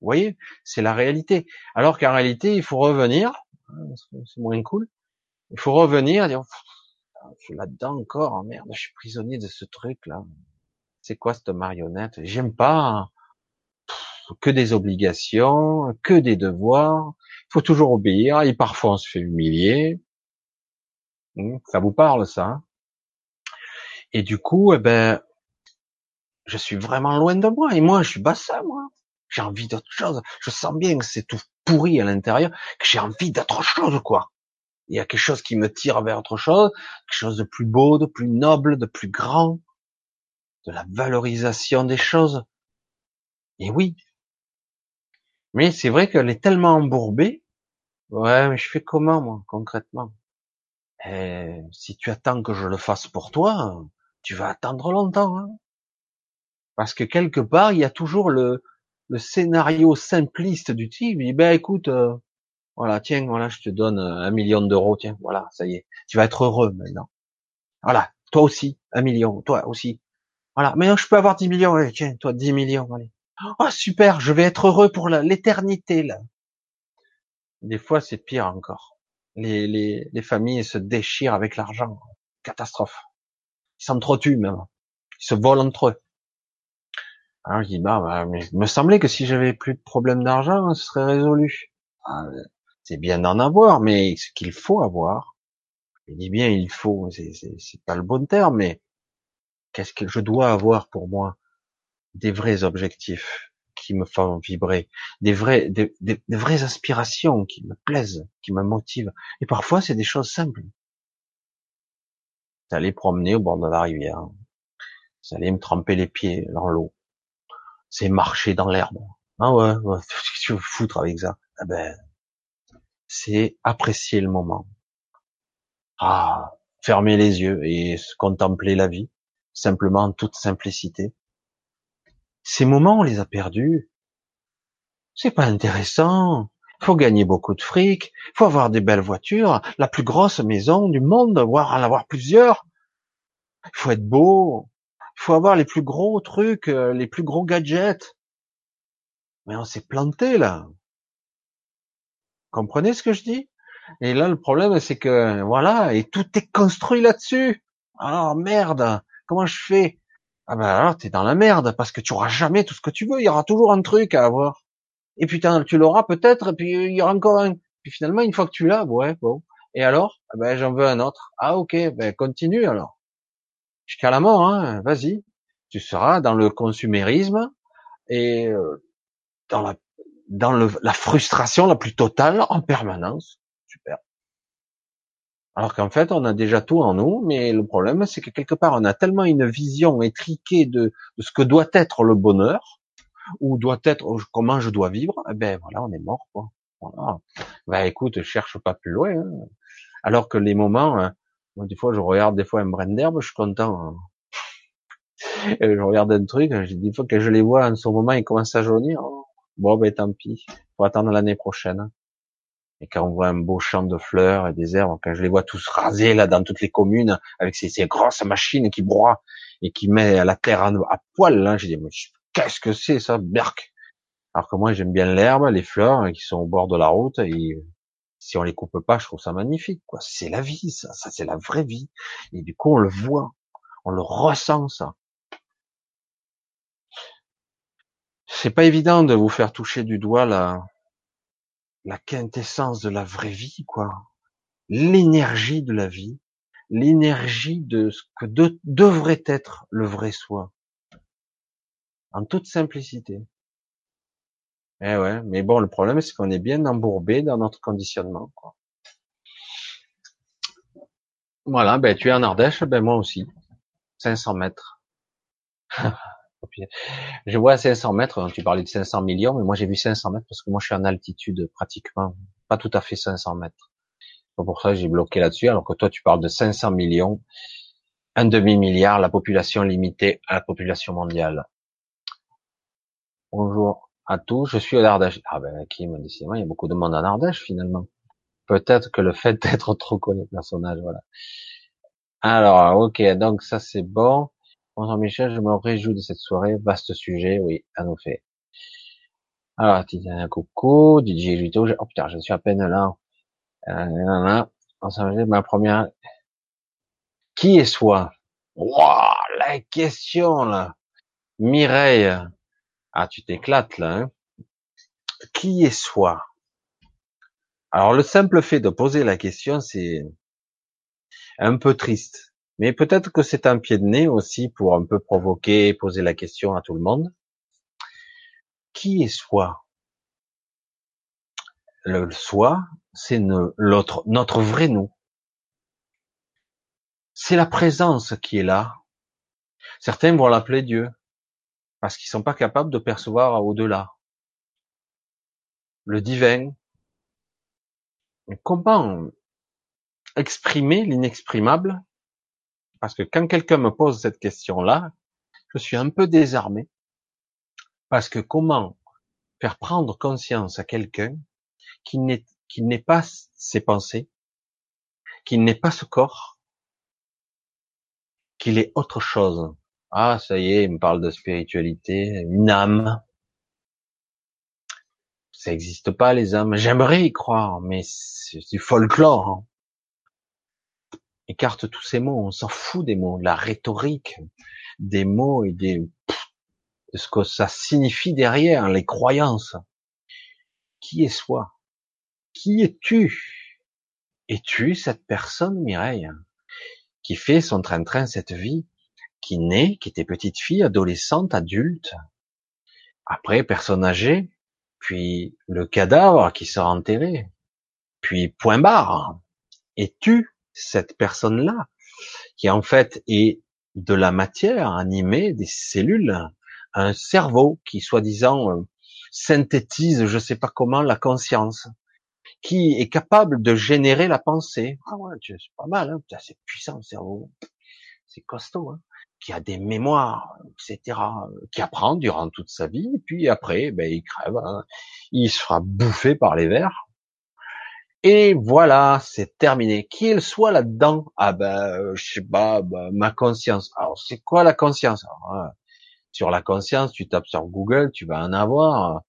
Vous voyez, c'est la réalité. Alors qu'en réalité, il faut revenir c'est moins cool. Il faut revenir dire, je suis là-dedans encore, merde, je suis prisonnier de ce truc-là. C'est quoi cette marionnette? J'aime pas que des obligations, que des devoirs. Il faut toujours obéir et parfois on se fait humilier. Hmm, ça vous parle ça hein? Et du coup, eh ben, je suis vraiment loin de moi. Et moi, je suis bassin, moi. J'ai envie d'autre chose. Je sens bien que c'est tout pourri à l'intérieur, que j'ai envie d'autre chose, quoi. Il y a quelque chose qui me tire vers autre chose, quelque chose de plus beau, de plus noble, de plus grand, de la valorisation des choses. Et oui. Mais c'est vrai qu'elle est tellement embourbée. Ouais, mais je fais comment, moi, concrètement? Eh, si tu attends que je le fasse pour toi, tu vas attendre longtemps. Hein Parce que quelque part, il y a toujours le, scénario simpliste du type, il dit, ben écoute, euh, voilà, tiens, voilà, je te donne euh, un million d'euros, tiens, voilà, ça y est, tu vas être heureux maintenant. Voilà, toi aussi, un million, toi aussi. Voilà, maintenant je peux avoir dix millions, allez, tiens, toi dix millions, allez. Oh super, je vais être heureux pour l'éternité là. Des fois, c'est pire encore. Les, les, les familles se déchirent avec l'argent. Catastrophe. Ils s'entretuent même. Ils se volent entre eux. Alors je dis bah, bah, il me semblait que si j'avais plus de problème d'argent, ce serait résolu. C'est bien d'en avoir, mais ce qu'il faut avoir, je dis bien il faut, c'est pas le bon terme, mais qu'est-ce que je dois avoir pour moi? Des vrais objectifs qui me font vibrer, des vrais, des, vraies aspirations qui me plaisent, qui me motivent. Et parfois c'est des choses simples. J'allais promener au bord de la rivière, j'allais me tremper les pieds dans l'eau c'est marcher dans l'herbe. Ah ouais, ouais *laughs* qu'est-ce que tu veux foutre avec ça? Ah ben, c'est apprécier le moment. Ah, fermer les yeux et contempler la vie, simplement en toute simplicité. Ces moments, on les a perdus. C'est pas intéressant. Faut gagner beaucoup de fric, faut avoir des belles voitures, la plus grosse maison du monde, voire en avoir plusieurs. Faut être beau, faut avoir les plus gros trucs, euh, les plus gros gadgets. Mais on s'est planté là. Comprenez ce que je dis? Et là, le problème, c'est que voilà, et tout est construit là-dessus. Alors merde, comment je fais? Ah ben alors, t'es dans la merde parce que tu auras jamais tout ce que tu veux. Il y aura toujours un truc à avoir. Et putain, tu l'auras peut-être, et puis il y aura encore un. Puis finalement, une fois que tu l'as, ouais, bon. Et alors, ah ben j'en veux un autre. Ah ok, ben continue alors. Jusqu'à la mort, hein. Vas-y. Tu seras dans le consumérisme et euh, dans la dans le, la frustration la plus totale en permanence. Super. Alors qu'en fait, on a déjà tout en nous, mais le problème, c'est que quelque part, on a tellement une vision étriquée de, ce que doit être le bonheur, ou doit être comment je dois vivre. Eh ben voilà, on est mort. Quoi. Voilà. Ben écoute, cherche pas plus loin. Hein. Alors que les moments, hein, des fois, je regarde des fois un brin d'herbe, je suis content. Hein. Je regarde un truc, dis, fois que je les vois en ce moment, ils commencent à jaunir. Bon, ben tant pis, faut attendre l'année prochaine. Et quand on voit un beau champ de fleurs et des herbes, quand je les vois tous rasés là dans toutes les communes avec ces, grosses machines qui broient et qui met la terre à, poil, là, j'ai dit qu'est-ce que c'est ça, berk Alors que moi j'aime bien l'herbe, les fleurs hein, qui sont au bord de la route et si on les coupe pas, je trouve ça magnifique. Quoi, c'est la vie, ça, ça c'est la vraie vie. Et du coup on le voit, on le ressent ça. C'est pas évident de vous faire toucher du doigt la, la quintessence de la vraie vie, quoi. L'énergie de la vie, l'énergie de ce que devrait être le vrai soi. En toute simplicité. Eh ouais, mais bon, le problème, c'est qu'on est bien embourbé dans notre conditionnement, quoi. Voilà, ben, tu es en Ardèche, ben, moi aussi. 500 mètres. *laughs* Je vois 500 mètres, hein, tu parlais de 500 millions, mais moi j'ai vu 500 mètres parce que moi je suis en altitude pratiquement, pas tout à fait 500 mètres. C'est pour ça que j'ai bloqué là-dessus, alors que toi tu parles de 500 millions, un demi-milliard, la population limitée à la population mondiale. Bonjour à tous, je suis à Ardèche. Ah ben Kim, décidément, il y a beaucoup de monde en Ardèche finalement. Peut-être que le fait d'être trop connu personnage, voilà. Alors, ok, donc ça c'est bon. Bonjour Michel, je me réjouis de cette soirée. Vaste sujet, oui, à nous fait. Alors, un coucou, DJ Luto. Oh putain, je suis à peine là. Euh, on ma première. Qui est soi? Waouh, la question là. Mireille. Ah, tu t'éclates là. Hein Qui est soi? Alors, le simple fait de poser la question, c'est un peu triste. Mais peut-être que c'est un pied de nez aussi pour un peu provoquer, poser la question à tout le monde. Qui est soi? Le soi, c'est notre vrai nous. C'est la présence qui est là. Certains vont l'appeler Dieu parce qu'ils sont pas capables de percevoir au-delà. Le divin. Comment exprimer l'inexprimable parce que quand quelqu'un me pose cette question-là, je suis un peu désarmé. Parce que comment faire prendre conscience à quelqu'un qui n'est, n'est pas ses pensées, qu'il n'est pas ce corps, qu'il est autre chose? Ah, ça y est, il me parle de spiritualité, une âme. Ça n'existe pas, les âmes. J'aimerais y croire, mais c'est du folklore. Écarte tous ces mots, on s'en fout des mots, de la rhétorique des mots et des de ce que ça signifie derrière, les croyances. Qui est soi? Qui es-tu? Es-tu cette personne, Mireille, qui fait son train-train cette vie, qui naît, qui était petite fille, adolescente, adulte, après personne âgée, puis le cadavre qui sera enterré, puis point barre. Es-tu cette personne-là, qui en fait est de la matière animée, des cellules, un cerveau qui soi-disant euh, synthétise, je sais pas comment, la conscience, qui est capable de générer la pensée. Ah ouais, c'est pas mal, hein c'est puissant le cerveau, c'est costaud, hein qui a des mémoires, etc., qui apprend durant toute sa vie, et puis après, ben, il crève, hein. il se fera bouffer par les vers, et voilà, c'est terminé. Qu'il soit là-dedans, ah ben, je sais pas, ben, ma conscience. Alors, c'est quoi la conscience? Hein, Sur la conscience, tu tapes sur Google, tu vas en avoir euh,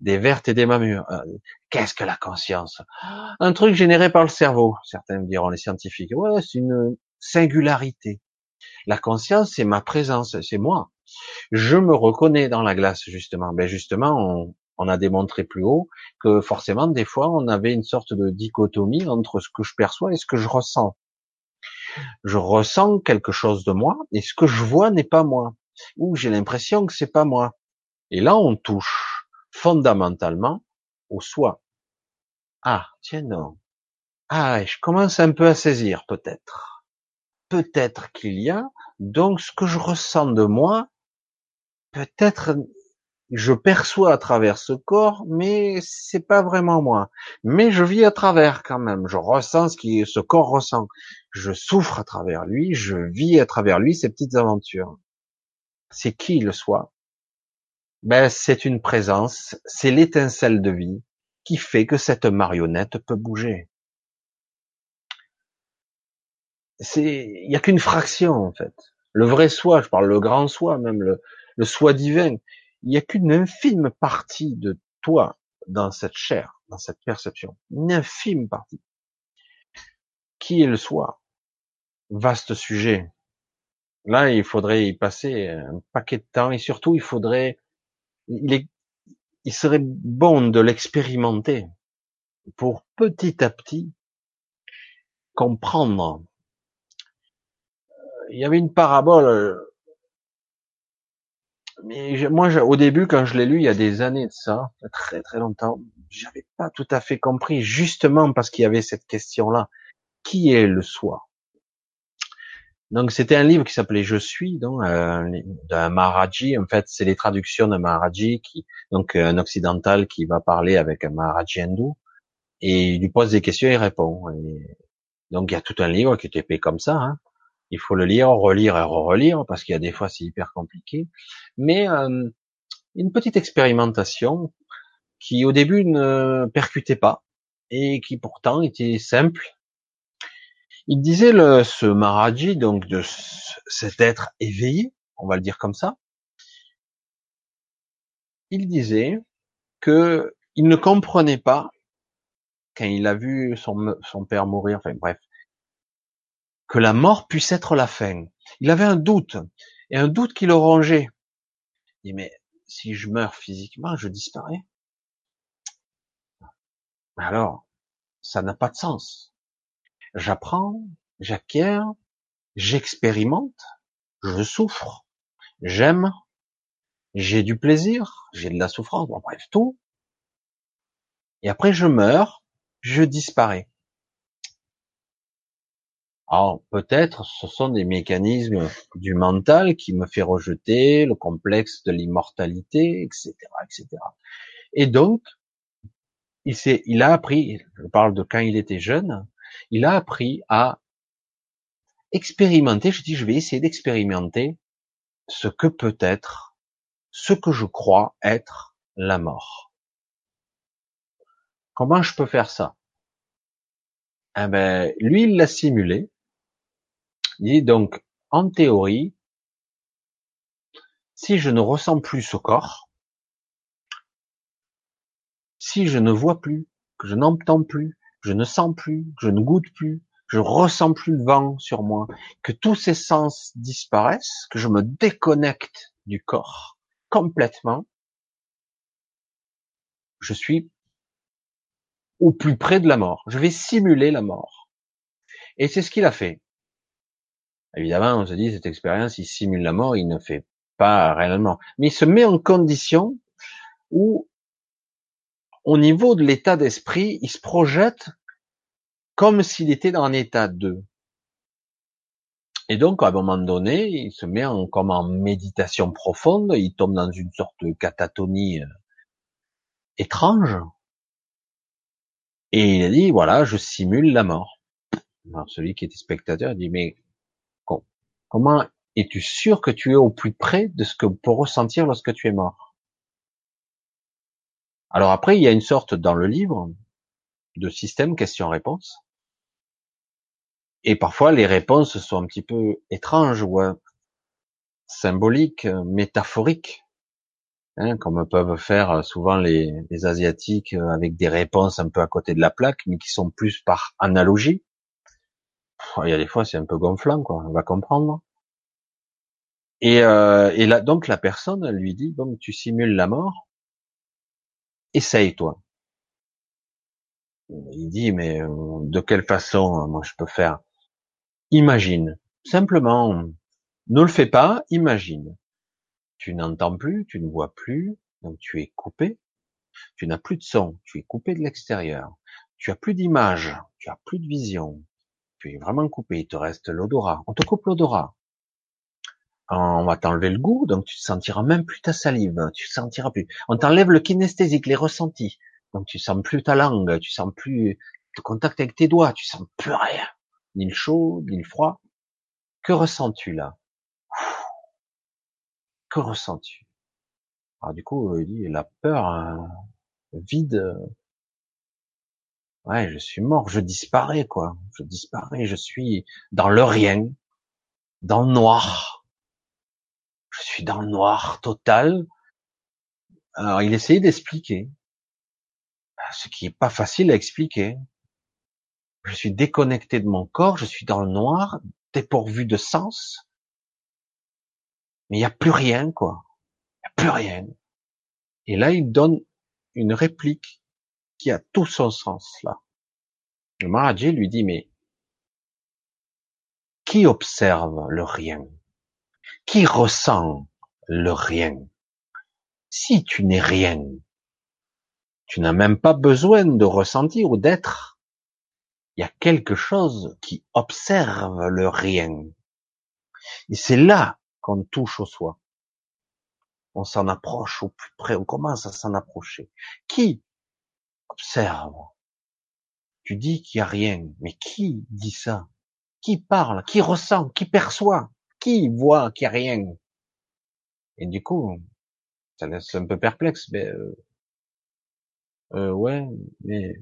des vertes et des mamures. Euh, qu'est-ce que la conscience? Un truc généré par le cerveau. Certains me diront les scientifiques. Ouais, c'est une singularité. La conscience, c'est ma présence, c'est moi. Je me reconnais dans la glace, justement. Ben justement, on, On a démontré plus haut que forcément, des fois, on avait une sorte de dichotomie entre ce que je perçois et ce que je ressens. Je ressens quelque chose de moi et ce que je vois n'est pas moi. Ou j'ai l'impression que c'est pas moi. Et là, on touche fondamentalement au soi. Ah, tiens non. Ah, je commence un peu à saisir, peut-être. Peut-être qu'il y a, donc ce que je ressens de moi, peut-être je perçois à travers ce corps, mais c'est pas vraiment moi. Mais je vis à travers quand même. Je ressens ce qui ce corps ressent. Je souffre à travers lui, je vis à travers lui ces petites aventures. C'est qui le soi? Ben c'est une présence, c'est l'étincelle de vie qui fait que cette marionnette peut bouger. c'est, il y a qu'une fraction en fait. Le vrai soi, je parle le grand soi, même le, le soi divin, il y a qu'une infime partie de toi dans cette chair, dans cette perception, une infime partie. Qui est le soi Vaste sujet. Là, il faudrait y passer un paquet de temps et surtout, il faudrait, il, il serait bon de l'expérimenter pour petit à petit comprendre il y avait une parabole. Euh, mais moi, au début, quand je l'ai lu, il y a des années de ça, très très longtemps, j'avais pas tout à fait compris, justement parce qu'il y avait cette question-là. Qui est le soi? Donc, c'était un livre qui s'appelait Je suis, donc euh, d'un Maharaji. En fait, c'est les traductions d'un Maharaji, qui, donc un occidental qui va parler avec un Maharaji hindou, et il lui pose des questions et il répond. Et donc, il y a tout un livre qui était fait comme ça. Hein il faut le lire, relire et relire parce qu'il y a des fois c'est hyper compliqué. Mais euh, une petite expérimentation qui au début ne percutait pas et qui pourtant était simple. Il disait le, ce Maharaji, donc de cet être éveillé, on va le dire comme ça. Il disait que il ne comprenait pas quand il a vu son, son père mourir, enfin bref, que la mort puisse être la fin. Il avait un doute, et un doute qui le rongeait. Il dit, mais si je meurs physiquement, je disparais. Alors, ça n'a pas de sens. J'apprends, j'acquiers, j'expérimente, je souffre, j'aime, j'ai du plaisir, j'ai de la souffrance, bon, bref, tout. Et après, je meurs, je disparais. Alors peut-être ce sont des mécanismes du mental qui me fait rejeter le complexe de l'immortalité, etc., etc. Et donc il il a appris, je parle de quand il était jeune, il a appris à expérimenter. Je dis, je vais essayer d'expérimenter ce que peut être, ce que je crois être la mort. Comment je peux faire ça? Eh ben, lui, il l'a simulé. Il dit donc, en théorie, si je ne ressens plus ce corps, si je ne vois plus, que je n'entends plus, que je ne sens plus, que je ne goûte plus, que je ressens plus le vent sur moi, que tous ces sens disparaissent, que je me déconnecte du corps complètement, je suis au plus près de la mort. Je vais simuler la mort. Et c'est ce qu'il a fait. Évidemment, on se dit, cette expérience, il simule la mort, il ne fait pas réellement. Mais il se met en condition où, au niveau de l'état d'esprit, il se projette comme s'il était dans un état 2. Et donc, à un moment donné, il se met en, comme en méditation profonde, il tombe dans une sorte de catatonie euh, étrange. Et il a dit, voilà, je simule la mort. Alors, celui qui était spectateur dit, mais Comment es-tu sûr que tu es au plus près de ce que pour ressentir lorsque tu es mort? Alors après, il y a une sorte dans le livre de système question-réponse. Et parfois, les réponses sont un petit peu étranges ou euh, symboliques, métaphoriques, hein, comme peuvent faire souvent les, les, Asiatiques avec des réponses un peu à côté de la plaque, mais qui sont plus par analogie il y a des fois c'est un peu gonflant, quoi. On va comprendre. Et, euh, là, donc la personne lui dit bon, tu simules la mort. essaye toi. Il dit, mais euh, de quelle façon moi je peux faire? Imagine, simplement, ne le fais pas, imagine. Tu n'entends plus, tu ne vois plus, donc tu es coupé, tu n'as plus de son, tu es coupé de l'extérieur, tu as plus d'image, tu as plus de vision, tu es vraiment coupé, il te reste l'odorat, on te coupe l'odorat. On va t'enlever le goût, donc tu ne sentiras même plus ta salive, tu sentiras plus. On t'enlève le kinesthésique, les ressentis, donc tu sens plus ta langue, tu sens plus le contact avec tes doigts, tu sens plus rien, ni le chaud, ni le froid. Que ressens-tu là? Que ressens-tu? Alors du coup, il dit la peur, hein, vide. Ouais, je suis mort, je disparais quoi, je disparais, je suis dans le rien, dans le noir. Je suis dans le noir total. Alors il essayait d'expliquer, ce qui est pas facile à expliquer. Je suis déconnecté de mon corps, je suis dans le noir, dépourvu de sens. Mais il n'y a plus rien, quoi. Il n'y a plus rien. Et là, il donne une réplique qui a tout son sens, là. Le Maharaji lui dit, mais qui observe le rien? Qui ressent le rien? Si tu n'es rien, tu n'as même pas besoin de ressentir ou d'être. Il y a quelque chose qui observe le rien. Et c'est là qu'on touche au soi. On s'en approche au plus près, on commence à s'en approcher. Qui observe Tu dis qu'il n'y a rien, mais qui dit ça? Qui parle? Qui ressent? Qui perçoit? Qui voit qu'il n'y a rien? Et du coup, ça laisse un peu perplexe, mais euh, euh, ouais, mais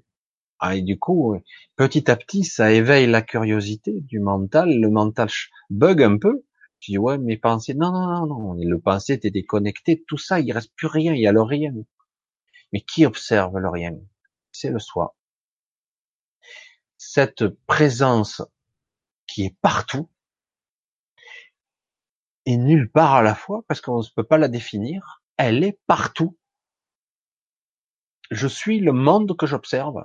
ah, et du coup, petit à petit, ça éveille la curiosité du mental. Le mental bug un peu. Tu dis ouais, mes pensées, non, non, non, non. Le pensée, t'es déconnecté. Tout ça, il reste plus rien. Il y a le rien. Mais qui observe le rien? C'est le soi. Cette présence qui est partout et nulle part à la fois, parce qu'on ne peut pas la définir. Elle est partout je suis le monde que j'observe.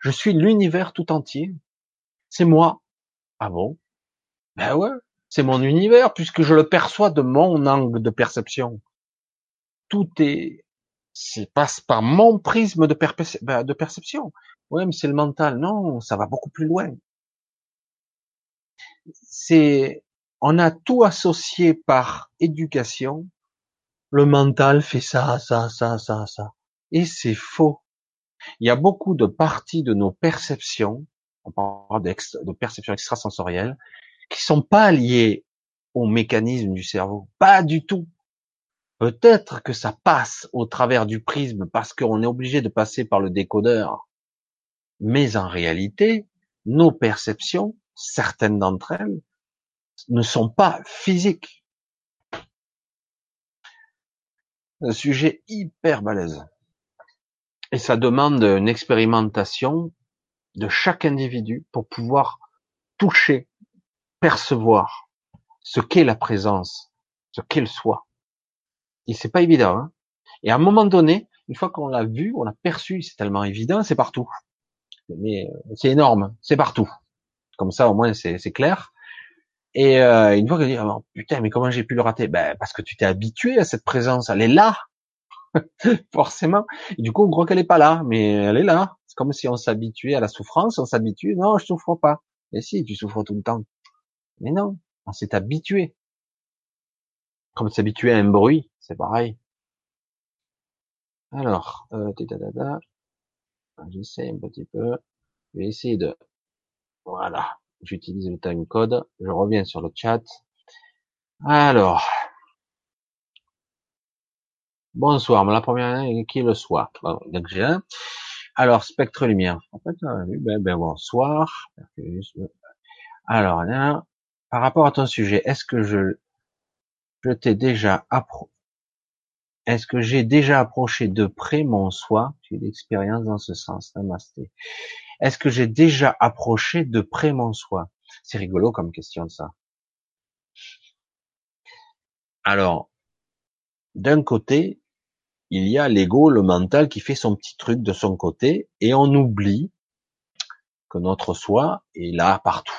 Je suis l'univers tout entier. C'est moi. Ah bon? Ben ouais, c'est mon univers puisque je le perçois de mon angle de perception. Tout est, c'est passe par mon prisme de, de perception. Ouais, mais c'est le mental. Non, ça va beaucoup plus loin. C'est, on a tout associé par éducation. Le mental fait ça, ça, ça, ça, ça. Et c'est faux. Il y a beaucoup de parties de nos perceptions, on parle de perceptions extrasensorielles, qui sont pas liées au mécanisme du cerveau. Pas du tout. Peut-être que ça passe au travers du prisme parce qu'on est obligé de passer par le décodeur. Mais en réalité, nos perceptions, certaines d'entre elles, ne sont pas physiques. Un sujet hyper balèze. Et ça demande une expérimentation de chaque individu pour pouvoir toucher, percevoir ce qu'est la présence, ce qu'est le soi. Et c'est pas évident. Hein et à un moment donné, une fois qu'on l'a vu, on l'a perçu, c'est tellement évident, c'est partout. Mais euh, c'est énorme, c'est partout. Comme ça, au moins, c'est clair. Et euh, une fois que tu dis, oh, putain, mais comment j'ai pu le rater? Ben parce que tu t'es habitué à cette présence, elle est là. *laughs* forcément. Et du coup, on croit qu'elle est pas là, mais elle est là. C'est comme si on s'habituait à la souffrance, on s'habitue, non, je souffre pas. Mais si, tu souffres tout le temps. Mais non, on s'est habitué. Comme s'habituer à un bruit, c'est pareil. Alors, euh, j'essaie un petit peu. Je vais essayer de, voilà, j'utilise le time code. Je reviens sur le chat. Alors, Bonsoir, la première qui le soir? donc j'ai un. Alors, spectre lumière. En fait, ben, ben, bonsoir. Alors, par rapport à ton sujet, est-ce que je, je t'ai déjà appro, est-ce que j'ai déjà approché de près mon soi? J'ai l'expérience dans ce sens. Namasté. Est-ce que j'ai déjà approché de près mon soi? C'est rigolo comme question ça. Alors, d'un côté, il y a l'ego, le mental qui fait son petit truc de son côté et on oublie que notre soi est là partout.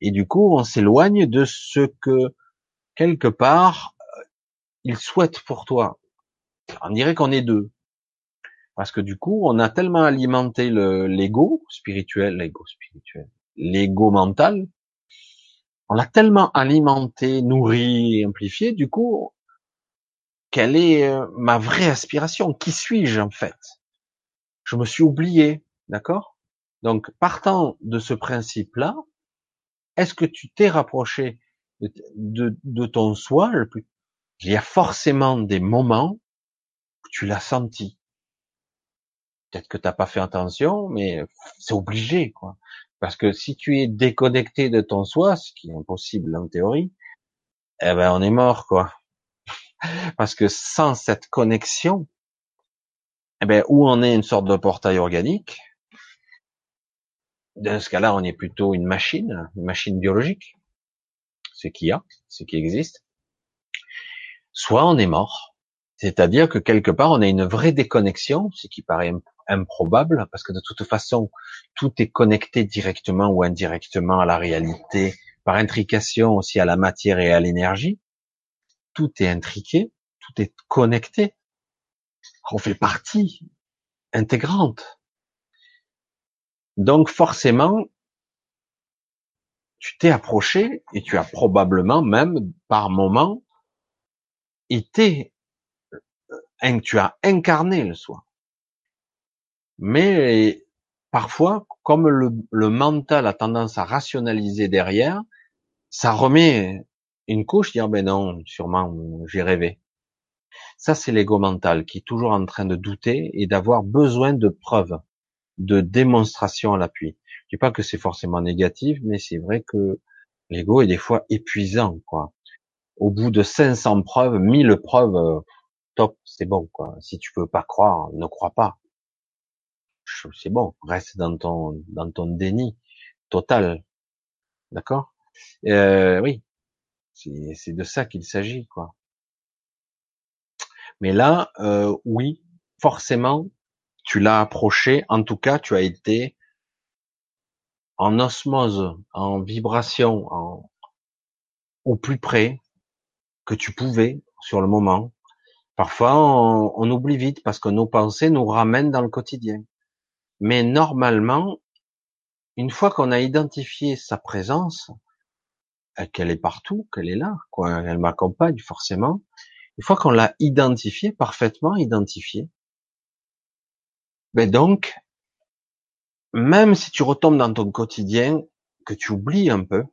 Et du coup, on s'éloigne de ce que quelque part il souhaite pour toi. On dirait qu'on est deux. Parce que du coup, on a tellement alimenté l'ego spirituel, l'ego spirituel, l'ego mental, on l'a tellement alimenté, nourri, amplifié, du coup, quelle est euh, ma vraie aspiration? Qui suis-je en fait? Je me suis oublié, d'accord? Donc, partant de ce principe-là, est-ce que tu t'es rapproché de, ton soi Il y a forcément des moments où tu l'as senti. Peut-être que t'as pas fait attention, mais c'est obligé, quoi. Parce que si tu es déconnecté de ton soi, ce qui est impossible en théorie, eh ben on est mort, quoi. *laughs* Parce que sans cette connexion, eh ben, où on est une sorte de portail organique, dans ce cas-là, on est plutôt une machine, une machine biologique, ce qu'il y a, ce qui existe. Soit on est mort. C'est-à-dire que quelque part, on a une vraie déconnexion, ce qui paraît improbable, parce que de toute façon, tout est connecté directement ou indirectement à la réalité, par intrication aussi à la matière et à l'énergie tout est intriqué, tout est connecté. On fait partie intégrante. Donc forcément, tu t'es approché et tu as probablement même par moment été, euh, tu as incarné le soi. Mais parfois, comme le, mental a tendance à rationaliser derrière, ça remet une couche, dire ben non, sûrement j'ai rêvé. Ça c'est l'ego mental qui est toujours en train de douter et d'avoir besoin de preuves, de démonstrations à l'appui. Je dis pas que c'est forcément négatif, mais c'est vrai que l'ego est des fois épuisant, quoi. Au bout de 500 preuves, 1000 preuves, euh, top, c'est bon, quoi. Si tu peux pas croire, ne crois pas. C'est bon, reste dans ton dans ton déni total, d'accord? Euh, Oui, c'est de ça qu'il s'agit, quoi. Mais là, euh, oui, forcément, tu l'as approché. En tout cas, tu as été en osmose, en vibration, en, au plus près que tu pouvais sur le moment. Parfois, on, on oublie vite parce que nos pensées nous ramènent dans le quotidien. Mais normalement, une fois qu'on a identifié sa présence, euh, qu'elle est partout, qu'elle est là, quoi. Elle m'accompagne forcément. Une fois qu'on l'a identifié, parfaitement identifié, ben donc, même si tu retombes dans ton quotidien, que tu oublies un peu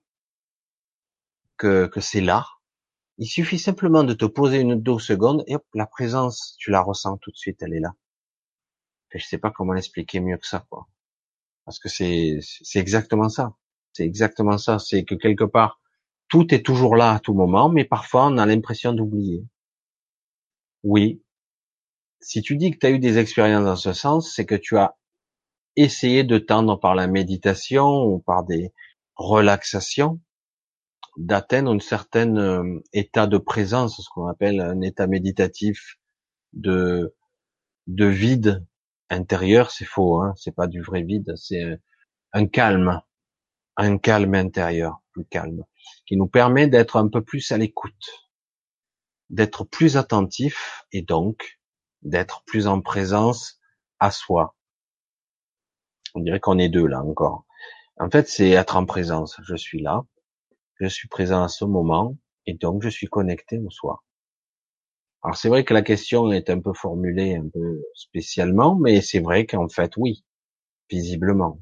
que, que c'est là, il suffit simplement de te poser une deux secondes et la présence, tu la ressens tout de suite, elle est là. Je sais pas comment l'expliquer mieux que ça, quoi. Parce que c'est, c'est exactement ça. C'est exactement ça. C'est que quelque part, tout est toujours là à tout moment, mais parfois on a l'impression d'oublier. Oui. Si tu dis que tu as eu des expériences dans ce sens, c'est que tu as essayé de tendre par la méditation ou par des relaxations d'atteindre un certain euh, état de présence, ce qu'on appelle un état méditatif de de vide intérieur, c'est faux, hein, c'est pas du vrai vide, c'est un calme, un calme intérieur, plus calme qui nous permet d'être un peu plus à l'écoute, d'être plus attentif et donc d'être plus en présence à soi. On dirait qu'on est deux là encore. En fait, c'est être en présence. Je suis là, je suis présent à ce moment et donc je suis connecté au soi. Alors c'est vrai que la question est un peu formulée un peu spécialement, mais c'est vrai qu'en fait oui, visiblement.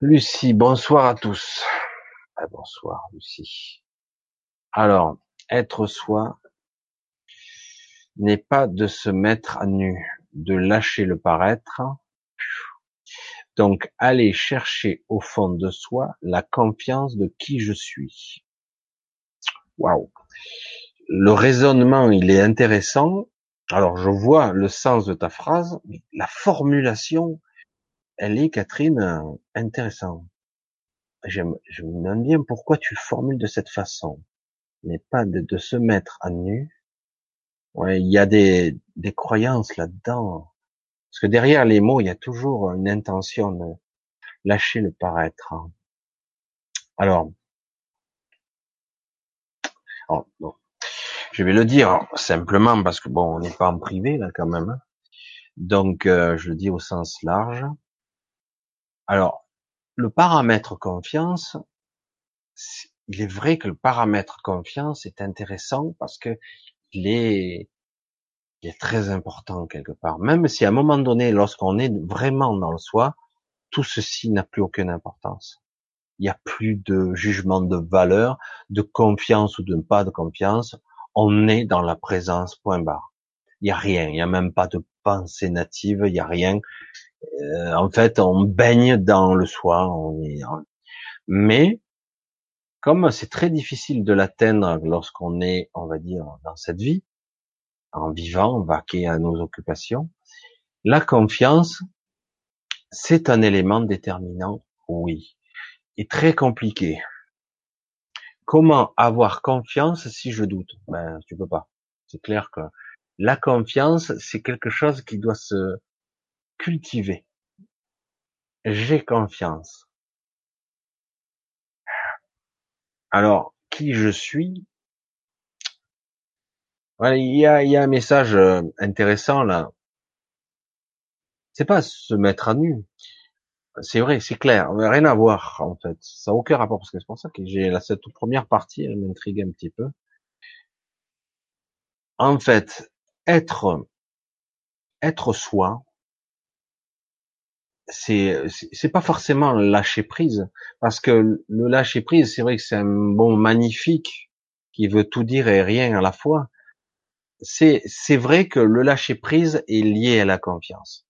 Lucie, bonsoir à tous. Ah, bonsoir Lucie. Alors, être soi n'est pas de se mettre à nu, de lâcher le paraître. Donc, aller chercher au fond de soi la confiance de qui je suis. Waouh. Le raisonnement, il est intéressant. Alors, je vois le sens de ta phrase, mais la formulation, elle est, Catherine, intéressante je, je me demande bien pourquoi tu formules de cette façon, mais pas de, se mettre à nu, Ouais, il y a des croyances là-dedans. Parce que derrière les mots, il y a toujours une intention de lâcher le paraître. Alors, oh, je vais le dire simplement parce que bon, on n'est pas en privé là quand même. Hein. Donc, euh, je le dis au sens large. Alors, le paramètre confiance, il est vrai que le paramètre confiance est intéressant parce que il est, il est très important quelque part. Même si à un moment donné, lorsqu'on est vraiment dans le soi, tout ceci n'a plus aucune importance. Il n'y a plus de jugement de valeur, de confiance ou de pas de confiance. On est dans la présence, point barre. Il n'y a rien, il n'y a même pas de pensée native, il n'y a rien. Euh, en fait, on baigne dans le soi. On. Mais comme c'est très difficile de l'atteindre lorsqu'on est, on va dire, dans cette vie, en vivant, vaquer à nos occupations, la confiance, c'est un élément déterminant, oui, et très compliqué. Comment avoir confiance si je doute? Ben, tu peux pas. C'est clair que la confiance, c'est quelque chose qui doit se cultiver. J'ai confiance. Alors, qui je suis? Il y a, il y a un message euh, intéressant là. C'est pas se mettre à nu. C'est vrai, c'est clair. Rien à voir en fait. Ça n'a aucun rapport parce que c'est pour ça que j'ai la cette première partie, elle m'intrigue un petit peu. En fait, être être soi, c'est c'est pas forcément lâcher prise parce que le lâcher prise, c'est vrai que c'est un bon magnifique qui veut tout dire et rien à la fois. C'est c'est vrai que le lâcher prise est lié à la confiance.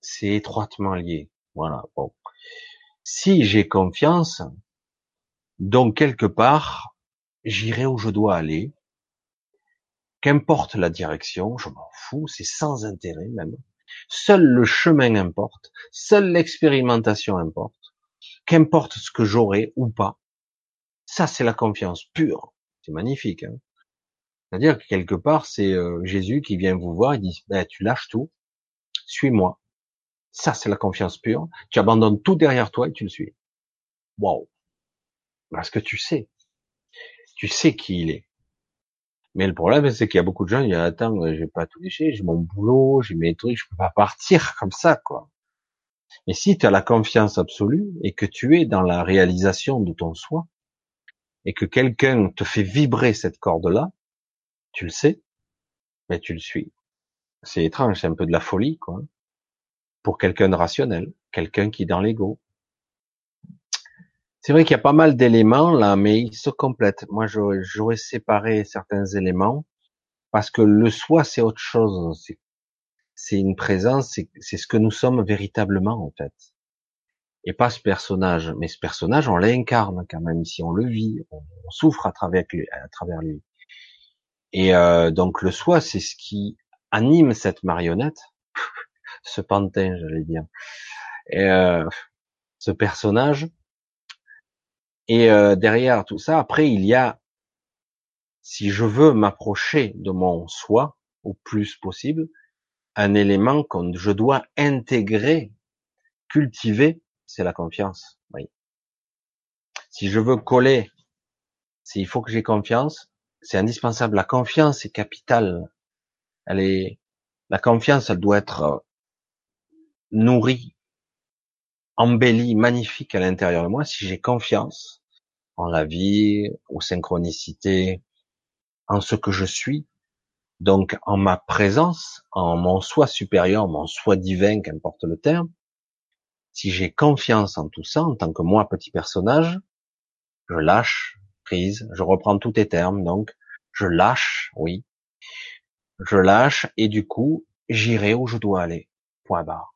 C'est étroitement lié. Voilà. Si j'ai confiance, donc quelque part, j'irai où je dois aller. Qu'importe la direction, je m'en fous, c'est sans intérêt même. Seul le chemin importe, seule l'expérimentation importe, qu'importe ce que j'aurai ou pas. Ça, c'est la confiance pure. C'est magnifique. Hein C'est-à-dire que quelque part, c'est euh, Jésus qui vient vous voir et dit, ben, tu lâches tout, suis-moi. Ça, c'est la confiance pure. Tu abandonnes tout derrière toi et tu le suis. Wow. Parce que tu sais. Tu sais qui il est. Mais le problème, c'est qu'il y a beaucoup de gens, qui disent, attends, j'ai pas tout déchiré, j'ai mon boulot, j'ai mes trucs, je peux pas partir *laughs* comme ça, quoi. Mais si tu as la confiance absolue et que tu es dans la réalisation de ton soi, et que quelqu'un te fait vibrer cette corde-là, tu le sais, mais tu le suis. C'est étrange, c'est un peu de la folie, quoi. Pour quelqu'un de rationnel, quelqu'un qui est dans l'ego. C'est vrai qu'il y a pas mal d'éléments là, mais ils se complètent. Moi, j'aurais séparé certains éléments parce que le soi, c'est autre chose. C'est une présence, c'est ce que nous sommes véritablement en fait, et pas ce personnage. Mais ce personnage, on l'incarne quand même ici, on le vit, on, souffre à travers lui. À travers lui. Et euh, donc le soi, c'est ce qui anime cette marionnette, *laughs* ce pantin, j'allais dire, et euh, ce personnage et euh, derrière tout ça, après, il y a, si je veux m'approcher de mon soi au plus possible, un élément que je dois intégrer, cultiver, c'est la confiance. Oui. Si je veux coller, s'il faut que j'ai confiance, c'est indispensable. La confiance est capitale. Elle est, la confiance, elle doit être nourrie, embellie, magnifique à l'intérieur de moi. Si j'ai confiance, en la vie, aux synchronicités, en ce que je suis, donc en ma présence, en mon soi supérieur, mon soi divin, qu'importe le terme, si j'ai confiance en tout ça, en tant que moi, petit personnage, je lâche je reprends tous tes termes, donc. Je lâche, oui, je lâche et du coup, j'irai où je dois aller, point barre.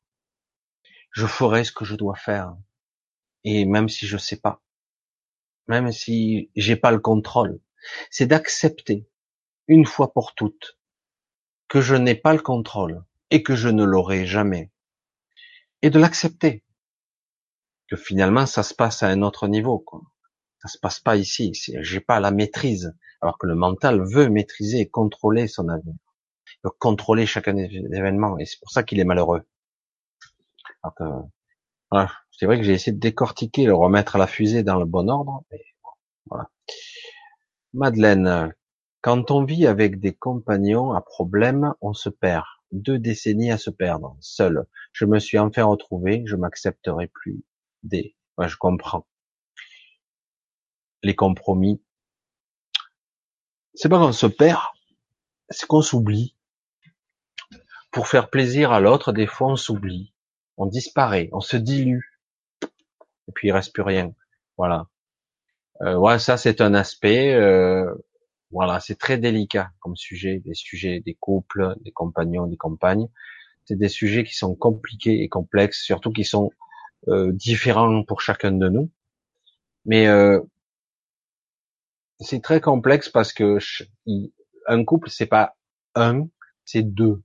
Je ferai ce que je dois faire, et même si je sais pas, même si j'ai pas le contrôle, c'est d'accepter une fois pour toutes que je n'ai pas le contrôle et que je ne l'aurai jamais, et de l'accepter. Que finalement ça se passe à un autre niveau. Ça se passe pas ici. J'ai pas la maîtrise. Alors que le mental veut maîtriser et contrôler son avenir. Il veut contrôler chaque événement. Et c'est pour ça qu'il est malheureux. C'est vrai que j'ai essayé de décortiquer, de remettre la fusée dans le bon ordre. voilà. Madeleine, quand on vit avec des compagnons à problème, on se perd. Deux décennies à se perdre, seul. Je me suis enfin retrouvé, je m'accepterai plus. Des, je comprends. Les compromis. C'est pas qu'on se perd, c'est qu'on s'oublie. Pour faire plaisir à l'autre, des fois on s'oublie, on disparaît, on se dilue, et puis il reste plus rien. Voilà. Euh, ouais, ça c'est un aspect. Euh, voilà, c'est très délicat comme sujet, des sujets des couples, des compagnons, des compagnes. C'est des sujets qui sont compliqués et complexes, surtout qui sont euh, différents pour chacun de nous. Mais euh, c'est très complexe parce que un couple c'est pas un, c'est deux.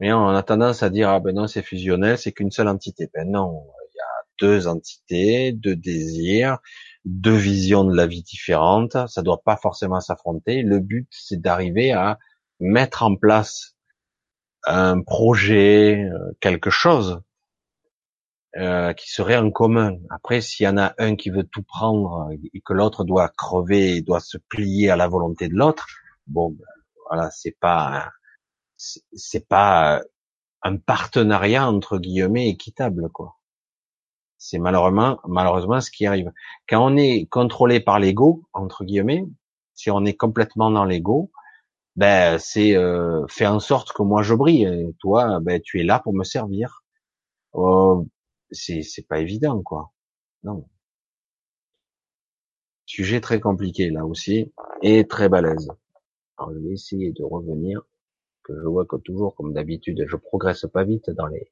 Mais on a tendance à dire ah ben non c'est fusionnel, c'est qu'une seule entité. Ben non, il y a deux entités, deux désirs, deux visions de la vie différentes. Ça doit pas forcément s'affronter. Le but c'est d'arriver à mettre en place un projet, euh, quelque chose euh, qui serait en commun. Après, s'il y en a un qui veut tout prendre et que l'autre doit crever, et doit se plier à la volonté de l'autre, bon, ben, voilà, c'est pas, c'est pas un partenariat entre guillemets équitable, quoi. C'est malheureusement, malheureusement ce qui arrive. Quand on est contrôlé par l'ego, entre guillemets, si on est complètement dans l'ego, ben c'est euh, fait en sorte que moi je brille. Et toi, ben tu es là pour me servir. Oh, c'est c'est pas évident quoi. Non. Sujet très compliqué là aussi et très balèze. Alors je vais essayer de revenir que je vois que toujours comme d'habitude je progresse pas vite dans les,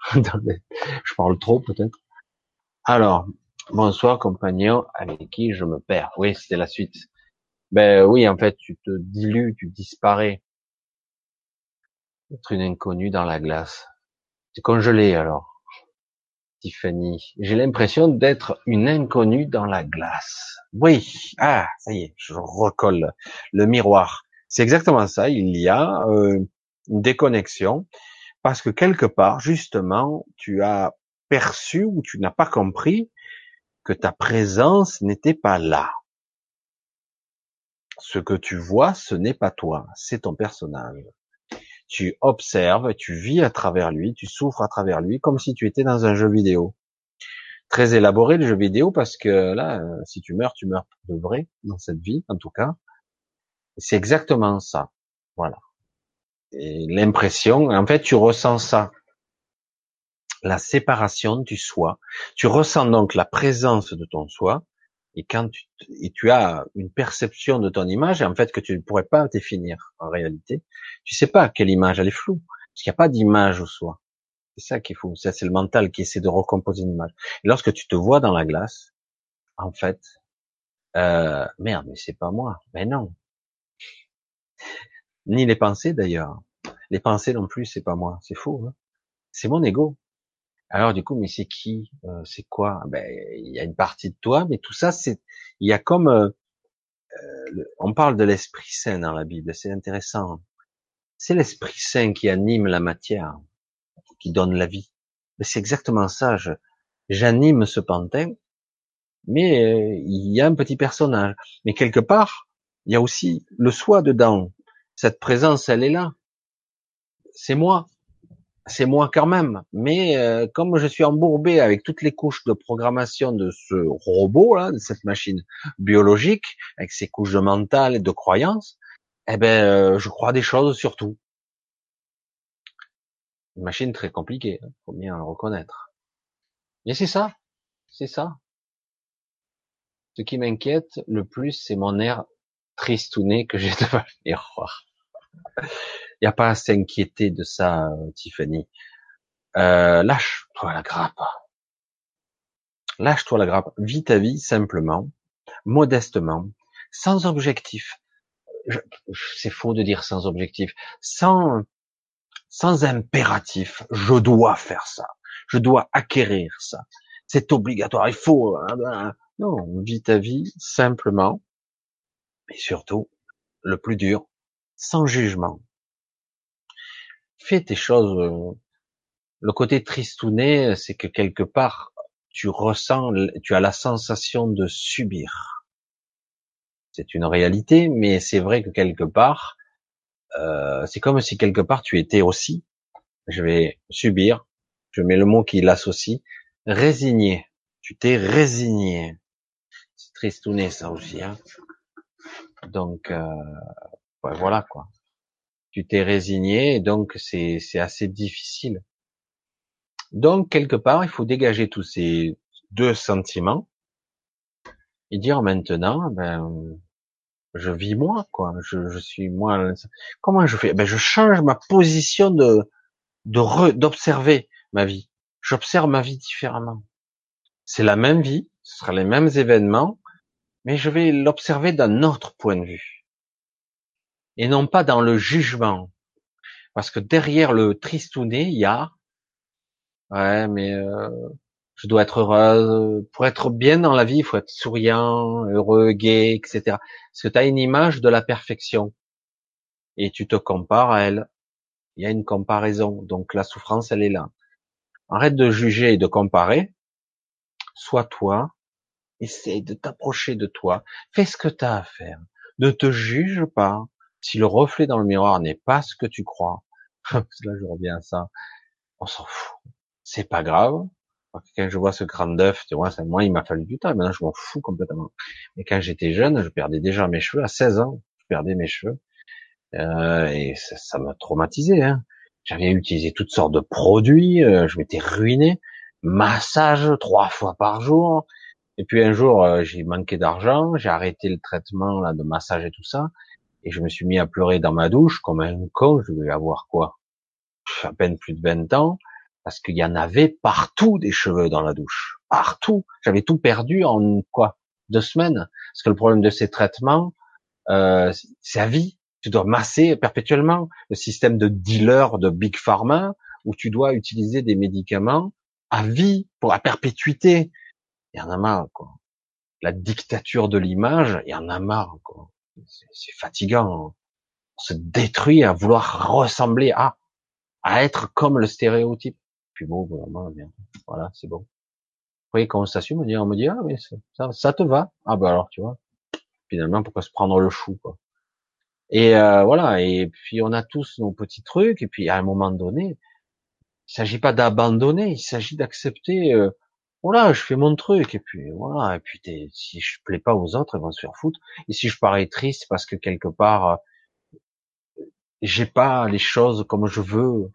*laughs* dans les... je parle trop peut-être. Alors bonsoir compagnon avec qui je me perds. Oui c'était la suite. Ben oui en fait tu te dilues, tu disparais. Être une inconnue dans la glace. Tu es congelé alors. Tiffany. J'ai l'impression d'être une inconnue dans la glace. Oui, ah, ça y est, je recolle le miroir. C'est exactement ça. Il y a euh, une déconnexion parce que quelque part, justement, tu as perçu ou tu n'as pas compris que ta présence n'était pas là. Ce que tu vois, ce n'est pas toi, c'est ton personnage tu observes, tu vis à travers lui, tu souffres à travers lui, comme si tu étais dans un jeu vidéo. Très élaboré le jeu vidéo parce que là, euh, si tu meurs, tu meurs de vrai dans cette vie, en tout cas. C'est exactement ça. Voilà. Et l'impression, en fait, tu ressens ça. La séparation du soi. Tu ressens donc la présence de ton soi, et quand tu, tu as une perception de ton image, en fait, que tu ne pourrais pas définir en réalité, tu sais pas quelle image, elle est floue. Parce qu'il n'y a pas d'image au soi. C'est ça qui est fou. Ça, c'est le mental qui essaie de recomposer une image. Et lorsque tu te vois dans la glace, en fait, euh, merde, mais c'est pas moi. Mais non. Ni les pensées d'ailleurs. Les pensées non plus, c'est pas moi. C'est fou. Hein c'est mon ego. Alors du coup, mais c'est qui euh, C'est quoi? Ben, il y a une partie de toi, mais tout ça, c'est, il y a comme, euh, euh, on parle de l'esprit saint dans la Bible, c'est intéressant. C'est l'esprit saint qui anime la matière, qui donne la vie. Mais c'est exactement ça. j'anime ce pantin, mais il y a un petit personnage. Mais quelque part, il y a aussi le soi dedans. Cette présence, elle est là. C'est moi c'est moi quand même. Mais euh, comme je suis embourbé avec toutes les couches de programmation de ce robot là, de cette machine biologique, avec ses couches de mental et de croyances, eh ben, euh, je crois des choses sur tout. Une machine très compliquée, hein, faut bien le reconnaître. Mais c'est ça, c'est ça. Ce qui m'inquiète le plus, c'est mon air tristouné que j'ai devant le miroir. Il n'y a pas à s'inquiéter de ça, Tiffany. Euh, lâche-toi la grappe. Lâche-toi la grappe. Vis ta vie simplement, modestement, sans objectif. C'est faux de dire sans objectif. Sans, sans impératif. Je dois faire ça. Je dois acquérir ça. C'est obligatoire. Il faut. Hein, hein. Non, vis ta vie simplement, et surtout, le plus dur, sans jugement. Fais tes choses. Euh, le côté tristouné, c'est que quelque part, tu ressens, tu as la sensation de subir. C'est une réalité, mais c'est vrai que quelque part, euh, c'est comme si quelque part tu étais aussi. Je vais subir. Je mets le mot qui l'associe. Résigné. Tu t'es résigné. C'est tristouné ça aussi. Hein. Donc euh, voilà quoi. Tu t'es résigné donc c'est c'est assez difficile. Donc quelque part il faut dégager tous ces deux sentiments et dire maintenant ben je vis moi quoi. Je, je suis moi. Comment je fais? Ben je change ma position de de d'observer ma vie. J'observe ma vie différemment. C'est la même vie, ce sera les mêmes événements, mais je vais l'observer d'un autre point de vue. Et non pas dans le jugement. Parce que derrière le tristounet, il y a, ouais, mais euh, je dois être heureuse. Pour être bien dans la vie, il faut être souriant, heureux, gai, etc. Parce que tu as une image de la perfection. Et tu te compares à elle. Il y a une comparaison. Donc la souffrance, elle est là. Arrête de juger et de comparer. Sois toi, Essaye de t'approcher de toi. Fais ce que tu as à faire. Ne te juge pas. Si le reflet dans le miroir n'est pas ce que tu crois, *laughs* là je reviens à ça, on s'en fout. C'est pas grave. Quand je vois ce grand œuf, tu vois, moi il m'a fallu du temps, maintenant je m'en fous complètement. Mais quand j'étais jeune, je perdais déjà mes cheveux. À 16 ans, je perdais mes cheveux. Euh, et ça m'a traumatisé. Hein. J'avais utilisé toutes sortes de produits, euh, je m'étais ruiné. Massage trois fois par jour, et puis un jour, euh, j'ai manqué d'argent, j'ai arrêté le traitement là de massage et tout ça, et je me suis mis à pleurer dans ma douche comme un con. Je devais avoir quoi? À peine plus de 20 ans, parce qu'il y en avait partout des cheveux dans la douche, partout. J'avais tout perdu en quoi? Deux semaines. Parce que le problème de ces traitements, euh, c'est à vie. Tu dois masser perpétuellement le système de dealer de big pharma où tu dois utiliser des médicaments à vie pour à perpétuité il y en a marre, quoi. La dictature de l'image, il y en a marre, quoi. C'est fatigant. On se détruit à vouloir ressembler à, à être comme le stéréotype. Puis bon, vraiment, bien. Voilà, c'est bon. Vous voyez, quand on s'assume, on, me dit, ah oui, ça, ça te va. Ah ben alors, tu vois. Finalement, pourquoi se prendre le chou, quoi? Et euh, voilà, et puis on a tous nos petits trucs, et puis à un moment donné, il s'agit pas d'abandonner, il s'agit d'accepter euh, voilà, je fais mon truc, et puis voilà, et puis si je plais pas aux autres, ils vont se faire foutre. Et si je parais triste parce que quelque part, j'ai pas les choses comme je veux,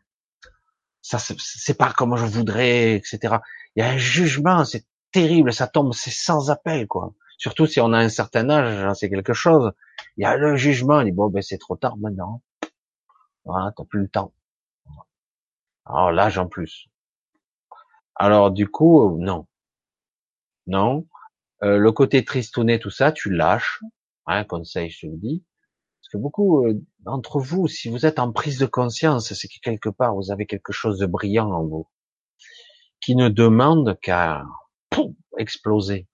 ça c'est pas comme je voudrais, etc. Il y a un jugement, c'est terrible, ça tombe, c'est sans appel, quoi. Surtout si on a un certain âge, c'est quelque chose. Il y a le jugement, il dit bon ben c'est trop tard maintenant. Voilà, t'as plus le temps. Alors l'âge en plus. Alors du coup, non, non. Euh, le côté tristounet, tout ça, tu lâches. Hein, conseil, je te le dis. Parce que beaucoup euh, d'entre vous, si vous êtes en prise de conscience, c'est que quelque part vous avez quelque chose de brillant en vous, qui ne demande qu'à exploser.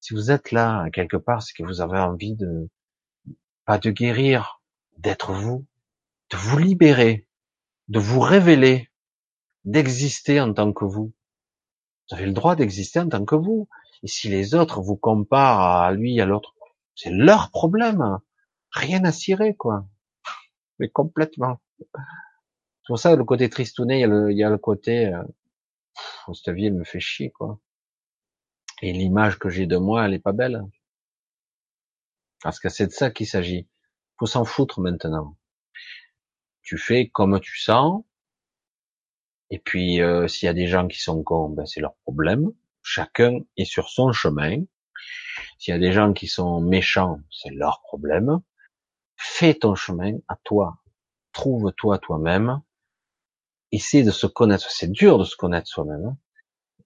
Si vous êtes là quelque part, c'est que vous avez envie de pas de guérir, d'être vous, de vous libérer, de vous révéler, d'exister en tant que vous. Vous avez le droit d'exister en tant que vous. Et si les autres vous comparent à lui, à l'autre, c'est leur problème. Rien à cirer, quoi. Mais complètement. C'est pour ça, le côté tristounet, il y a le, côté, euh, cette vie, elle me fait chier, quoi. Et l'image que j'ai de moi, elle est pas belle. Parce que c'est de ça qu'il s'agit. Faut s'en foutre maintenant. Tu fais comme tu sens, et puis, euh, s'il y a des gens qui sont cons, ben, c'est leur problème. Chacun est sur son chemin. S'il y a des gens qui sont méchants, c'est leur problème. Fais ton chemin à toi. Trouve-toi toi-même. Essaie de se connaître. C'est dur de se connaître soi-même. Hein.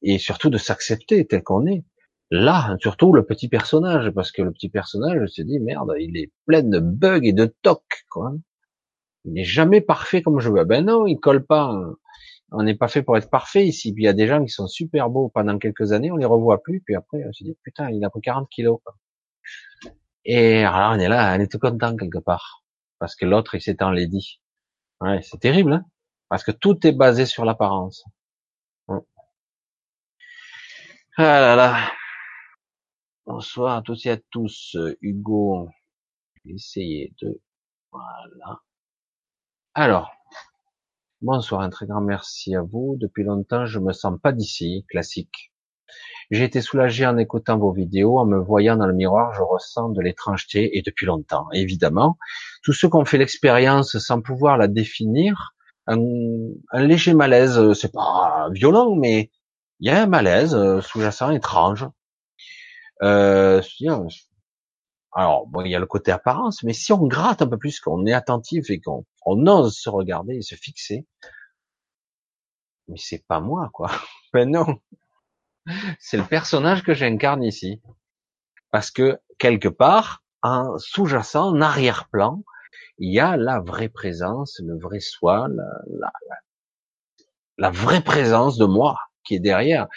Et surtout de s'accepter tel qu'on est. Là, surtout le petit personnage, parce que le petit personnage se dit, merde, il est plein de bugs et de tocs, quoi. Il n'est jamais parfait comme je veux. Ben non, il colle pas. On n'est pas fait pour être parfait ici. Puis il y a des gens qui sont super beaux pendant quelques années, on les revoit plus, puis après on se dit putain, il a pris 40 kilos. Et alors on est là, on est tout content quelque part, parce que l'autre il s'est enlaidi. Ouais, c'est terrible, hein parce que tout est basé sur l'apparence. Ah là là. Bonsoir à tous et à tous. Hugo, essayer de voilà. Alors, bonsoir, un très grand merci à vous. Depuis longtemps, je me sens pas d'ici, classique. J'ai été soulagé en écoutant vos vidéos, en me voyant dans le miroir, je ressens de l'étrangeté et depuis longtemps, évidemment. Tous ceux qui ont fait l'expérience sans pouvoir la définir, un, léger malaise, c'est pas violent, mais il y a un malaise euh, sous-jacent étrange. Euh, alors, bon, il y a le côté apparence, mais si on gratte un peu plus, qu'on est attentif et qu'on ose se regarder et se fixer, mais c'est pas moi, quoi. *laughs* Ben non, c'est le personnage que j'incarne ici, parce que quelque part, en sous-jacent, en arrière-plan, il y a la vraie présence, le vrai soi, la, la, la vraie présence de moi qui est derrière,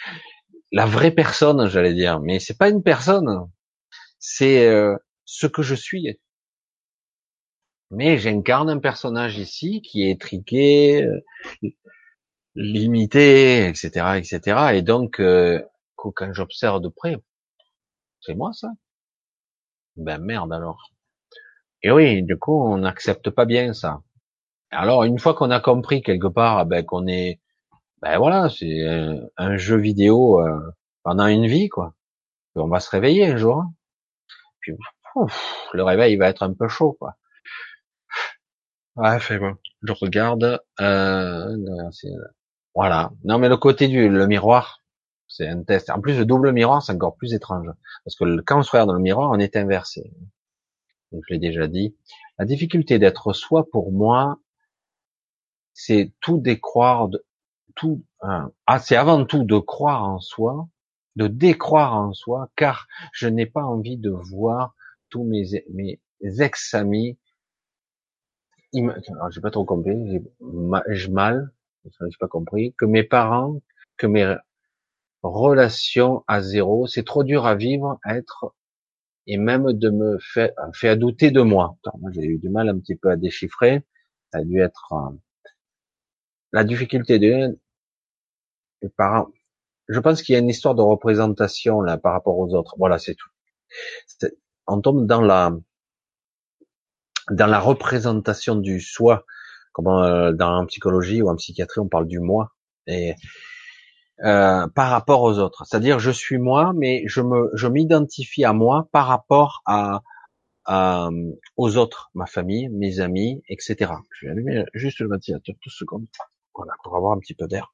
la vraie personne, j'allais dire. Mais c'est pas une personne, c'est euh, ce que je suis. Mais j'incarne un personnage ici qui est étriqué, euh, limité, etc., etc. Et donc, euh, quand j'observe de près, c'est moi ça Ben merde alors. Et oui, du coup, on n'accepte pas bien ça. Alors, une fois qu'on a compris quelque part, ben qu'on est, ben voilà, c'est un, jeu vidéo pendant une vie, quoi. on va se réveiller un jour. Hein. Le réveil va être un peu chaud, quoi. Ouais, fait bon. Je regarde. Euh, voilà. Non, mais le côté du le miroir, c'est un test. En plus, le double miroir, c'est encore plus étrange. Parce que quand on se regarde dans le miroir, on est inversé. Donc, je l'ai déjà dit. La difficulté d'être soi, pour moi, c'est tout décroire, de, tout. Hein, ah, c'est avant tout de croire en soi, de décroire en soi, car je n'ai pas envie de voir tous mes, mes ex-amis. j'ai pas trop compris, j'ai mal, j'ai pas compris, que mes parents, que mes relations à zéro, c'est trop dur à vivre, à être, et même de me faire, faire douter de moi. moi, j'ai eu du mal un petit peu à déchiffrer. Ça a dû être euh, la difficulté de les parents je pense qu'il y a une histoire de représentation là par rapport aux autres. Voilà, c'est tout. On tombe dans la dans la représentation du soi, comme euh, dans en psychologie ou en psychiatrie on parle du moi et euh, par rapport aux autres. C'est-à-dire je suis moi, mais je me je m'identifie à moi par rapport à, à, aux autres, ma famille, mes amis, etc. Je vais allumer juste le ventilateur deux secondes, voilà, pour avoir un petit peu d'air.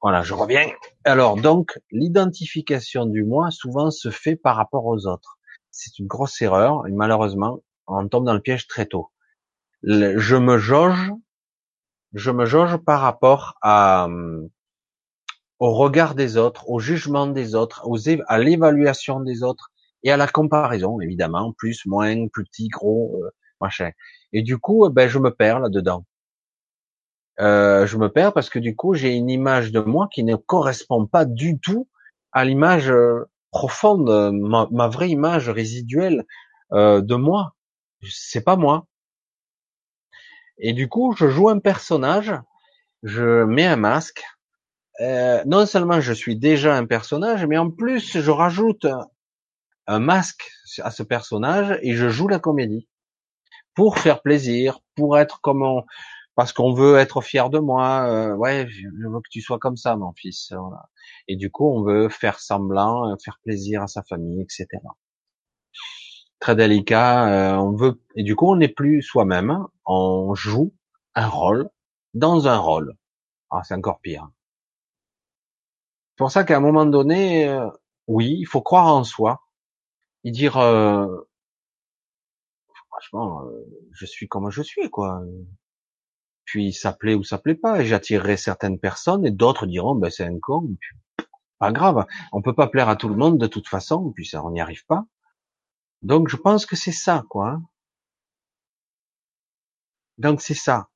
Voilà, je reviens. Alors donc, l'identification du moi souvent se fait par rapport aux autres. C'est une grosse erreur et malheureusement, on tombe dans le piège très tôt. je me jauge, je me jauge par rapport à, euh, au regard des autres, au jugement des autres, à l'évaluation des autres et à la comparaison, évidemment, plus, moins, petit, gros, euh, machin. Et du coup, ben, je me perds là-dedans. Euh, je me perds parce que du coup j'ai une image de moi qui ne correspond pas du tout à l'image euh, profonde, ma, vraie image résiduelle euh, de moi. C'est pas moi. Et du coup, je joue un personnage, je mets un masque. non seulement je suis déjà un personnage, mais en plus je rajoute un masque à ce personnage et je joue la comédie pour faire plaisir, pour être comme parce qu'on veut être fier de moi. Euh, ouais, je veux que tu sois comme ça, mon fils. Et du coup, on veut faire semblant, euh, faire plaisir à sa famille, etc. Très délicat. Euh, on veut et du coup, on n'est plus soi-même. On joue un rôle dans un rôle. Ah, c'est encore pire. C'est pour ça qu'à un moment donné, oui, il faut croire en soi et dire franchement, je suis comme je suis, quoi puis ça plaît ou ça plaît pas, et j'attirerai certaines personnes, et d'autres diront, ben c'est un con, pas grave, on peut pas plaire à tout le monde de toute façon, puis ça, on n'y arrive pas. Donc je pense que c'est ça, quoi. Hein. Donc c'est ça.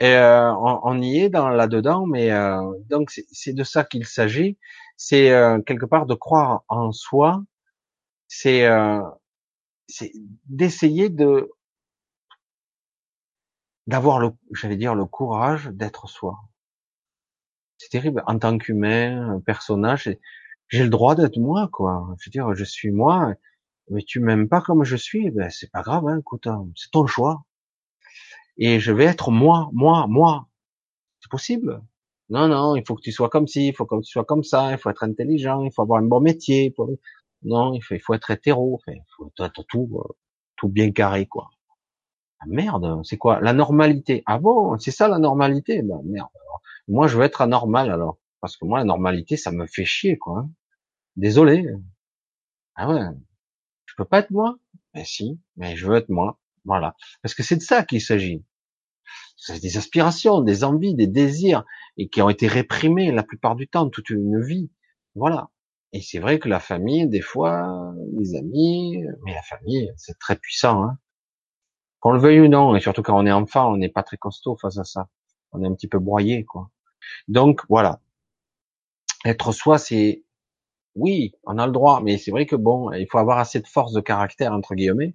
Et euh, on, y est dans là-dedans, mais euh, donc c'est de ça qu'il s'agit. C'est euh, quelque part de croire en soi. C'est c'est d'essayer de d'avoir le, j'allais dire, le courage d'être soi. C'est terrible. En tant qu'humain, personnage, j'ai le droit d'être moi, quoi. Je veux dire, je suis moi. Mais tu m'aimes pas comme je suis, ben c'est pas grave, hein, écoute, hein, c'est ton choix. Et je vais être moi, moi, moi. C'est possible. Non, non, il faut que tu sois comme ci, il faut que tu sois comme ça, il faut être intelligent, il faut avoir un bon métier. Non, il faut, il faut être hétéro, il faut être tout, euh, tout bien carré, quoi. Ah, merde, c'est quoi La normalité? Ah bon, c'est ça la normalité? Ben merde. Moi, je veux être anormal alors, parce que moi, la normalité, ça me fait chier, quoi. Hein. Désolé. Ah ouais, je peux pas être moi? Mais si, mais je veux être moi. Voilà, parce que c'est de ça qu'il s'agit. C'est des aspirations, des envies, des désirs, et qui ont été réprimés la plupart du temps, toute une vie. Voilà. Et c'est vrai que la famille, des fois, les amis, mais la famille, c'est très puissant. Hein qu'on le veuille ou non, et surtout quand on est enfant, on n'est pas très costaud face à ça. On est un petit peu broyé, quoi. Donc voilà. Être soi, c'est oui, on a le droit, mais c'est vrai que bon, il faut avoir assez de force de caractère entre guillemets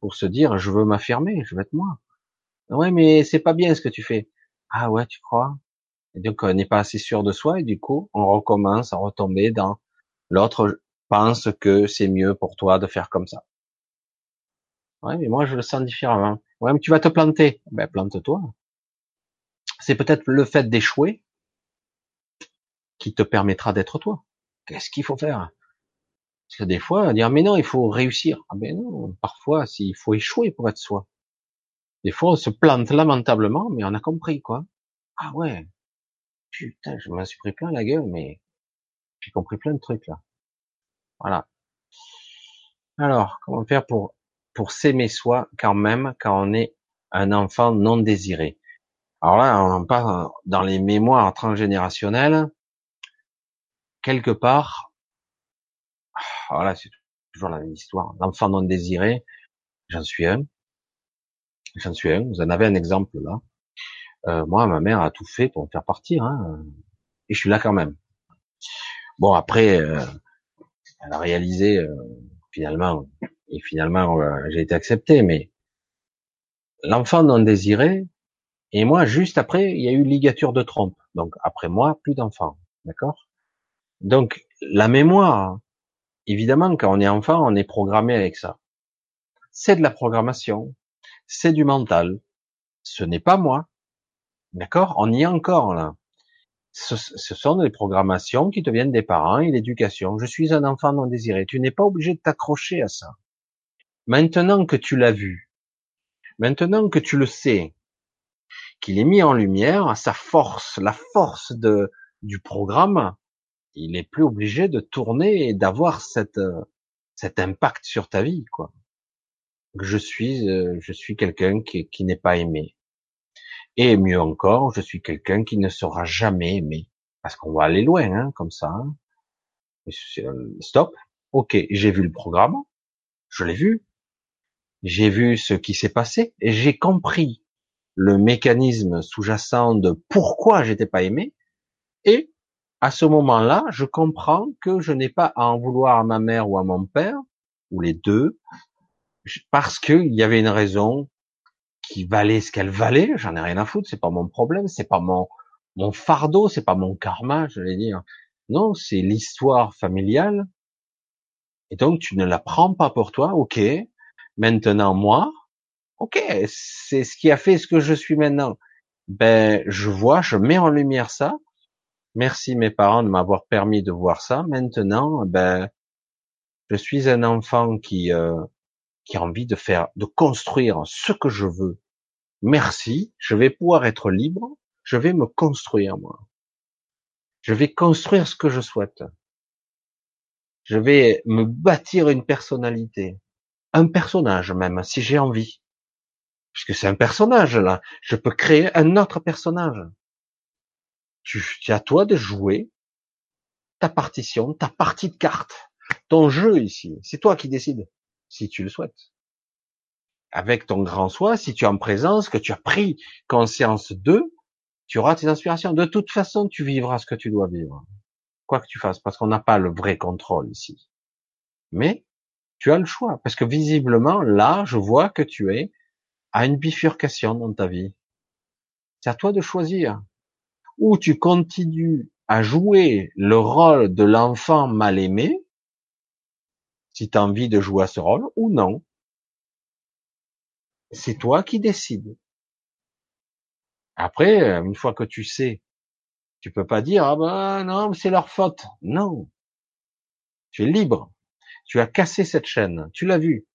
pour se dire je veux m'affirmer, je veux être moi. Ouais, mais c'est pas bien ce que tu fais. Ah ouais, tu crois? Et donc on n'est pas assez sûr de soi et du coup on recommence à retomber dans l'autre pense que c'est mieux pour toi de faire comme ça. Ouais, mais moi je le sens différemment. Ouais, mais tu vas te planter. Ben plante-toi. C'est peut-être le fait d'échouer qui te permettra d'être toi. Qu'est-ce qu'il faut faire? Parce que des fois, dire mais non, il faut réussir. Ah ben non, parfois, s'il faut échouer pour être soi. Des fois, on se plante lamentablement, mais on a compris quoi. Ah ouais, putain, je m'en suis pris plein la gueule, mais j'ai compris plein de trucs là. Voilà. Alors, comment faire pour pour s'aimer soi quand même quand on est un enfant non désiré. Alors là, on parle dans les mémoires transgénérationnelles. Quelque part, voilà, c'est toujours la même histoire. L'enfant non désiré, j'en suis un. J'en suis un. Vous en avez un exemple là. Euh, moi, ma mère a tout fait pour me faire partir, hein, et je suis là quand même. Bon, après, euh, elle a réalisé euh, finalement et finalement euh, j'ai été accepté, mais l'enfant non désiré, et moi juste après, il y a eu ligature de trompe. Donc après moi, plus d'enfants, d'accord? Donc la mémoire, évidemment, quand on est enfant, on est programmé avec ça. C'est de la programmation, c'est du mental. Ce n'est pas moi, d'accord? On y est encore là. Ce, ce, sont des programmations qui te viennent des parents et l'éducation. Je suis un enfant non désiré. Tu n'es pas obligé de t'accrocher à ça. Maintenant que tu l'as vu, maintenant que tu le sais, qu'il est mis en lumière, sa force, la force de, du programme, il est plus obligé de tourner et d'avoir cette, cet impact sur ta vie, quoi. Je suis, euh, je suis quelqu'un qui, qui n'est pas aimé. Et mieux encore, je suis quelqu'un qui ne sera jamais aimé. Parce qu'on va aller loin, hein, comme ça. Hein. Stop. Ok, j'ai vu le programme. Je l'ai vu j'ai vu ce qui s'est passé j'ai compris le mécanisme sous-jacent de pourquoi j'étais pas aimé. Et à ce moment-là, je comprends que je n'ai pas à en vouloir à ma mère ou à mon père, ou les deux, parce qu'il y avait une raison qui valait ce qu'elle valait. J'en ai rien à foutre, c'est pas mon problème, c'est pas mon mon fardeau, c'est pas mon karma, je vais dire. Non, c'est l'histoire familiale. Et donc tu ne la prends pas pour toi, ok, Maintenant, moi, ok, c'est ce qui a fait ce que je suis maintenant. Ben, je vois, je mets en lumière ça. Merci mes parents de m'avoir permis de voir ça. Maintenant, ben, je suis un enfant qui euh, qui a envie de faire, de construire ce que je veux. Merci, je vais pouvoir être libre. Je vais me construire moi. Je vais construire ce que je souhaite. Je vais me bâtir une personnalité un personnage même, si j'ai envie. Puisque c'est un personnage là. Je peux créer un autre personnage. Tu, c'est à toi de jouer ta partition, ta partie de cartes, ton jeu ici. C'est toi qui décides, si tu le souhaites. avec ton grand soi, si tu es en présence, que tu as pris conscience d'eux, tu auras tes inspirations. De toute façon, tu vivras ce que tu dois vivre. Quoi que tu fasses, parce qu'on n'a pas le vrai contrôle ici. Mais, tu as le choix, parce que visiblement, là, je vois que tu es à une bifurcation dans ta vie. C'est à toi de choisir. Ou tu continues à jouer le rôle de l'enfant mal aimé, si tu as envie de jouer à ce rôle, ou non. C'est toi qui décides. Après, euh, une fois que tu sais, tu peux pas dire ah ben non, c'est leur faute. Non, tu es libre. Tu as cassé cette chaîne. Tu l'as vu.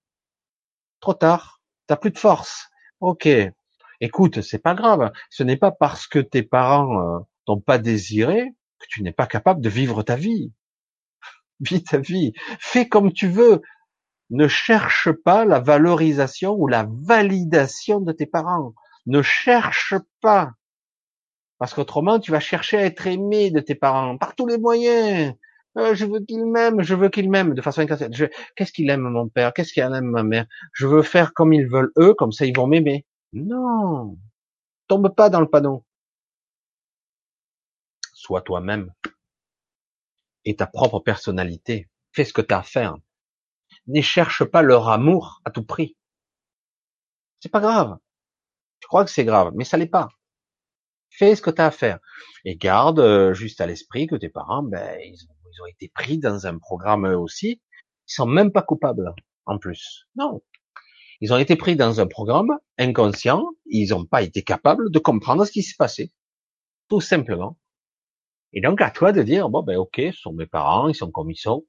Trop tard. T'as plus de force. Ok. Écoute, c'est pas grave. Ce n'est pas parce que tes parents euh, t'ont pas désiré que tu n'es pas capable de vivre ta vie. *laughs* Vis ta vie. Fais comme tu veux. Ne cherche pas la valorisation ou la validation de tes parents. Ne cherche pas. Parce qu'autrement, tu vas chercher à être aimé de tes parents par tous les moyens. Euh, je veux qu'ils m'aiment, je veux qu'ils m'aiment de façon inconsciente. Qu'est-ce qu'il aime mon père? Qu'est-ce qu'il aime ma mère? Je veux faire comme ils veulent eux, comme ça ils vont m'aimer. Non, tombe pas dans le panneau. Sois toi-même et ta propre personnalité. Fais ce que tu as à faire. Ne cherche pas leur amour à tout prix. C'est pas grave. Tu crois que c'est grave, mais ça l'est pas. Fais ce que tu as à faire. Et garde euh, juste à l'esprit que tes parents, ben, ils, ont été pris dans un programme eux aussi. Ils sont même pas coupables, en plus. Non. Ils ont été pris dans un programme inconscient. Ils n'ont pas été capables de comprendre ce qui s'est passé. Tout simplement. Et donc, à toi de dire, bon, ben, ok, ce sont mes parents, ils sont comme ils sont.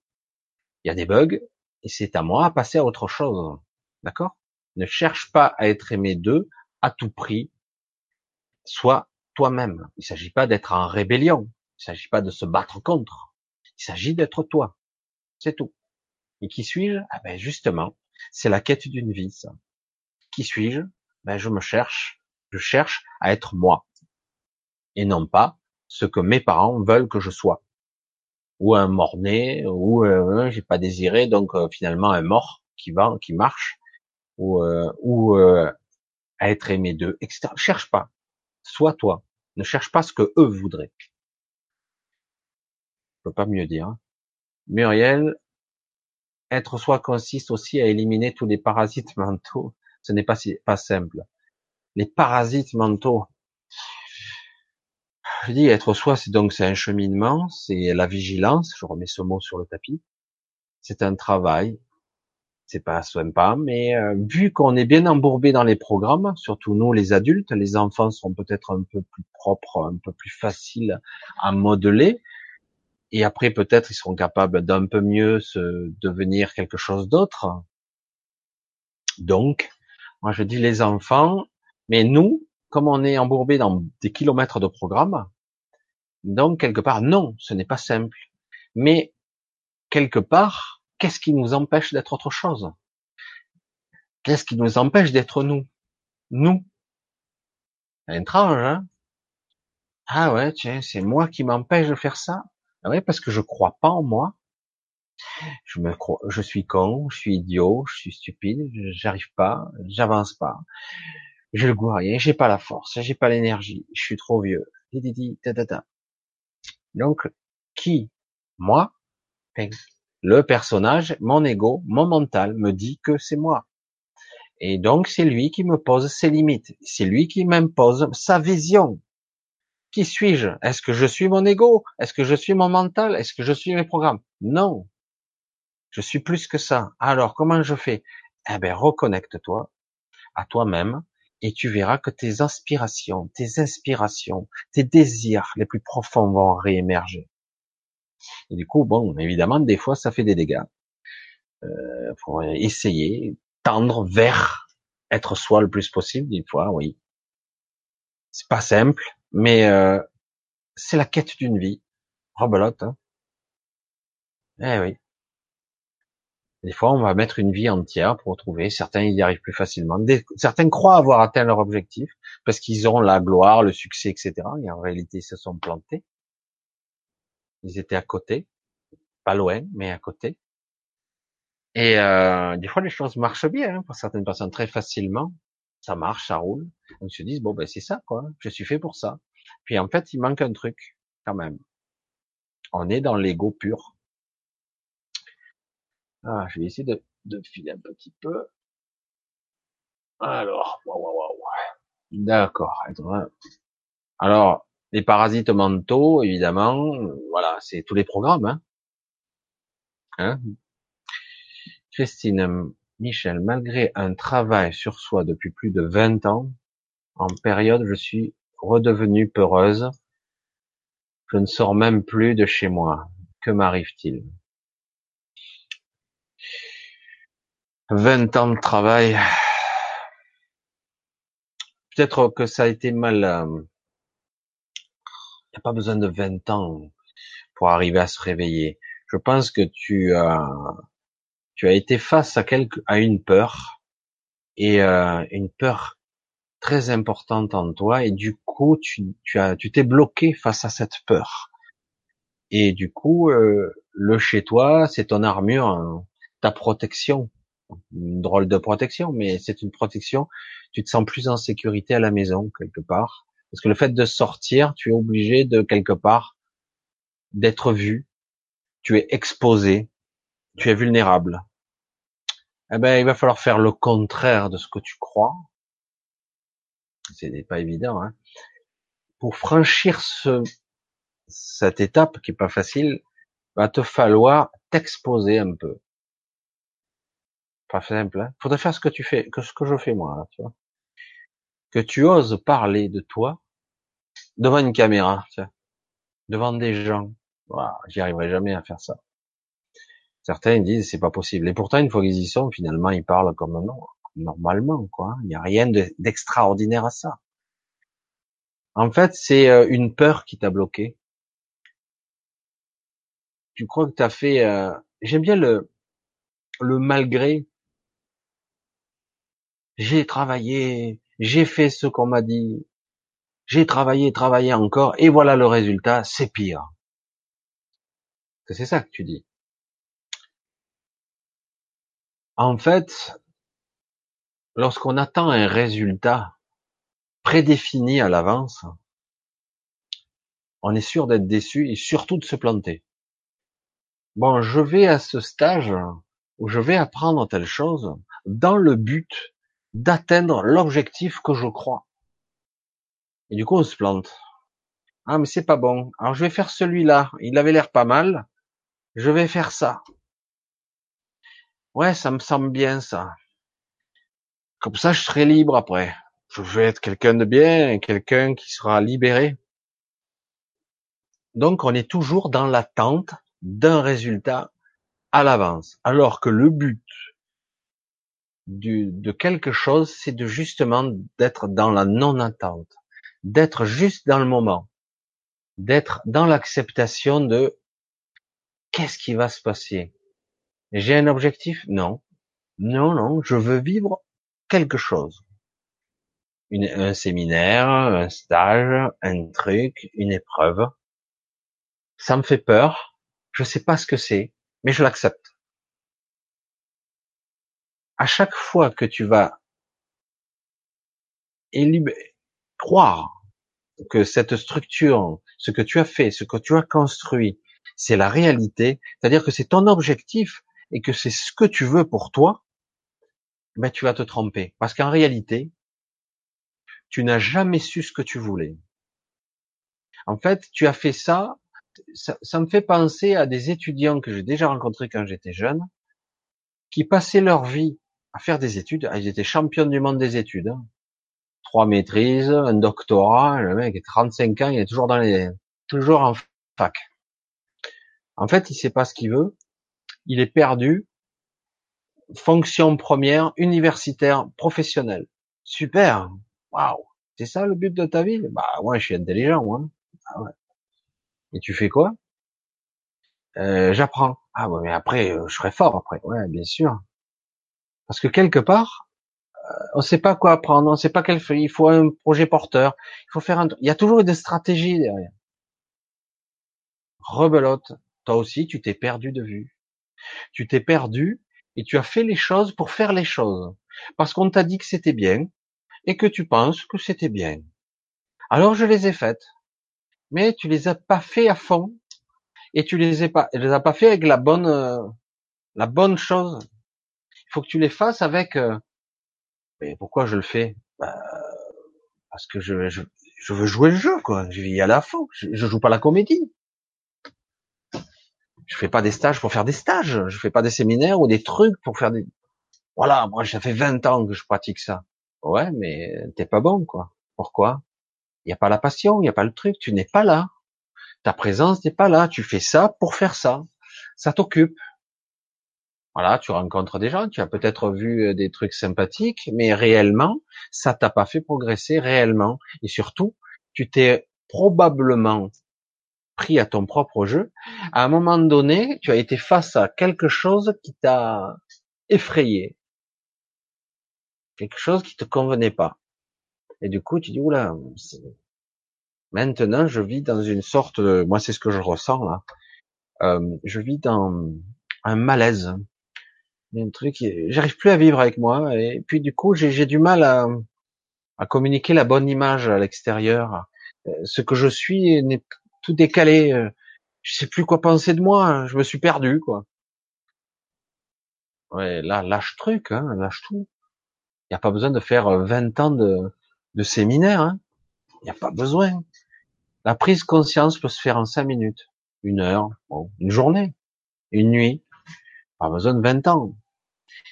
Il y a des bugs. Et c'est à moi à passer à autre chose. D'accord? Ne cherche pas à être aimé d'eux à tout prix. Sois toi-même. Il ne s'agit pas d'être en rébellion. Il ne s'agit pas de se battre contre. Il s'agit d'être toi. C'est tout. Et qui suis-je? Ah ben justement, c'est la quête d'une vie. Ça. Qui suis-je? Ben je me cherche. Je cherche à être moi et non pas ce que mes parents veulent que je sois. Ou un mort-né, ou euh, j'ai pas désiré, donc euh, finalement un mort qui va, qui marche, ou, euh, ou euh, à être aimé d'eux, etc. Cherche pas. Sois toi. Ne cherche pas ce que eux voudraient. Je peux pas mieux dire. Muriel, être soi consiste aussi à éliminer tous les parasites *laughs* mentaux. Ce n'est pas si, pas simple. Les parasites mentaux. Je dis être soi, c'est donc c'est un cheminement, c'est la vigilance. Je remets ce mot sur le tapis. C'est un travail, c'est pas sympa, mais euh, vu qu'on est bien embourbé dans les programmes, surtout nous les adultes, les enfants sont peut-être un peu plus propres, un peu plus faciles à modeler, et après peut-être ils seront capables d'un peu mieux se devenir quelque chose d'autre. Donc, moi je dis les enfants, mais nous, comme on est embourbé dans des kilomètres de programmes, donc quelque part non, ce n'est pas simple, mais quelque part qu'est-ce qui nous empêche d'être autre chose? Qu'est-ce qui nous empêche d'être nous? Nous. C'est étrange, hein? Ah ouais, tiens, c'est moi qui m'empêche de faire ça? Ah ouais, parce que je crois pas en moi. Je me crois, je suis con, je suis idiot, je suis stupide, j'arrive pas, j'avance pas. Je le goût rien, j'ai pas la force, j'ai pas l'énergie, je suis trop vieux. Donc, qui Moi le personnage, mon ego, mon mental me dit que c'est moi. Et donc c'est lui qui me pose ses limites. C'est lui qui m'impose sa vision. Qui suis-je? Est-ce que je suis mon ego? Est-ce que je suis mon mental? Est-ce que je suis mes programmes? Non. Je suis plus que ça. Alors comment je fais? Eh ben reconnecte-toi à toi-même et tu verras que tes aspirations, tes inspirations, tes désirs les plus profonds vont réémerger. Et du coup, bon, évidemment, des fois, ça fait des dégâts. Euh, faut essayer, tendre vers être soi le plus possible. Des fois, oui. C'est pas simple, mais euh, c'est la quête d'une vie. Rebelote. Hein eh oui. Des fois, on va mettre une vie entière pour trouver. Certains y arrivent plus facilement. certains croient avoir atteint leur objectif parce qu'ils ont la gloire, le succès, etc. Et en réalité, ils se sont plantés. Ils étaient à côté, pas loin, mais à côté. Et euh, des fois, les choses marchent bien hein, pour certaines personnes très facilement. Ça marche, ça roule. On se dit bon ben c'est ça quoi. Je suis fait pour ça. Puis en fait, il manque un truc quand même. On est dans l'ego pur. Ah, je vais essayer de, de filer un petit peu. Alors, waouh, waouh, waouh. D'accord. Alors, les parasites mentaux, évidemment, voilà, c'est tous les programmes. Hein. Hein? Christine Michel, malgré un travail sur soi depuis plus de 20 ans, en période, je suis redevenue peureuse. Je ne sors même plus de chez moi. Que m'arrive-t-il? 20 ans de travail. Peut-être que ça a été mal. Euh, il n'y a pas besoin de 20 ans pour arriver à se réveiller. Je pense que tu as, tu as été face à une peur et euh, une peur très importante en toi et du coup tu t'es bloqué face à cette peur. Et du coup, euh, le chez toi, c'est ton armure, hein, ta protection, une drôle de protection, mais c'est une protection. Tu te sens plus en sécurité à la maison quelque part parce que le fait de sortir, tu es obligé de quelque part d'être vu, tu es exposé, tu es vulnérable. Eh ben, il va falloir faire le contraire de ce que tu crois. Ce n'est pas évident. Hein. Pour franchir ce, cette étape qui est pas facile, va te falloir t'exposer un peu. Pas simple. Hein. Faudrait faire ce que tu fais, que ce que je fais moi. tu vois que tu oses parler de toi devant une caméra, devant des gens. J'y arriverai jamais à faire ça. Certains disent c'est pas possible. Et pourtant, une fois qu'ils y sont, finalement, ils parlent comme non, normalement, quoi. Il n'y a rien d'extraordinaire à ça. En fait, c'est euh, une peur qui t'a bloqué. Tu crois que tu as fait. Euh... J'aime bien le le malgré. J'ai travaillé, j'ai fait ce qu'on m'a dit, j'ai travaillé, travaillé encore, et voilà le résultat, c'est pire. C'est ça que tu dis. En fait, lorsqu'on attend un résultat prédéfini à l'avance, on est sûr d'être déçu et surtout de se planter. Bon, je vais à ce stage où je vais apprendre telle chose dans le but d'atteindre l'objectif que je crois. Et du coup, on se plante. Ah, mais c'est pas bon. Alors, je vais faire celui-là. Il avait l'air pas mal. Je vais faire ça. Ouais, ça me semble bien, ça. Comme ça, je serai libre après. Je vais être quelqu'un de bien, quelqu'un qui sera libéré. Donc, on est toujours dans l'attente d'un résultat à l'avance. Alors que le but de quelque chose, c'est de justement d'être dans la non-attente, d'être juste dans le moment, d'être dans l'acceptation de qu'est-ce qui va se passer. J'ai un objectif? Non. Non, non, je veux vivre quelque chose. Un séminaire, un stage, un truc, une épreuve. Ça me fait peur. Je sais pas ce que c'est, mais je l'accepte à chaque fois que tu vas croire que cette structure, ce que tu as fait, ce que tu as construit, c'est la réalité, c'est-à-dire que c'est ton objectif et que c'est ce que tu veux pour toi, ben tu vas te tromper. Parce qu'en réalité, tu n'as jamais su ce que tu voulais. En fait, tu as fait ça, ça, me fait penser à des étudiants que j'ai déjà rencontrés quand j'étais jeune, qui passaient leur vie à faire des études. Ah, ils étaient champions du monde des études. Hein. Trois maîtrises, un doctorat. Le mec est 35 ans, il est toujours dans les, toujours en fac. En fait, il sait pas ce qu'il veut. Il est perdu. Fonction première, universitaire, professionnelle. Super. Waouh. C'est ça le but de ta vie? Bah, moi, je suis intelligent, moi. Ah ouais. Et tu fais quoi? Euh, j'apprends. Ah ouais, mais après, euh, je serai fort après. Ouais, bien sûr. Parce que quelque part, euh, on ne sait pas quoi apprendre, on ne sait pas quel il faut un projet porteur, il faut faire un, il y a toujours des stratégies derrière. Rebelote, toi aussi, tu t'es perdu de vue. Tu t'es perdu Et tu as fait les choses pour faire les choses. Parce qu'on t'a dit que c'était bien, et que tu penses que c'était bien. Alors je les ai faites. Mais tu les as pas fait à fond. Et tu les as pas, les as pas fait avec la bonne, euh, la bonne chose. Il faut que tu les fasses avec, euh, mais pourquoi je le fais? Bah, parce que je, veux jouer le jeu, quoi. Je aller à fond. Je, je joue pas la comédie. Je fais pas des stages pour faire des stages. Je fais pas des séminaires ou des trucs pour faire des, voilà, moi, ça fait 20 ans que je pratique ça. Ouais, mais t'es pas bon, quoi. Pourquoi? Il n'y a pas la passion, il n'y a pas le truc, tu n'es pas là. Ta présence n'est pas là. Tu fais ça pour faire ça. Ça t'occupe. Voilà, tu rencontres des gens, tu as peut-être vu euh, des trucs sympathiques, mais réellement, ça t'a pas fait progresser réellement. Et surtout, tu t'es probablement pris à ton propre jeu. À un moment donné, tu as été face à quelque chose qui t'a effrayé. Quelque chose qui te convenait pas. Et du coup, tu dis, oula, maintenant, je vis dans une sorte de, moi, c'est ce que je ressens, là. Euh, je vis dans un malaise. un truc, j'arrive plus à vivre avec moi. Et puis, du coup, j'ai du mal à, à communiquer la bonne image à l'extérieur. Euh, ce que je suis n'est tout décalé. Euh, je sais plus quoi penser de moi. Je me suis perdu, quoi. Ouais, là, lâche truc, hein, lâche tout. Il n'y a pas besoin de faire 20 ans de, de séminaire. Hein. Il n'y a pas besoin. La prise conscience peut se faire en cinq minutes, une heure, une journée, une nuit. Pas besoin de 20 ans.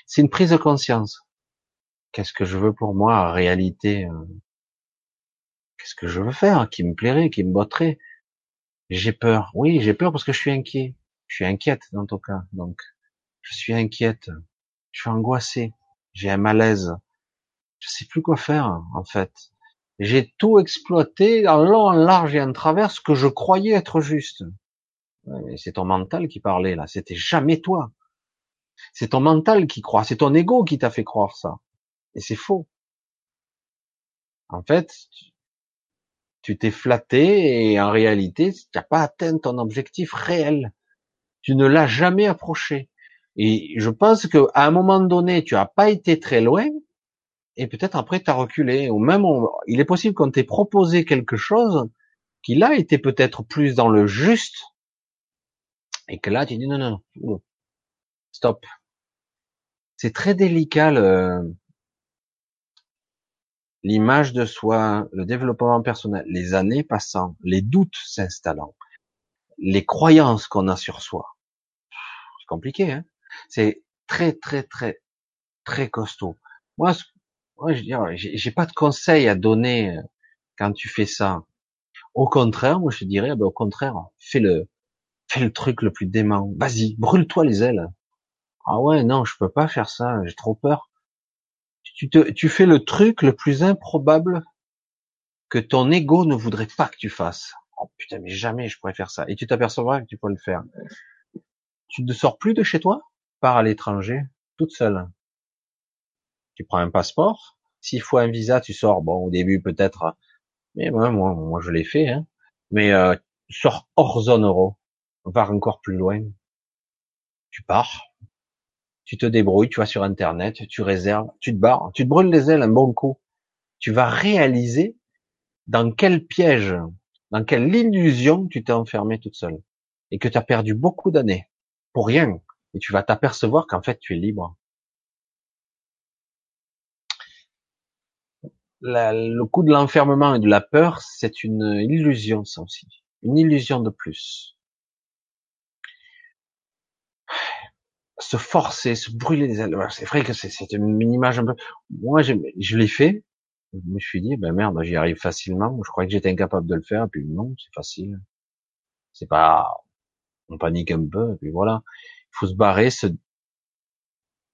C'est une prise de conscience. Qu'est-ce que je veux pour moi en réalité euh, Qu'est-ce que je veux faire Qui me plairait Qui me botterait? J'ai peur. Oui, j'ai peur parce que je suis inquiet. Je suis inquiète dans ton cas. Donc, je suis inquiète. Je suis angoissé. J'ai un malaise je sais plus quoi faire en fait. J'ai tout exploité en long, en large et en travers ce que je croyais être juste. c'est ton mental qui parlait là, c'était jamais toi. C'est ton mental qui croit, c'est ton ego qui t'a fait croire ça. Et c'est faux. En fait, tu t'es flatté et en réalité, tu n'as pas atteint ton objectif réel. Tu ne l'as jamais approché. Et je pense qu'à un moment donné, tu n'as pas été très loin et peut-être après tu as reculé, ou même il est possible qu'on t'ait proposé quelque chose qui là était peut-être plus dans le juste, et que là tu dis non, non, non, stop. C'est très délicat l'image de soi, le développement personnel, les années passant, les doutes s'installant, les croyances qu'on a sur soi. C'est compliqué, hein c'est très très très très costaud. Moi, Ouais, je j'ai pas de conseils à donner euh, quand tu fais ça. Au contraire, moi je dirais, ben, au contraire, fais le, fais le truc le plus dément. Vas-y, brûle-toi les ailes. Ah ouais, non, je peux pas faire ça, j'ai trop peur. Tu, te, tu fais le truc le plus improbable que ton ego ne voudrait pas que tu fasses. Oh putain, mais jamais je pourrais faire ça. Et tu t'apercevras que tu peux le faire. Tu ne sors plus de chez toi, pars à l'étranger, toute seule tu prends un passeport. S'il faut un visa, tu sors. Bon, au début peut-être, mais moi, moi, moi je l'ai fait. Hein. Mais euh, sors hors zone euro, va encore plus loin. Tu pars, tu te débrouilles, tu vas sur Internet, tu réserves, tu te barres, tu te brûles les ailes un bon coup. Tu vas réaliser dans quel piège, dans quelle illusion tu t'es enfermé toute seule et que tu as perdu beaucoup d'années pour rien. Et tu vas t'apercevoir qu'en fait tu es libre. le coup de l'enfermement et de la peur, c'est une illusion, ça aussi. Une illusion de plus. Se forcer, se brûler les ailes. C'est vrai que c'est une image un peu. Moi, je, l'ai fait. Je me suis dit, ben merde, j'y arrive facilement. Je croyais que j'étais incapable de le faire. Et puis non, c'est facile. C'est pas. On panique un peu. Puis voilà. Il faut se barrer, se,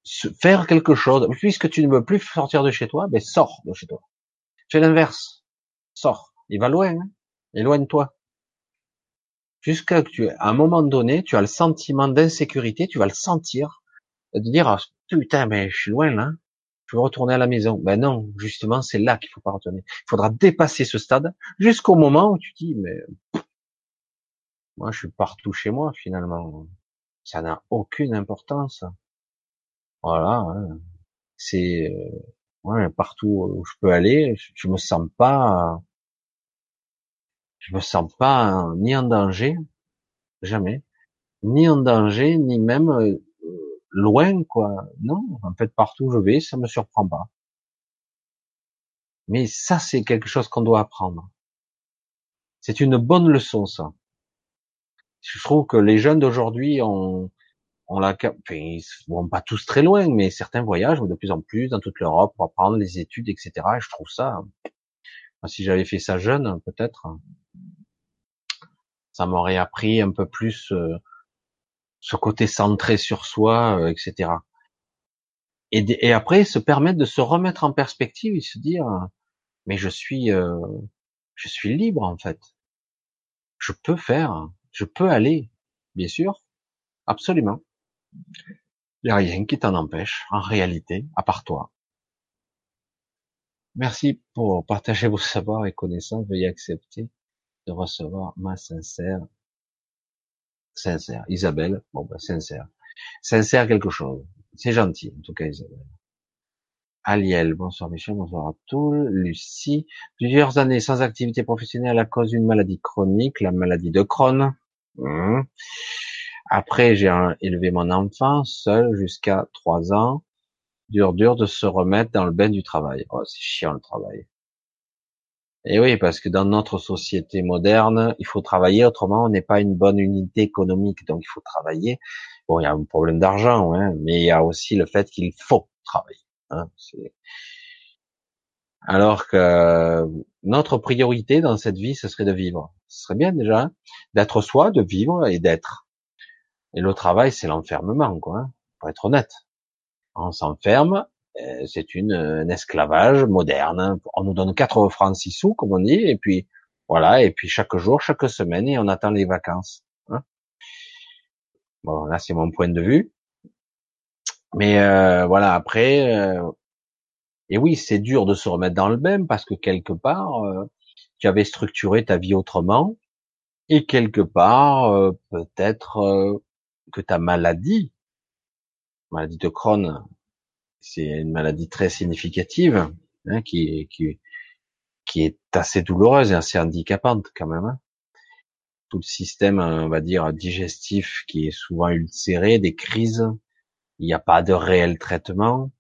se faire quelque chose. Puisque tu ne veux plus sortir de chez toi, ben sors de chez toi. Fais l'inverse. Sors. Il va loin. Hein Éloigne-toi. Jusqu'à que tu, à un moment donné, tu as le sentiment d'insécurité, tu vas le sentir, de dire, ah, putain, mais je suis loin là. Je veux retourner à la maison. Ben non, justement, c'est là qu'il faut pas retourner. Il faudra dépasser ce stade jusqu'au moment où tu dis, mais moi, je suis partout chez moi finalement. Ça n'a aucune importance. Voilà, c'est euh, ouais, partout où je peux aller, je me sens pas, je me sens pas ni en danger, jamais, ni en danger, ni même euh, loin, quoi. Non, en fait, partout où je vais, ça me surprend pas. Mais ça, c'est quelque chose qu'on doit apprendre. C'est une bonne leçon, ça. Je trouve que les jeunes d'aujourd'hui ont, ont la, enfin, ils vont pas tous très loin, mais certains voyagent de plus en plus dans toute l'Europe pour apprendre les études, etc. Et je trouve ça, si j'avais fait ça jeune, peut-être, ça m'aurait appris un peu plus euh, ce côté centré sur soi, euh, etc. Et, après, se permettre de se remettre en perspective et se dire, mais je suis, euh, je suis libre en fait. Je peux faire, je peux aller, bien sûr, absolument. Il n'y a rien qui t'en empêche, en réalité, à part toi. Merci pour partager vos savoirs et connaissances. Veuillez accepter de recevoir ma sincère, sincère, Isabelle. Bon, ben, sincère. Sincère quelque chose. C'est gentil, en tout cas, Isabelle. Aliel, bonsoir Michel, bonsoir à tous. Lucie, plusieurs années sans activité professionnelle à cause d'une maladie chronique, la maladie de Crohn. Mmh. Après, j'ai élevé mon enfant seul jusqu'à trois ans. Dur, dur de se remettre dans le bain du travail. Oh, c'est chiant le travail. Et oui, parce que dans notre société moderne, il faut travailler, autrement on n'est pas une bonne unité économique, donc il faut travailler. Bon, il y a un problème d'argent, hein, mais il y a aussi le fait qu'il faut travailler. Hein, Alors que notre priorité dans cette vie, ce serait de vivre. Ce serait bien déjà hein, d'être soi, de vivre et d'être. Et le travail, c'est l'enfermement, quoi. Hein, pour être honnête, on s'enferme. Euh, c'est une un esclavage moderne. On nous donne quatre francs six sous, comme on dit, et puis voilà. Et puis chaque jour, chaque semaine, et on attend les vacances. Hein. bon, là, c'est mon point de vue. Mais euh, voilà, après, euh, et oui, c'est dur de se remettre dans le bain parce que quelque part, euh, tu avais structuré ta vie autrement, et quelque part, peut-être que ta maladie, maladie de Crohn, c'est une maladie très significative, hein, qui, est assez douloureuse et assez handicapante quand même. Hein. Tout le système, on va dire, digestif qui est souvent ulcéré, des crises, il n'y a pas de réel traitement.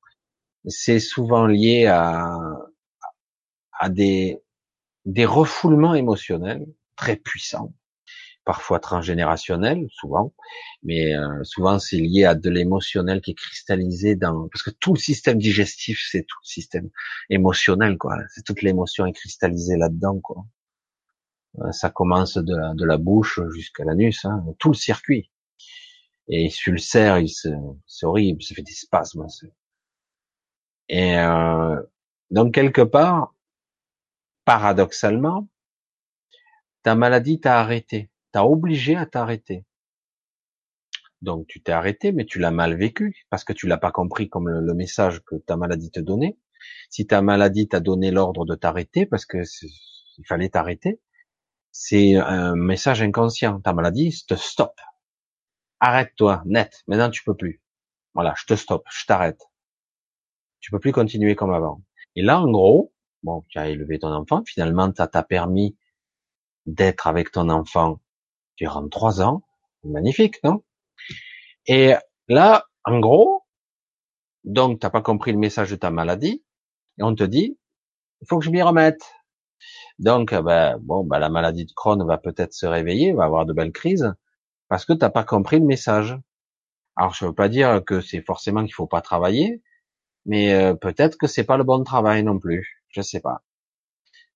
C'est souvent lié à, à des, des refoulements émotionnels très puissants parfois transgénérationnel, souvent, mais euh, souvent c'est lié à de l'émotionnel qui est cristallisé dans, parce que tout le système digestif, c'est tout le système émotionnel, quoi. C'est toute l'émotion est cristallisée là-dedans, quoi. Euh, ça commence de la, de la bouche jusqu'à l'anus, hein, tout le circuit. Et sur le cerf, c'est horrible, ça fait des spasmes. Et euh, donc quelque part, paradoxalement, ta maladie t'a arrêté t'as obligé à t'arrêter. Donc tu t'es arrêté, mais tu l'as mal vécu parce que tu l'as pas compris comme le, message que ta maladie te donnait. Si ta maladie t'a donné l'ordre de t'arrêter parce que il fallait t'arrêter, c'est un message inconscient. Ta maladie te stop. Arrête-toi, net. Maintenant tu peux plus. Voilà, je te stoppe, je t'arrête. Tu peux plus continuer comme avant. Et là, en gros, bon, tu as élevé ton enfant. Finalement, ça t'a permis d'être avec ton enfant durant trois ans. Magnifique, non? Et là, en gros, donc t'as pas compris le message de ta maladie, et on te dit, il faut que je m'y remette. Donc, ben, bon, ben, la maladie de Crohn va peut-être se réveiller, va avoir de belles crises, parce que t'as pas compris le message. Alors, je veux pas dire que c'est forcément qu'il faut pas travailler, mais euh, peut-être que c'est pas le bon travail non plus. Je sais pas.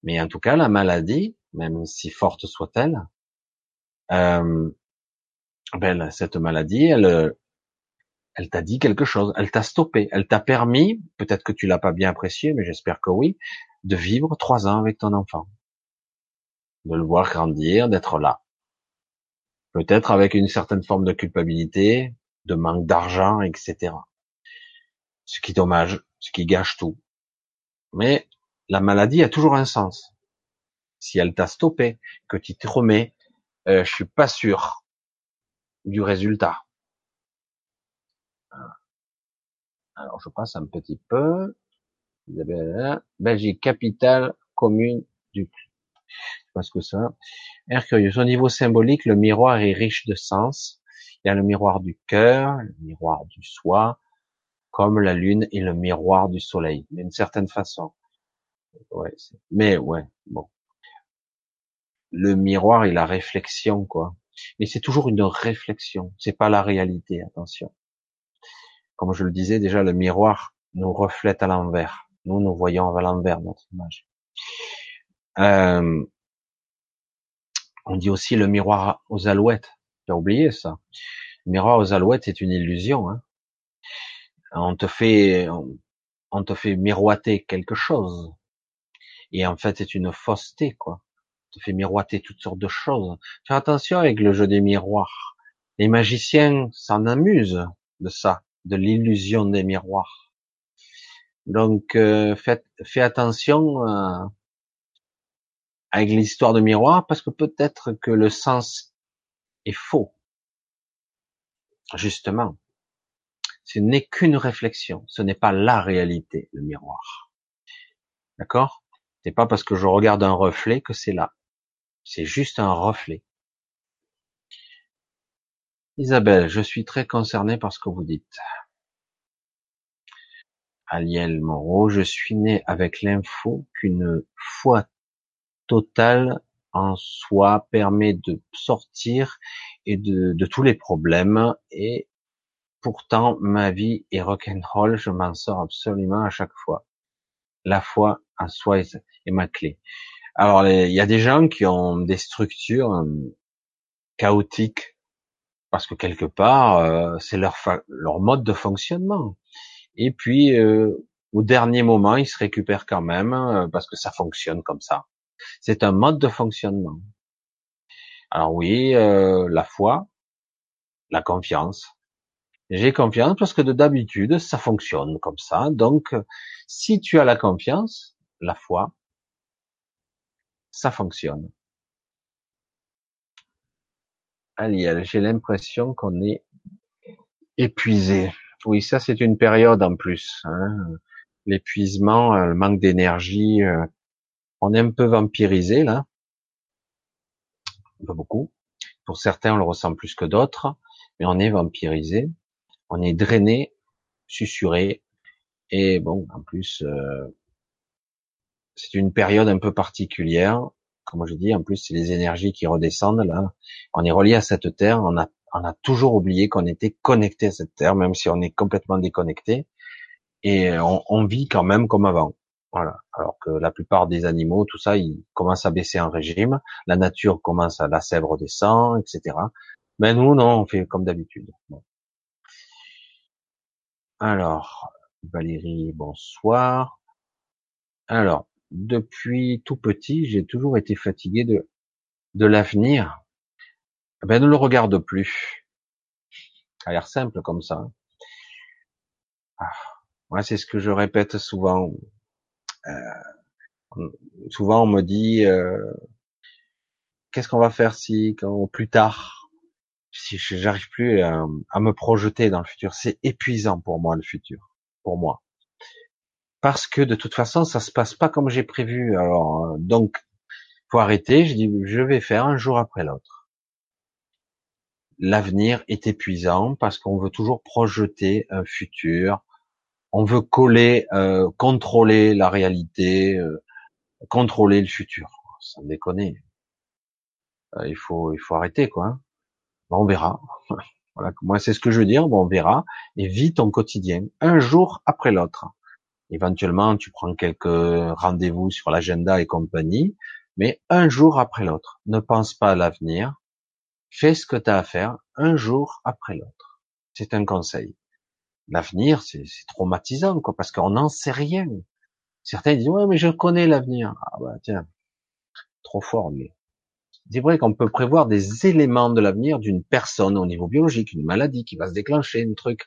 Mais en tout cas, la maladie, même si forte soit-elle, euh, ben, cette maladie, elle, elle t'a dit quelque chose, elle t'a stoppé, elle t'a permis, peut-être que tu l'as pas bien apprécié, mais j'espère que oui, de vivre trois ans avec ton enfant, de le voir grandir, d'être là. Peut-être avec une certaine forme de culpabilité, de manque d'argent, etc. Ce qui est dommage, ce qui gâche tout. Mais la maladie a toujours un sens. Si elle t'a stoppé, que tu te remets, euh, je suis pas sûr du résultat. Alors, je passe un petit peu. Belgique, capitale, commune du, parce que ça. Mercurius. Au niveau symbolique, le miroir est riche de sens. Il y a le miroir du cœur, le miroir du soi, comme la lune est le miroir du soleil, d'une certaine façon. Ouais, mais ouais, bon. Le miroir est la réflexion, quoi. Mais c'est toujours une réflexion. C'est pas la réalité, attention. Comme je le disais déjà, le miroir nous reflète à l'envers. Nous, nous voyons à l'envers notre image. Euh, on dit aussi le miroir aux alouettes. J'ai oublié ça? Le miroir aux alouettes est une illusion. Hein. On te fait, on te fait miroiter quelque chose, et en fait, c'est une fausseté, quoi. Fait miroiter toutes sortes de choses. Fais attention avec le jeu des miroirs. Les magiciens s'en amusent de ça, de l'illusion des miroirs. Donc, euh, faites, fais attention euh, avec l'histoire de miroir, parce que peut-être que le sens est faux. Justement, ce n'est qu'une réflexion, ce n'est pas la réalité, le miroir. D'accord? C'est pas parce que je regarde un reflet que c'est là. C'est juste un reflet. Isabelle, je suis très concerné par ce que vous dites. Aliel Moreau, je suis né avec l'info qu'une foi totale en soi permet de sortir de tous les problèmes et pourtant ma vie est rock'n'roll, je m'en sors absolument à chaque fois. La foi en soi est, ma clé. Alors il y a des gens qui ont des structures euh, chaotiques parce que quelque part euh, c'est leur leur mode de fonctionnement. Et puis euh, au dernier moment, ils se récupèrent quand même parce que ça fonctionne comme ça. C'est un mode de fonctionnement. Alors oui, la foi, la confiance. J'ai confiance parce que de d'habitude, ça fonctionne comme ça. Donc, si tu as la confiance, la foi, ça fonctionne. Aliel, j'ai l'impression qu'on est épuisé. Oui, ça c'est une période en plus. Hein. L'épuisement, le manque d'énergie, euh, on est un peu vampirisé là, pas beaucoup. Pour certains, on le ressent plus que d'autres, mais on est vampirisé, on est drainé, susurré, et bon, en plus, euh, c'est une période un peu particulière. Comme je dis, en plus, c'est les énergies qui redescendent là. On est relié à cette terre. On a, on a toujours oublié qu'on était connecté à cette terre, même si on est complètement déconnecté. Et on, on vit quand même comme avant. Voilà. Alors que la plupart des animaux, tout ça, ils commencent à baisser en régime. La nature commence à la sèvre descend, etc. Mais nous, non, on fait comme d'habitude. Alors, Valérie, bonsoir. Alors, depuis tout petit, j'ai toujours été fatigué de de l'avenir. Eh ben, ne le regarde plus. Ça a l'air simple comme ça. Ah, moi, c'est ce que je répète souvent. Euh, souvent on me dit euh, qu'est-ce qu'on va faire si quand plus tard? Si j'arrive plus à, me projeter dans le futur c'est épuisant pour moi le futur pour moi parce que de toute façon ça se passe pas comme j'ai prévu alors euh, donc faut arrêter je dis je vais faire un jour après l'autre l'avenir est épuisant parce qu'on veut toujours projeter un futur on veut coller, euh, contrôler la réalité, euh, contrôler le futur. Ça me déconne. Il faut, il faut arrêter quoi. Hein. on verra. *laughs* voilà, moi c'est ce que je veux dire. Bon, on verra. Et vis ton quotidien, un jour après l'autre. Éventuellement, tu prends quelques rendez-vous sur l'agenda et compagnie, mais un jour après l'autre. Ne pense pas à l'avenir. Fais ce que tu as à faire un jour après l'autre. C'est un conseil l'avenir, c'est traumatisant, quoi, parce qu'on n'en sait rien. Certains disent, ouais, mais je connais l'avenir. Ah bah tiens, trop fort, mais c'est vrai qu'on peut prévoir des éléments de l'avenir d'une personne au niveau biologique, une maladie qui va se déclencher, un truc,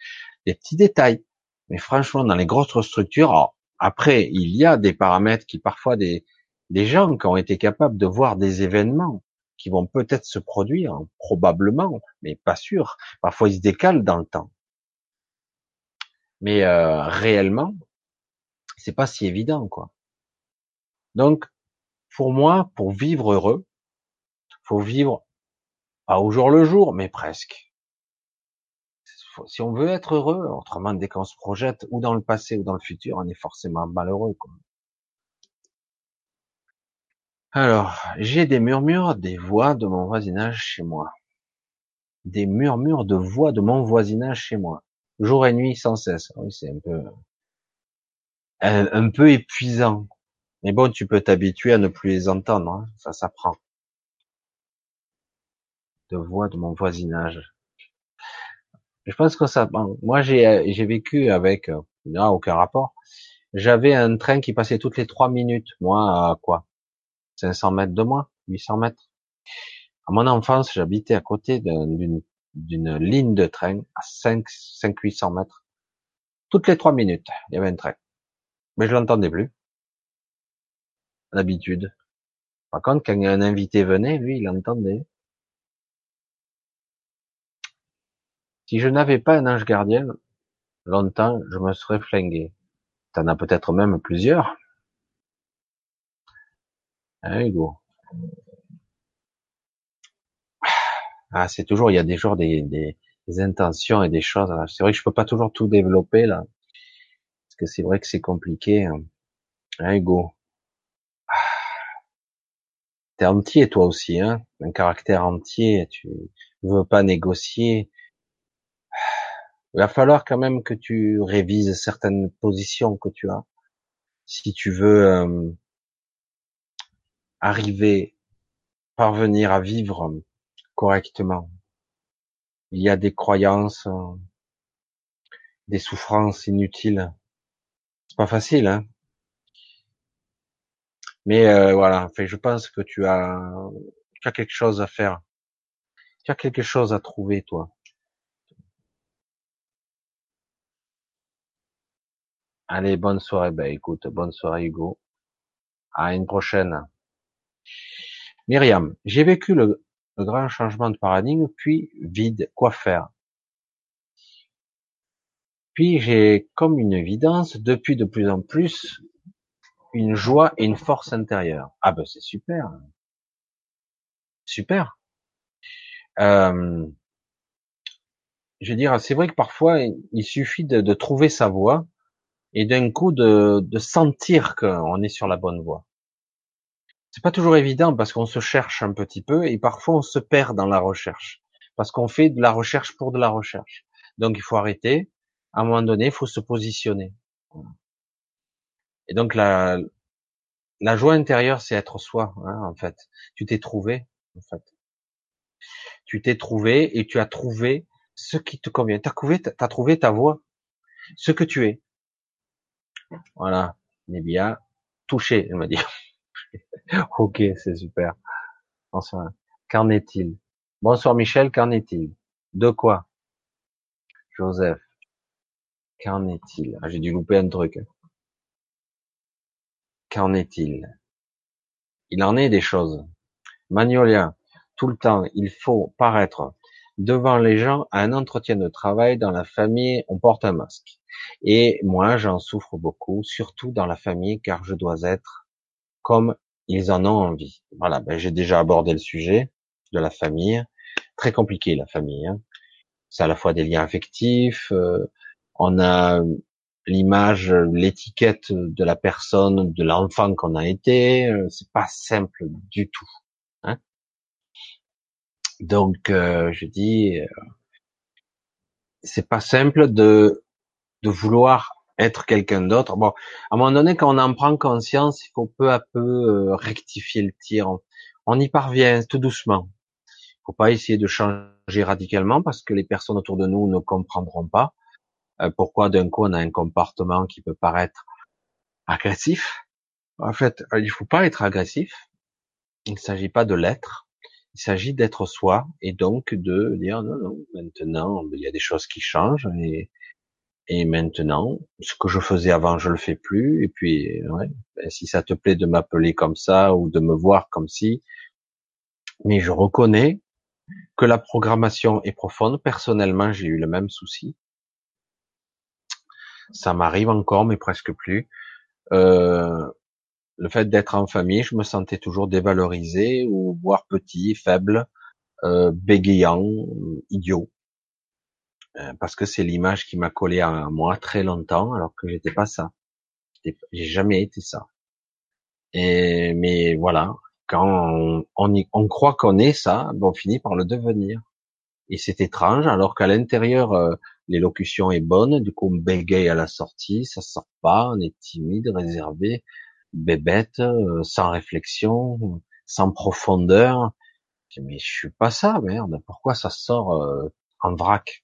des petits détails. Mais franchement, dans les grosses structures, après, il y a des paramètres qui parfois des, des gens qui ont été capables de voir des événements qui vont peut-être se produire, probablement, mais pas sûr. Parfois, ils se décalent dans le temps. Mais euh, réellement, c'est pas si évident, quoi. Donc, pour moi, pour vivre heureux, faut vivre pas au jour le jour, mais presque. Si on veut être heureux, autrement, dès qu'on se projette ou dans le passé ou dans le futur, on est forcément malheureux. Quoi. Alors, j'ai des murmures, des voix de mon voisinage chez moi. Des murmures de voix de mon voisinage chez moi. Jour et nuit sans cesse. Oui, c'est un peu, un, peu épuisant. Mais bon, tu peux t'habituer à ne plus les entendre. Hein. Ça s'apprend. De voix de mon voisinage. Je pense que ça. moi, j'ai j'ai vécu avec. Euh, aucun rapport. J'avais un train qui passait toutes les trois minutes. Moi, à quoi? 500 mètres de moi, 800 mètres. À mon enfance, j'habitais à côté d'une d'une ligne de train à 5 5 800 mètres. Toutes les trois minutes, il y avait un train. Mais je l'entendais plus. D'habitude. Par contre, quand un invité venait, lui, il entendait. Si je n'avais pas un ange gardien, longtemps, je me serais flingué. T'en as peut-être même plusieurs. Hein, Hugo? Ah, c'est toujours, il y a des jours des, des, intentions et des choses. C'est vrai que je peux pas toujours tout développer là, parce que c'est vrai que c'est compliqué. Hein, hein Hugo? T'es entier toi aussi, hein Un caractère entier. Tu veux pas négocier. Il va falloir quand même que tu révises certaines positions que tu as. Si tu veux euh, arriver, parvenir à vivre correctement. Il y a des croyances, euh, des souffrances inutiles. C'est pas facile, hein. Mais euh, voilà, je pense que tu as, tu as quelque chose à faire. Tu as quelque chose à trouver, toi. Allez, bonne soirée. Ben écoute, bonne soirée Hugo. À une prochaine. Myriam, j'ai vécu le, grand changement de paradigme, puis vide, quoi faire? Puis j'ai comme une évidence, depuis de plus en plus, une joie et une force intérieure. Ah ben c'est super. Super. Euh, je veux dire, c'est vrai que parfois, il suffit de, de trouver sa voie et d'un coup de, de sentir qu'on est sur la bonne voie. C'est pas toujours évident parce qu'on se cherche un petit peu et parfois on se perd dans la recherche parce qu'on fait de la recherche pour de la recherche. Donc il faut arrêter. À un moment donné, il faut se positionner. Et donc la, joie intérieure, c'est être soi, hein, en fait. Tu t'es trouvé, en fait. Tu t'es trouvé et tu as trouvé ce qui te convient. T'as trouvé, t'as trouvé ta voie, ce que tu es. Voilà, bien touché, elle m'a dit. *laughs* ok, c'est super. Bonsoir. Qu'en est-il? Bonsoir Michel, qu'en est-il? De quoi? Joseph, qu'en est-il? Ah, J'ai dû louper un truc. Qu'en est-il? Il en est des choses. Magnolia, tout le temps, il faut paraître devant les gens à un entretien de travail dans la famille, on porte un masque. Et moi, j'en souffre beaucoup, surtout dans la famille, car je dois être comme ils en ont envie. Voilà, ben, j'ai déjà abordé le sujet de la famille. Très compliqué la famille. Hein. C'est à la fois des liens affectifs, euh, on a l'image, l'étiquette de la personne, de l'enfant qu'on a été. Euh, c'est pas simple du tout. Donc, euh, je dis, c'est pas simple de de vouloir être quelqu'un d'autre. Bon, à un moment donné, quand on en prend conscience, il faut peu à peu euh, rectifier le tir. On, y parvient tout doucement. Il faut pas essayer de changer radicalement parce que les personnes autour de nous ne comprendront pas euh, pourquoi d'un coup on a un comportement qui peut paraître agressif. En fait, il faut pas être agressif. Il ne s'agit pas de l'être. Il s'agit d'être soi et donc de dire non, non, maintenant il y a des choses qui changent et et maintenant, ce que je faisais avant, je le fais plus. Et puis, ouais, ben, si ça te plaît de m'appeler comme ça ou de me voir comme si, mais je reconnais que la programmation est profonde. Personnellement, j'ai eu le même souci. Ça m'arrive encore, mais presque plus. Euh, le fait d'être en famille, je me sentais toujours dévalorisé ou voire petit, faible, euh, bégayant, idiot, euh, parce que c'est l'image qui m'a collé à moi très longtemps, alors que j'étais pas ça. J'ai jamais été ça. Et mais voilà, quand on, on, on croit qu'on est ça, ben on finit par le devenir. Et c'est étrange, alors qu'à l'intérieur, euh, l'élocution est bonne, du coup on bégaye à la sortie, ça sort pas, on est timide, réservé, bébête, euh, sans réflexion, sans profondeur. Mais je suis pas ça, merde. Pourquoi ça sort euh, en vrac?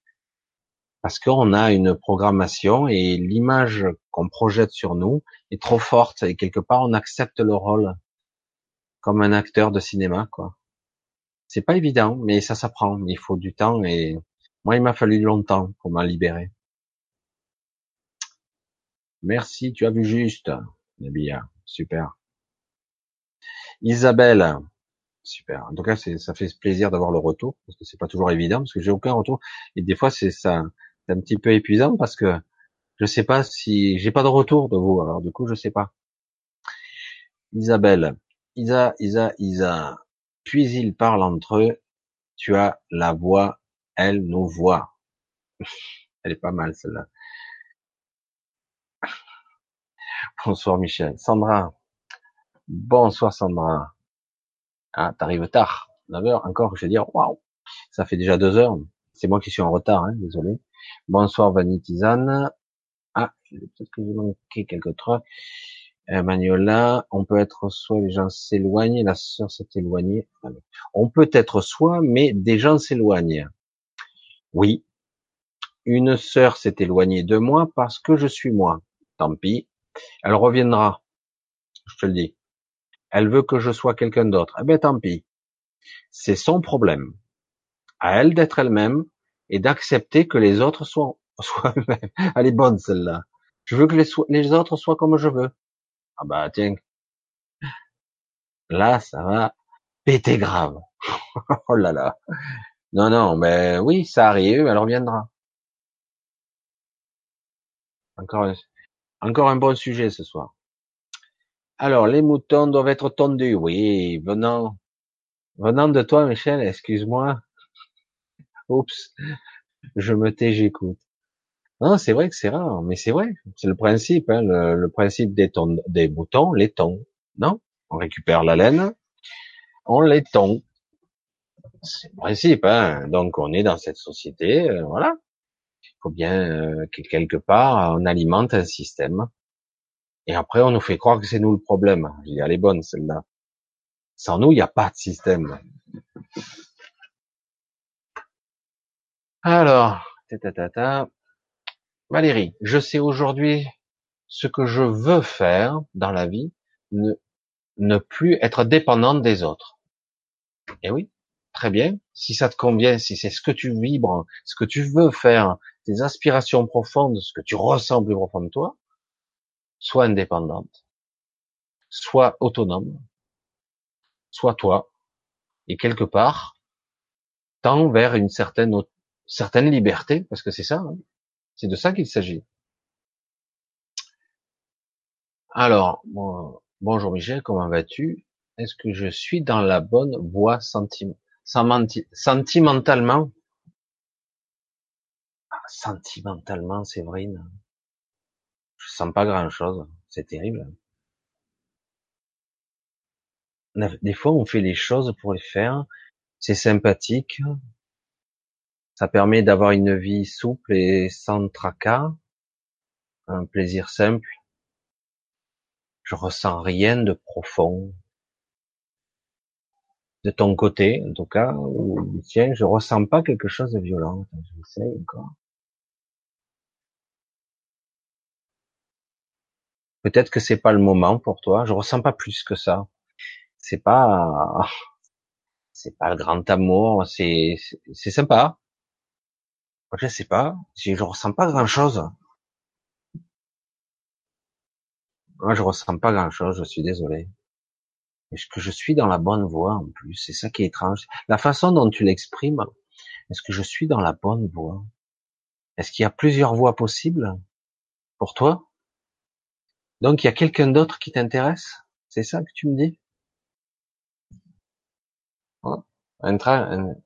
Parce qu'on a une programmation et l'image qu'on projette sur nous est trop forte et quelque part on accepte le rôle comme un acteur de cinéma, quoi. C'est pas évident, mais ça s'apprend. Il faut du temps et moi, il m'a fallu longtemps pour m'en libérer. Merci, tu as vu juste, Nabia. Super. Isabelle. Super. En tout cas, ça fait plaisir d'avoir le retour, parce que c'est pas toujours évident, parce que j'ai aucun retour. Et des fois, c'est ça, c'est un petit peu épuisant parce que je sais pas si, j'ai pas de retour de vous, alors du coup, je sais pas. Isabelle. Isa, Isa, Isa. Puis ils parlent entre eux. Tu as la voix, elle nous voit. *laughs* Elle est pas mal, celle-là. Bonsoir Michel. Sandra. Bonsoir Sandra. Ah, t'arrives tard. 9 heures encore, je vais dire, waouh. Ça fait déjà deux heures. C'est moi qui suis en retard, hein, désolé. Bonsoir Vanitizane. Ah, peut-être que j'ai manqué quelques trucs. Euh, on peut être soit les gens s'éloignent, la sœur s'est éloignée. On peut être soit, mais des gens s'éloignent. Oui. Une sœur s'est éloignée de moi parce que je suis moi. Tant pis. Elle reviendra. Je te le dis. Elle veut que je sois quelqu'un d'autre. Eh ben, tant pis. C'est son problème. À elle d'être elle-même et d'accepter que les autres soient, *laughs* soient eux-mêmes. Elle est bonne, celle-là. Je veux que les, autres soient comme je veux. Ah bah, tiens. Là, ça va péter grave. *laughs* oh là là. Non, non, mais oui, ça arrive, elle reviendra. Encore un, encore un bon sujet ce soir. Alors, les moutons doivent être tondus. Oui, venant, venant de toi, Michel, excuse-moi. Oups, je me tais, j'écoute. Non, c'est vrai que c'est rare, mais c'est vrai, c'est le principe, hein, le, principe des, des moutons, les tons. Non, on récupère la laine, on les tond. C'est le principe, hein. Donc on est dans cette société, euh, voilà. Faut bien euh, que quelque part on alimente un système. Et après on nous fait croire que c'est nous le problème. Je dis, elle est bonne celle-là. Sans nous, il n'y a pas de système. Alors, ta, Valérie, je sais aujourd'hui ce que je veux faire dans la vie, ne, plus être dépendante des autres. Et oui, très bien. Si ça te convient, si c'est ce que tu vibres, ce que tu veux faire, tes aspirations profondes, ce que tu ressens plus profond de toi, sois indépendante, sois autonome, sois toi, et quelque part, tends vers une certaine, certaine liberté, parce que c'est ça, hein. c'est de ça qu'il s'agit. Alors, bonjour Michel, comment vas-tu? Est-ce que je suis dans la bonne voie sentimentale Sentimentalement? Sentimentalement, Séverine. Je sens pas grand chose. C'est terrible. Des fois, on fait les choses pour les faire. C'est sympathique. Ça permet d'avoir une vie souple et sans tracas. Un plaisir simple. Je ressens rien de profond de ton côté, en tout cas, ou tiens, je ressens pas quelque chose de violent. J'essaie encore. Peut-être que c'est pas le moment pour toi. Je ressens pas plus que ça. C'est pas, c'est pas le grand amour. C'est, c'est sympa. Je sais pas. Je, je ressens pas grand chose. Moi, je ressens pas grand chose. Je suis désolé. Est-ce que je suis dans la bonne voie en plus? C'est ça qui est étrange. La façon dont tu l'exprimes, est-ce que je suis dans la bonne voie? Est-ce qu'il y a plusieurs voies possibles pour toi? Donc il y a quelqu'un d'autre qui t'intéresse? C'est ça que tu me dis? Train,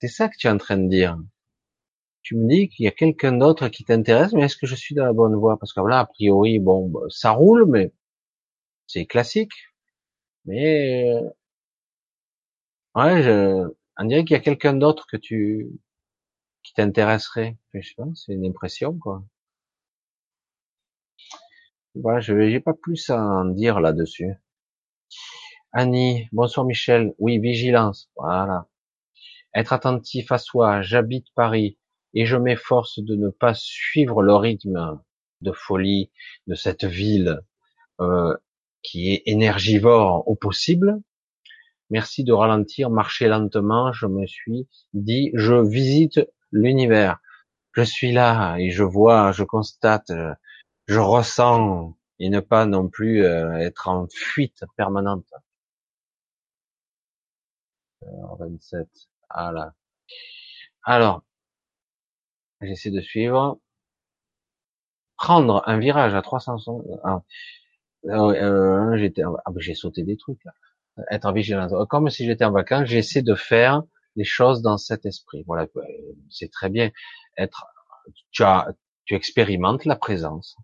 C'est ça que tu es en train de dire. Tu me dis qu'il y a quelqu'un d'autre qui t'intéresse, mais est-ce que je suis dans la bonne voie? Parce que là, a priori, bon, bah, ça roule, mais c'est classique. Mais euh, ouais, je, on dirait qu'il y a quelqu'un d'autre que tu qui t'intéresserait. Je sais pas, c'est une impression quoi. Voilà, je n'ai pas plus à en dire là-dessus. Annie, bonsoir Michel. Oui, vigilance. Voilà. Être attentif à soi. J'habite Paris et je m'efforce de ne pas suivre le rythme de folie de cette ville euh, qui est énergivore au possible. Merci de ralentir, marcher lentement. Je me suis dit, je visite l'univers. Je suis là et je vois, je constate, je ressens et ne pas non plus euh, être en fuite permanente. 27. Voilà. Alors, j'essaie de suivre. Prendre un virage à 360. Ah, euh, euh, j'étais, ah, bah, j'ai sauté des trucs là. Être vigilant. Comme si j'étais en vacances, j'essaie de faire les choses dans cet esprit. Voilà, c'est très bien. Être, tu as, tu expérimentes la présence.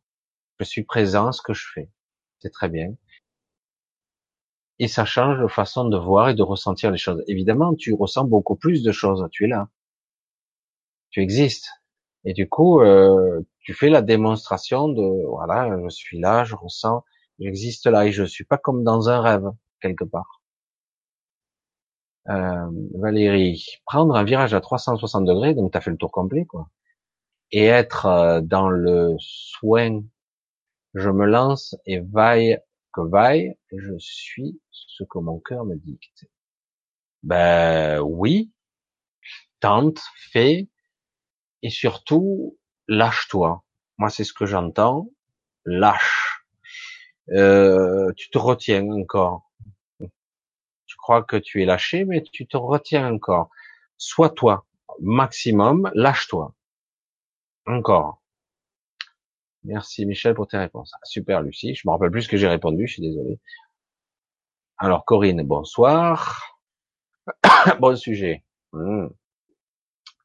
Je suis présent, ce que je fais. C'est très bien et ça change de façon de voir et de ressentir les choses. Évidemment, tu ressens beaucoup plus de choses. Tu es là, tu existes, et du coup, euh, tu fais la démonstration de voilà, je suis là, je ressens, j'existe là, et je suis pas comme dans un rêve quelque part. Euh, Valérie, prendre un virage à 360 degrés, donc tu as fait le tour complet, quoi, et être euh, dans le soin, je me lance et vaille que vaille, je suis ce que mon cœur me dicte. Ben oui, tente, fais, et surtout lâche-toi. Moi, c'est ce que j'entends. Lâche. Euh, tu te retiens encore. Tu crois que tu es lâché, mais tu te retiens encore. Sois toi, maximum, lâche-toi. Encore. Merci Michel pour tes réponses. Ah, super Lucie, je me rappelle plus ce que j'ai répondu, je suis désolé. Alors Corinne, bonsoir. *coughs* bon sujet. Hmm.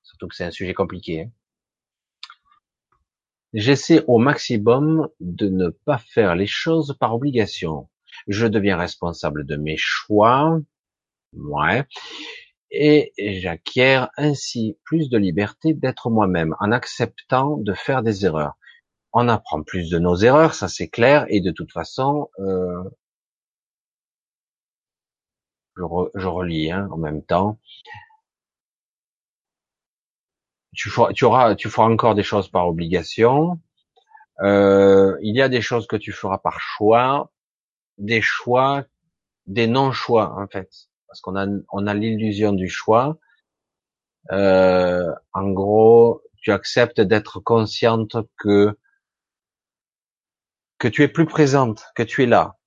Surtout que c'est un sujet compliqué. Hein. J'essaie au maximum de ne pas faire les choses par obligation. Je deviens responsable de mes choix. Ouais. Et j'acquiers ainsi plus de liberté d'être moi-même en acceptant de faire des erreurs on apprend plus de nos erreurs, ça c'est clair, et de toute façon, euh, je, relis hein, en même temps. Tu feras, tu auras, tu feras encore des choses par obligation. Euh, il y a des choses que tu feras par choix, des choix, des non-choix en fait, parce qu'on a, on a l'illusion du choix. Euh, en gros, tu acceptes d'être consciente que que tu es plus présente, que tu es là.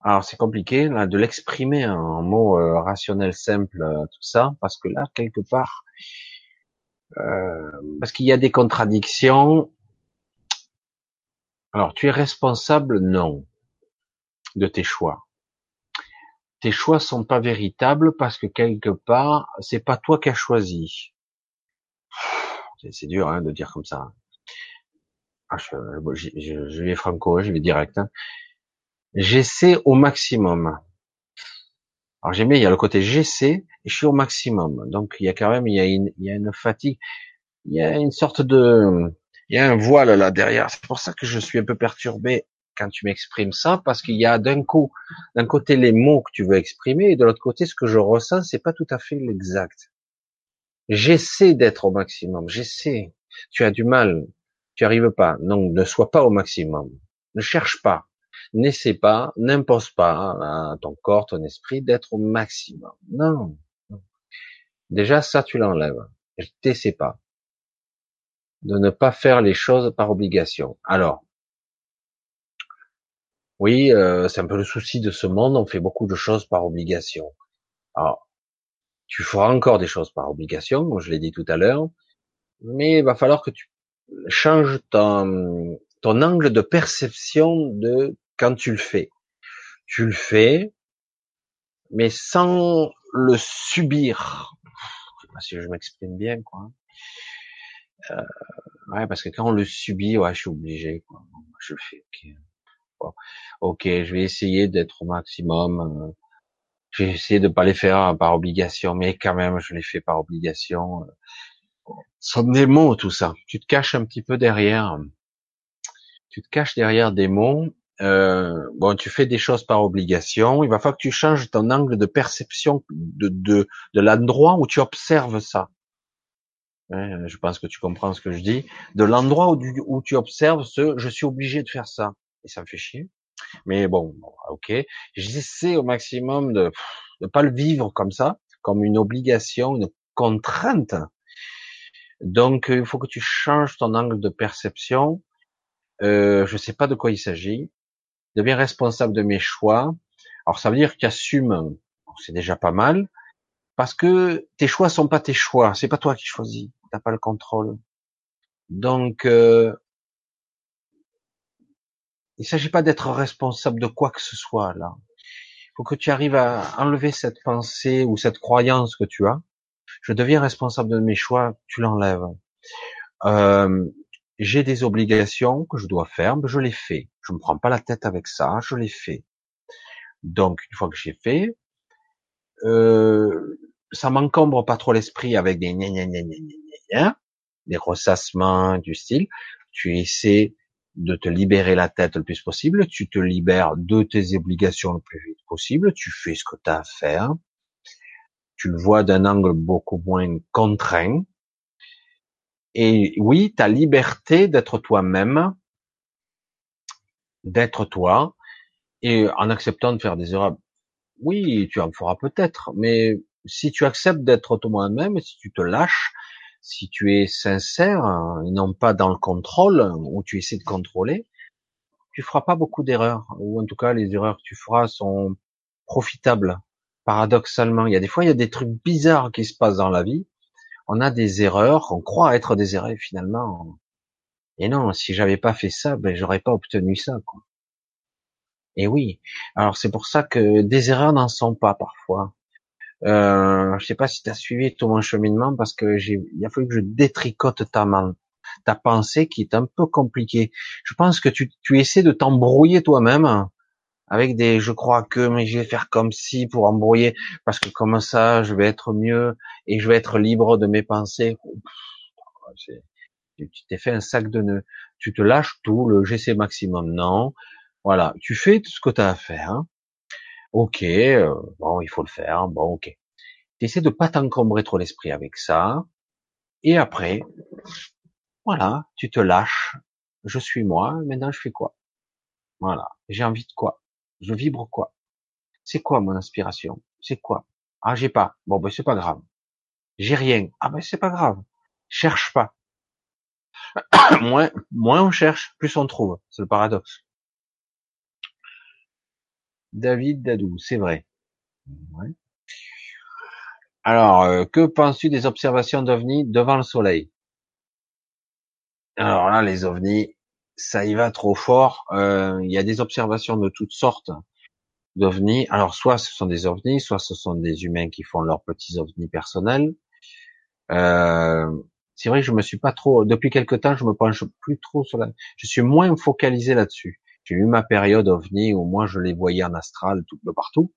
Alors c'est compliqué de l'exprimer en mots euh, rationnels simples, euh, tout ça, parce que là quelque part, euh, parce qu'il y a des contradictions. Alors tu es responsable, non, de tes choix. Tes choix sont pas véritables parce que quelque part c'est pas toi qui as choisi. C'est dur hein, de dire comme ça. Ah, je, vais franco, je vais direct. Hein. J'essaie au maximum. Alors j'aime bien, il y a le côté j'essaie et je suis au maximum. Donc il y a quand même, il y a une, il y a une fatigue, il y a une sorte de, il y a un voile là derrière. C'est pour ça que je suis un peu perturbé quand tu m'exprimes ça, parce qu'il y a d'un coup, d'un côté les mots que tu veux exprimer et de l'autre côté ce que je ressens, c'est pas tout à fait l'exact. J'essaie d'être au maximum, j'essaie. Tu as du mal, tu arrives pas. Donc, ne sois pas au maximum. Ne cherche pas. N'essaie pas, n'impose pas à ton corps, ton esprit d'être au maximum. Non. Déjà, ça, tu l'enlèves. Je t'essaie pas. De ne pas faire les choses par obligation. Alors, oui, euh, c'est un peu le souci de ce monde. On fait beaucoup de choses par obligation. Alors, tu feras encore des choses par obligation, comme je l'ai dit tout à l'heure, mais il va falloir que tu change ton, ton angle de perception de quand tu le fais. Tu le fais, mais sans le subir. Je sais pas si je m'exprime bien, quoi. Euh, ouais, parce que quand on le subit, ouais, je suis obligé, quoi. Je le fais, ok. Ok, je vais essayer d'être au maximum. Euh, j'ai essayé de pas les faire par obligation, mais quand même, je les fais par obligation. Ce sont des mots, tout ça. Tu te caches un petit peu derrière. Tu te caches derrière des mots. Euh, bon, tu fais des choses par obligation. Il va falloir que tu changes ton angle de perception de de, de l'endroit où tu observes ça. je pense que tu comprends ce que je dis. De l'endroit où, où tu observes ce, je suis obligé de faire ça, et ça me fait chier. Mais bon, ok. J'essaie au maximum de ne pas le vivre comme ça, comme une obligation, une contrainte. Donc, il faut que tu changes ton angle de perception. Euh, je sais pas de quoi il s'agit. Deviens responsable de mes choix. Alors, ça veut dire assumes. C'est déjà pas mal. Parce que tes choix sont pas tes choix. C'est pas toi qui choisis. T'as pas le contrôle. Donc, euh, il s'agit pas d'être responsable de quoi que ce soit là. Il faut que tu arrives à enlever cette pensée ou cette croyance que tu as. Je deviens responsable de mes choix, tu l'enlèves. Euh, j'ai des obligations que je dois faire, mais je les fais. Je me prends pas la tête avec ça, je les fais. Donc une fois que j'ai fait, euh, ça m'encombre pas trop l'esprit avec des gna gna gna gna gna, des ressassements du style. Tu essaies de te libérer la tête le plus possible, tu te libères de tes obligations le plus vite possible, tu fais ce que tu as à faire, tu le vois d'un angle beaucoup moins contraint, et oui, ta liberté d'être toi-même, d'être toi, et en acceptant de faire des erreurs, oui, tu en feras peut-être, mais si tu acceptes d'être toi-même, si tu te lâches, si tu es sincère et non pas dans le contrôle où tu essaies de contrôler, tu feras pas beaucoup d'erreurs. Ou en tout cas les erreurs que tu feras sont profitables. Paradoxalement, il y a des fois il y a des trucs bizarres qui se passent dans la vie. On a des erreurs, on croit être des erreurs finalement. Et non, si j'avais pas fait ça, ben j'aurais pas obtenu ça. Quoi. Et oui, alors c'est pour ça que des erreurs n'en sont pas parfois. Euh, je sais pas si tu as suivi tout mon cheminement parce que j'ai, il a fallu que je détricote ta, ta pensée qui est un peu compliquée. Je pense que tu, tu essaies de t'embrouiller toi-même avec des je crois que mais je vais faire comme si pour embrouiller parce que comme ça je vais être mieux et je vais être libre de mes pensées. Tu t'es fait un sac de nœuds. Tu te lâches tout, le GC maximum, non. Voilà, tu fais tout ce que tu as à faire. Hein. Ok, euh, bon, il faut le faire. Bon, ok. Tu essaies de pas t'encombrer trop l'esprit avec ça. Et après, voilà, tu te lâches. Je suis moi. Maintenant, je fais quoi? Voilà. J'ai envie de quoi? Je vibre quoi? C'est quoi mon inspiration? C'est quoi? Ah, j'ai pas. Bon, ben c'est pas grave. J'ai rien. Ah ben c'est pas grave. Cherche pas. *coughs* moins, moins on cherche, plus on trouve. C'est le paradoxe. David Dadou, c'est vrai. Alors, euh, que penses-tu des observations d'ovnis devant le soleil? Alors là, les ovnis, ça y va trop fort. Euh, il y a des observations de toutes sortes d'ovnis. Alors, soit ce sont des ovnis, soit ce sont des humains qui font leurs petits ovnis personnels. Euh, c'est vrai que je me suis pas trop, depuis quelque temps, je me penche plus trop sur la, je suis moins focalisé là-dessus. J'ai eu ma période ovni où moi je les voyais en astral tout de partout.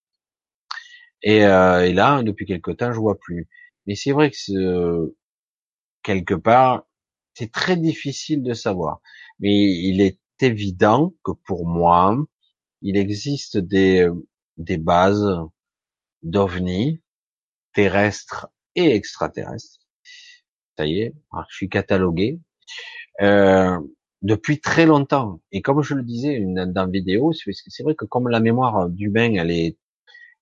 Et, euh, et, là, depuis quelque temps, je vois plus. Mais c'est vrai que quelque part, c'est très difficile de savoir. Mais il est évident que pour moi, il existe des, des bases d'ovnis terrestres et extraterrestres. Ça y est, je suis catalogué. Euh, depuis très longtemps. Et comme je le disais dans la vidéo, c'est vrai que comme la mémoire d'humain, elle est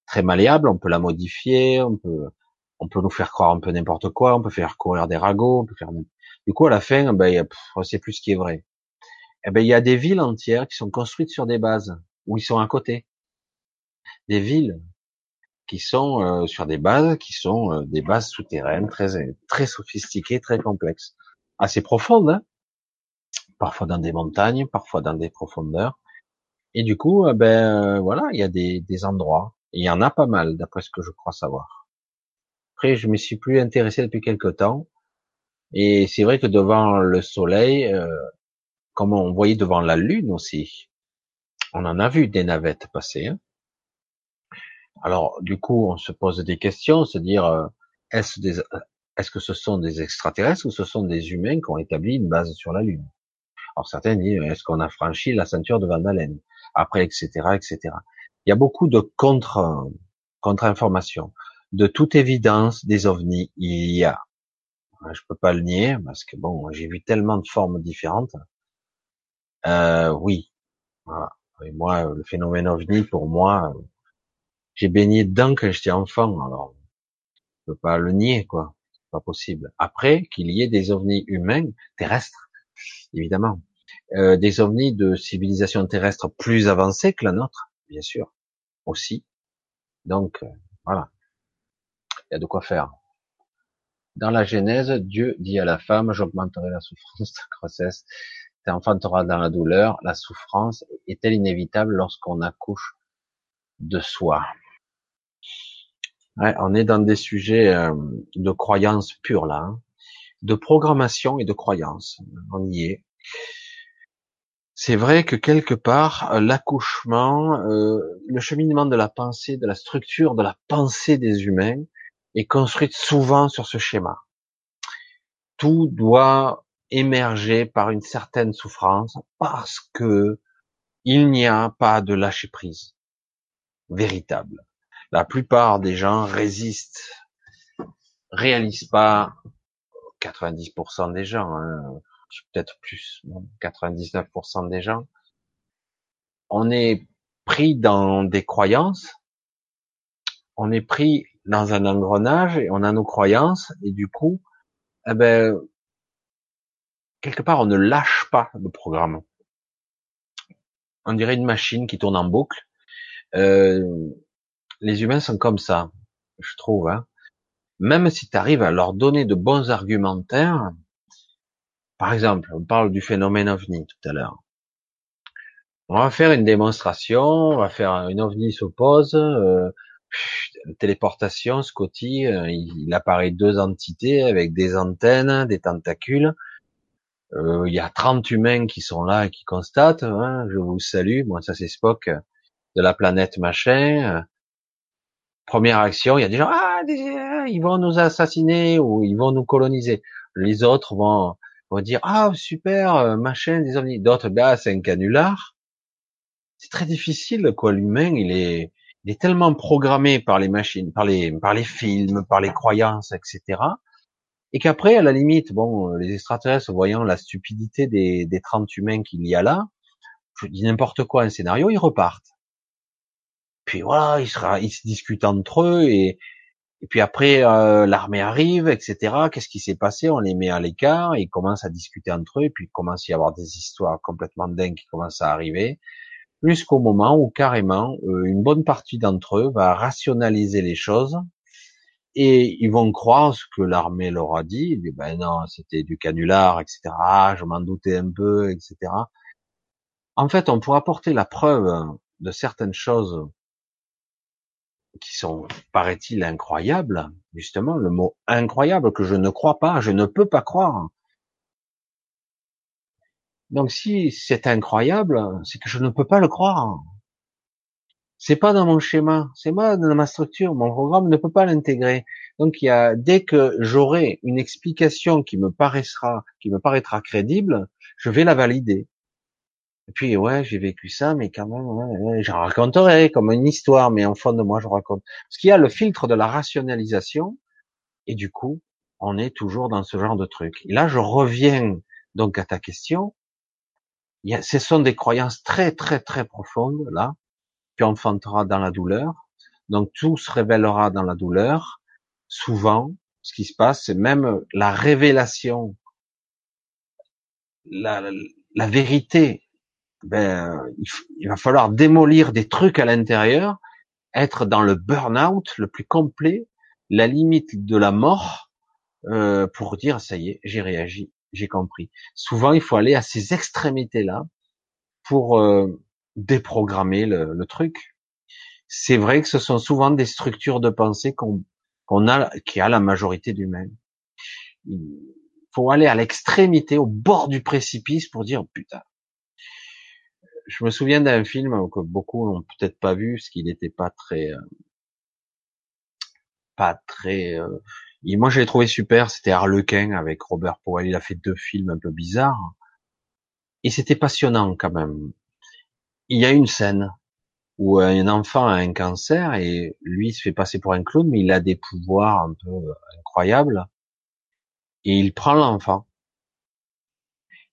très malléable, on peut la modifier, on peut, on peut nous faire croire un peu n'importe quoi, on peut faire courir des ragots, on peut faire. Du coup, à la fin, ben, on sait plus ce qui est vrai. Eh ben, il y a des villes entières qui sont construites sur des bases où ils sont à côté. Des villes qui sont euh, sur des bases qui sont euh, des bases souterraines très très sophistiquées, très complexes, assez profondes. Hein parfois dans des montagnes, parfois dans des profondeurs. Et du coup, euh, ben voilà, il y a des, des endroits. il y en a pas mal, d'après ce que je crois savoir. Après, je me suis plus intéressé depuis quelque temps. Et c'est vrai que devant le soleil, euh, comme on voyait devant la lune aussi, on en a vu des navettes passer. Hein. Alors, du coup, on se pose des questions, se dire, euh, est-ce que ce sont des extraterrestres ou ce sont des humains qui ont établi une base sur la Lune? Alors certains disent, est-ce qu'on a franchi la ceinture de Van Allen Après, etc., etc. Il y a beaucoup de contre, contre-informations. De toute évidence, des ovnis, il y a. Je peux pas le nier parce que bon, j'ai vu tellement de formes différentes. Euh, oui, voilà. Et moi, le phénomène ovni, pour moi, j'ai baigné dedans quand j'étais enfant. Alors, je peux pas le nier, quoi. Pas possible. Après, qu'il y ait des ovnis humains, terrestres, évidemment. Euh, des ovnis de civilisation terrestre plus avancée que la nôtre, bien sûr, aussi. Donc, euh, voilà. Il y a de quoi faire. Dans la Genèse, Dieu dit à la femme, j'augmenterai la souffrance de grossesse enfanteras dans la douleur, la souffrance est-elle inévitable lorsqu'on accouche de soi? Ouais, On est dans des sujets euh, de croyances pures là, hein. de programmation et de croyances. On y est. C'est vrai que quelque part, l'accouchement, euh, le cheminement de la pensée, de la structure de la pensée des humains est construite souvent sur ce schéma. Tout doit émerger par une certaine souffrance parce que il n'y a pas de lâcher prise véritable. La plupart des gens résistent, réalisent pas 90% des gens, hein, peut-être plus, 99% des gens. On est pris dans des croyances, on est pris dans un engrenage et on a nos croyances et du coup, eh ben, quelque part, on ne lâche pas le programme. On dirait une machine qui tourne en boucle. Euh, les humains sont comme ça, je trouve. Hein. Même si tu arrives à leur donner de bons argumentaires, par exemple, on parle du phénomène ovni tout à l'heure. On va faire une démonstration, on va faire une ovni s'oppose, euh, téléportation, Scotty, euh, il apparaît deux entités avec des antennes, des tentacules, euh, il y a 30 humains qui sont là et qui constatent, hein, je vous salue, moi ça c'est Spock de la planète machin. Première action, il y a des gens, ah, ils vont nous assassiner ou ils vont nous coloniser. Les autres vont, vont dire, ah, super, euh, machin, des ovnis. D'autres, bah, c'est un canular. C'est très difficile, quoi. L'humain, il est, il est tellement programmé par les machines, par les, par les films, par les croyances, etc et qu'après, à la limite, bon, les extraterrestres, voyant la stupidité des, des 30 humains qu'il y a là, je dis n'importe quoi, un scénario, ils repartent. Puis voilà, ils, sera, ils se discutent entre eux, et, et puis après, euh, l'armée arrive, etc. Qu'est-ce qui s'est passé? On les met à l'écart, ils commencent à discuter entre eux, et puis il commence à y avoir des histoires complètement dingues qui commencent à arriver, jusqu'au moment où carrément, euh, une bonne partie d'entre eux va rationaliser les choses, et ils vont croire ce que l'armée leur a dit. ben non, c'était du canular, etc. Je m'en doutais un peu, etc. En fait, on pourra apporter la preuve de certaines choses qui sont, paraît-il, incroyables. Justement, le mot incroyable que je ne crois pas, je ne peux pas croire. Donc si c'est incroyable, c'est que je ne peux pas le croire. C'est pas dans mon schéma, c'est pas dans ma structure, mon programme ne peut pas l'intégrer. Donc il y a, dès que j'aurai une explication qui me paraîtra, qui me paraîtra crédible, je vais la valider. Et puis ouais, j'ai vécu ça, mais quand même, ouais, j'en raconterai comme une histoire, mais en fond de moi, je raconte. Parce qu'il y a le filtre de la rationalisation, et du coup, on est toujours dans ce genre de truc. Et là, je reviens donc à ta question. Ce sont des croyances très très très profondes là tu enfanteras dans la douleur. Donc tout se révélera dans la douleur. Souvent, ce qui se passe, c'est même la révélation, la, la vérité. Ben, il, va falloir démolir des trucs à l'intérieur, être dans le burn-out le plus complet, la limite de la mort, euh, pour dire ça y est, j'ai réagi, j'ai compris. Souvent, il faut aller à ces extrémités-là pour euh, déprogrammer le, truc. C'est vrai que ce sont souvent des structures de pensée qu'on a, qui a la majorité d'humains. Il faut aller à l'extrémité, au bord du précipice pour dire putain. Je me souviens d'un film que beaucoup n'ont peut-être pas vu, parce qu'il n'était pas très, euh, pas très. Euh, moi, je l'ai trouvé super. C'était Harlequin avec Robert Powell. Il a fait deux films un peu bizarres, et c'était passionnant quand même. Il y a une scène où un enfant a un cancer et lui se fait passer pour un clown, mais il a des pouvoirs un peu incroyables. Et il prend l'enfant.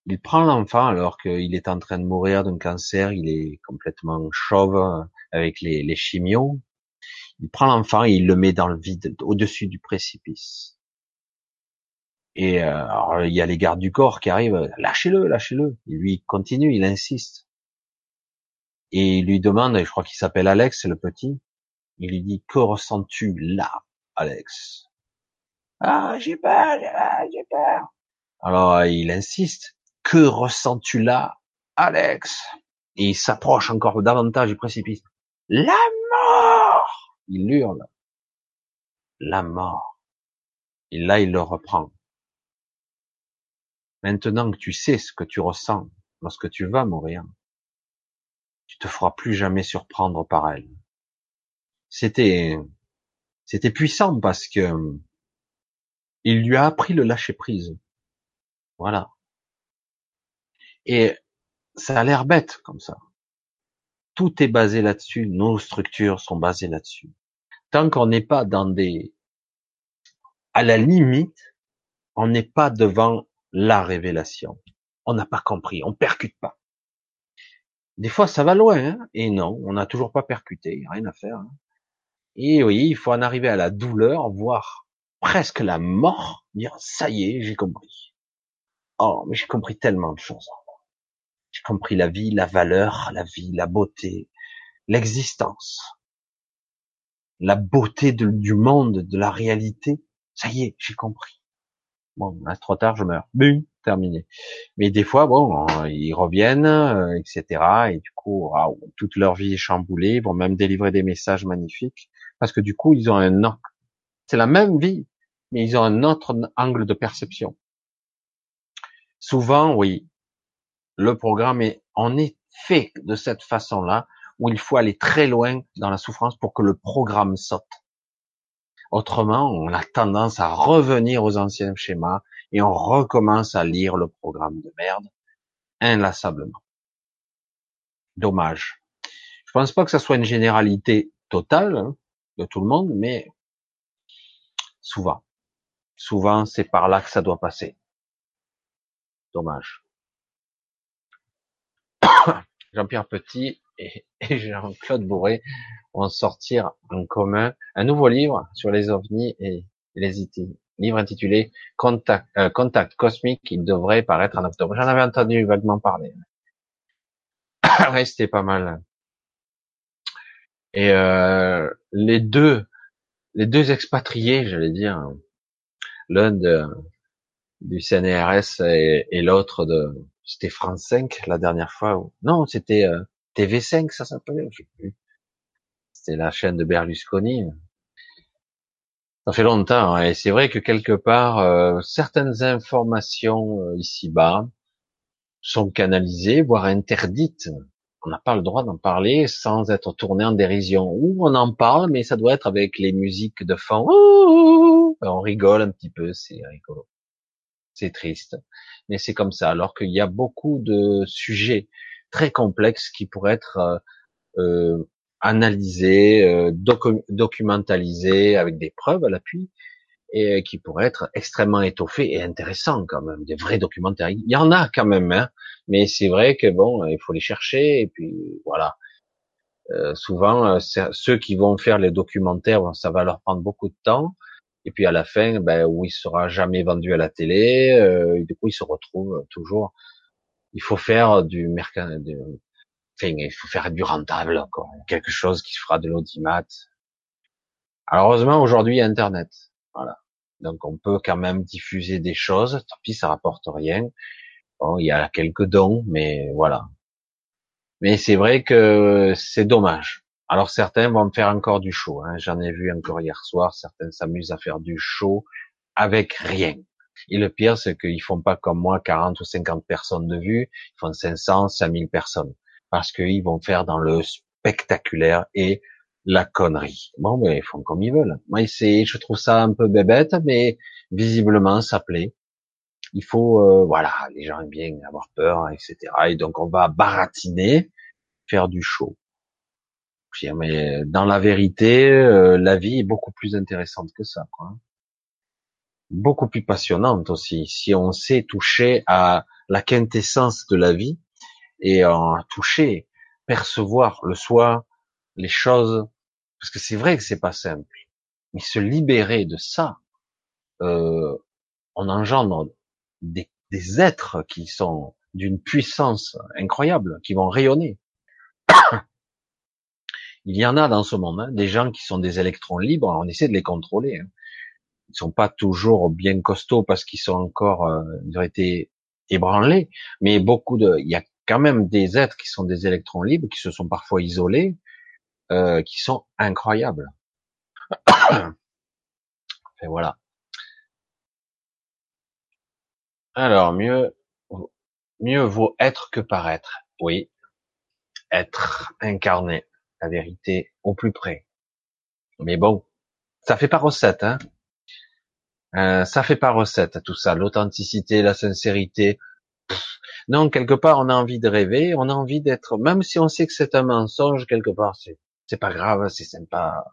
Il prend l'enfant alors qu'il est en train de mourir d'un cancer, il est complètement chauve avec les, les. Il prend l'enfant et il le met dans le vide, au-dessus du précipice. Et euh, il y a les gardes du corps qui arrivent, lâchez-le, lâchez-le. Lui il continue, il insiste. Et il lui demande, et je crois qu'il s'appelle Alex, le petit. Il lui dit, que ressens-tu là, Alex? Ah, j'ai peur, j'ai peur. Alors il insiste, que ressens-tu là, Alex? Et il s'approche encore davantage du précipice. La mort il hurle. La mort. Et là, il le reprend. Maintenant que tu sais ce que tu ressens lorsque tu vas mourir, tu te feras plus jamais surprendre par elle. C'était, c'était puissant parce que il lui a appris le lâcher prise. Voilà. Et ça a l'air bête comme ça. Tout est basé là-dessus, nos structures sont basées là-dessus. Tant qu'on n'est pas dans des, à la limite, on n'est pas devant la révélation. On n'a pas compris, on percute pas. Des fois, ça va loin, hein et non, on n'a toujours pas percuté, rien à faire. Hein et oui, il faut en arriver à la douleur, voire presque la mort, dire ça y est, j'ai compris. Oh, mais j'ai compris tellement de choses. J'ai compris la vie, la valeur, la vie, la beauté, l'existence, la beauté du monde, de la réalité. Ça y est, j'ai compris. Bon, là, trop tard, je meurs. Bum, terminé. Mais des fois, bon, ils reviennent, euh, etc. Et du coup, toute leur vie est chamboulée. Ils vont même délivrer des messages magnifiques parce que du coup, ils ont un c'est la même vie, mais ils ont un autre angle de perception. Souvent, oui, le programme est, on est fait de cette façon-là, où il faut aller très loin dans la souffrance pour que le programme saute. Autrement, on a tendance à revenir aux anciens schémas et on recommence à lire le programme de merde inlassablement. Dommage. Je pense pas que ça soit une généralité totale hein, de tout le monde, mais souvent, souvent c'est par là que ça doit passer. Dommage. *coughs* Jean-Pierre Petit et, Jean-Claude Bourré vont sortir en commun un nouveau livre sur les ovnis et les IT. Livre intitulé Contact, euh, Contact cosmique qui devrait paraître en octobre. J'en avais entendu vaguement parler. *coughs* ouais, c'était pas mal. Et euh, les deux, les deux expatriés, j'allais dire, l'un du CNRS et, l'autre de c'était France 5 la dernière fois. Non, c'était euh, TV5, ça s'appelait, je sais plus. C'était la chaîne de Berlusconi. Ça fait longtemps, hein, et c'est vrai que quelque part, euh, certaines informations euh, ici-bas sont canalisées, voire interdites. On n'a pas le droit d'en parler sans être tourné en dérision. Ou on en parle, mais ça doit être avec les musiques de fond. on rigole un petit peu, c'est rigolo. C'est triste mais c'est comme ça. Alors qu'il y a beaucoup de sujets très complexes qui pourraient être euh, euh analysés, euh, documentalisés avec des preuves à l'appui, et qui pourraient être extrêmement étoffés et intéressants quand même, des vrais documentaires. Il y en a quand même, hein, mais c'est vrai que bon, il faut les chercher et puis voilà. Euh, souvent, euh, ceux qui vont faire les documentaires, ça va leur prendre beaucoup de temps. Et puis à la fin, ben, où il sera jamais vendu à la télé, euh, du coup il se retrouve toujours. Il faut faire du mercat, il faut faire du rentable, encore, quelque chose qui fera de l'audimat. Alors heureusement aujourd'hui il y a Internet, voilà. Donc on peut quand même diffuser des choses. Tant pis, ça rapporte rien. Bon, il y a quelques dons, mais voilà. Mais c'est vrai que c'est dommage. Alors certains vont me faire encore du show. Hein. J'en ai vu encore hier soir. Certains s'amusent à faire du show avec rien. Et le pire, c'est qu'ils font pas comme moi 40 ou 50 personnes de vue. Ils font 500, 5000 personnes. Parce qu'ils vont faire dans le spectaculaire et la connerie. Bon, mais ils font comme ils veulent. Moi, c'est, je trouve ça un peu bébête, mais visiblement, ça plaît. Il faut, euh, voilà, les gens aiment bien avoir peur, etc. Et donc, on va baratiner, faire du show. Mais dans la vérité, euh, la vie est beaucoup plus intéressante que ça, quoi. Beaucoup plus passionnante aussi. Si on sait toucher à la quintessence de la vie et en toucher, percevoir le soi, les choses, parce que c'est vrai que c'est pas simple, mais se libérer de ça, euh, on engendre des, des êtres qui sont d'une puissance incroyable, qui vont rayonner. *coughs* Il y en a dans ce monde, hein, des gens qui sont des électrons libres, on essaie de les contrôler. Hein. Ils sont pas toujours bien costauds parce qu'ils sont encore, euh, ils ont été ébranlés, mais beaucoup de, il y a quand même des êtres qui sont des électrons libres, qui se sont parfois isolés, euh, qui sont incroyables. *coughs* Et voilà. Alors, mieux, mieux vaut être que paraître. Oui. Être incarné. La vérité au plus près. Mais bon, ça fait pas recette, hein. Euh, ça fait pas recette, tout ça. L'authenticité, la sincérité. Non, quelque part, on a envie de rêver, on a envie d'être, même si on sait que c'est un mensonge, quelque part, c'est c'est pas grave, c'est sympa.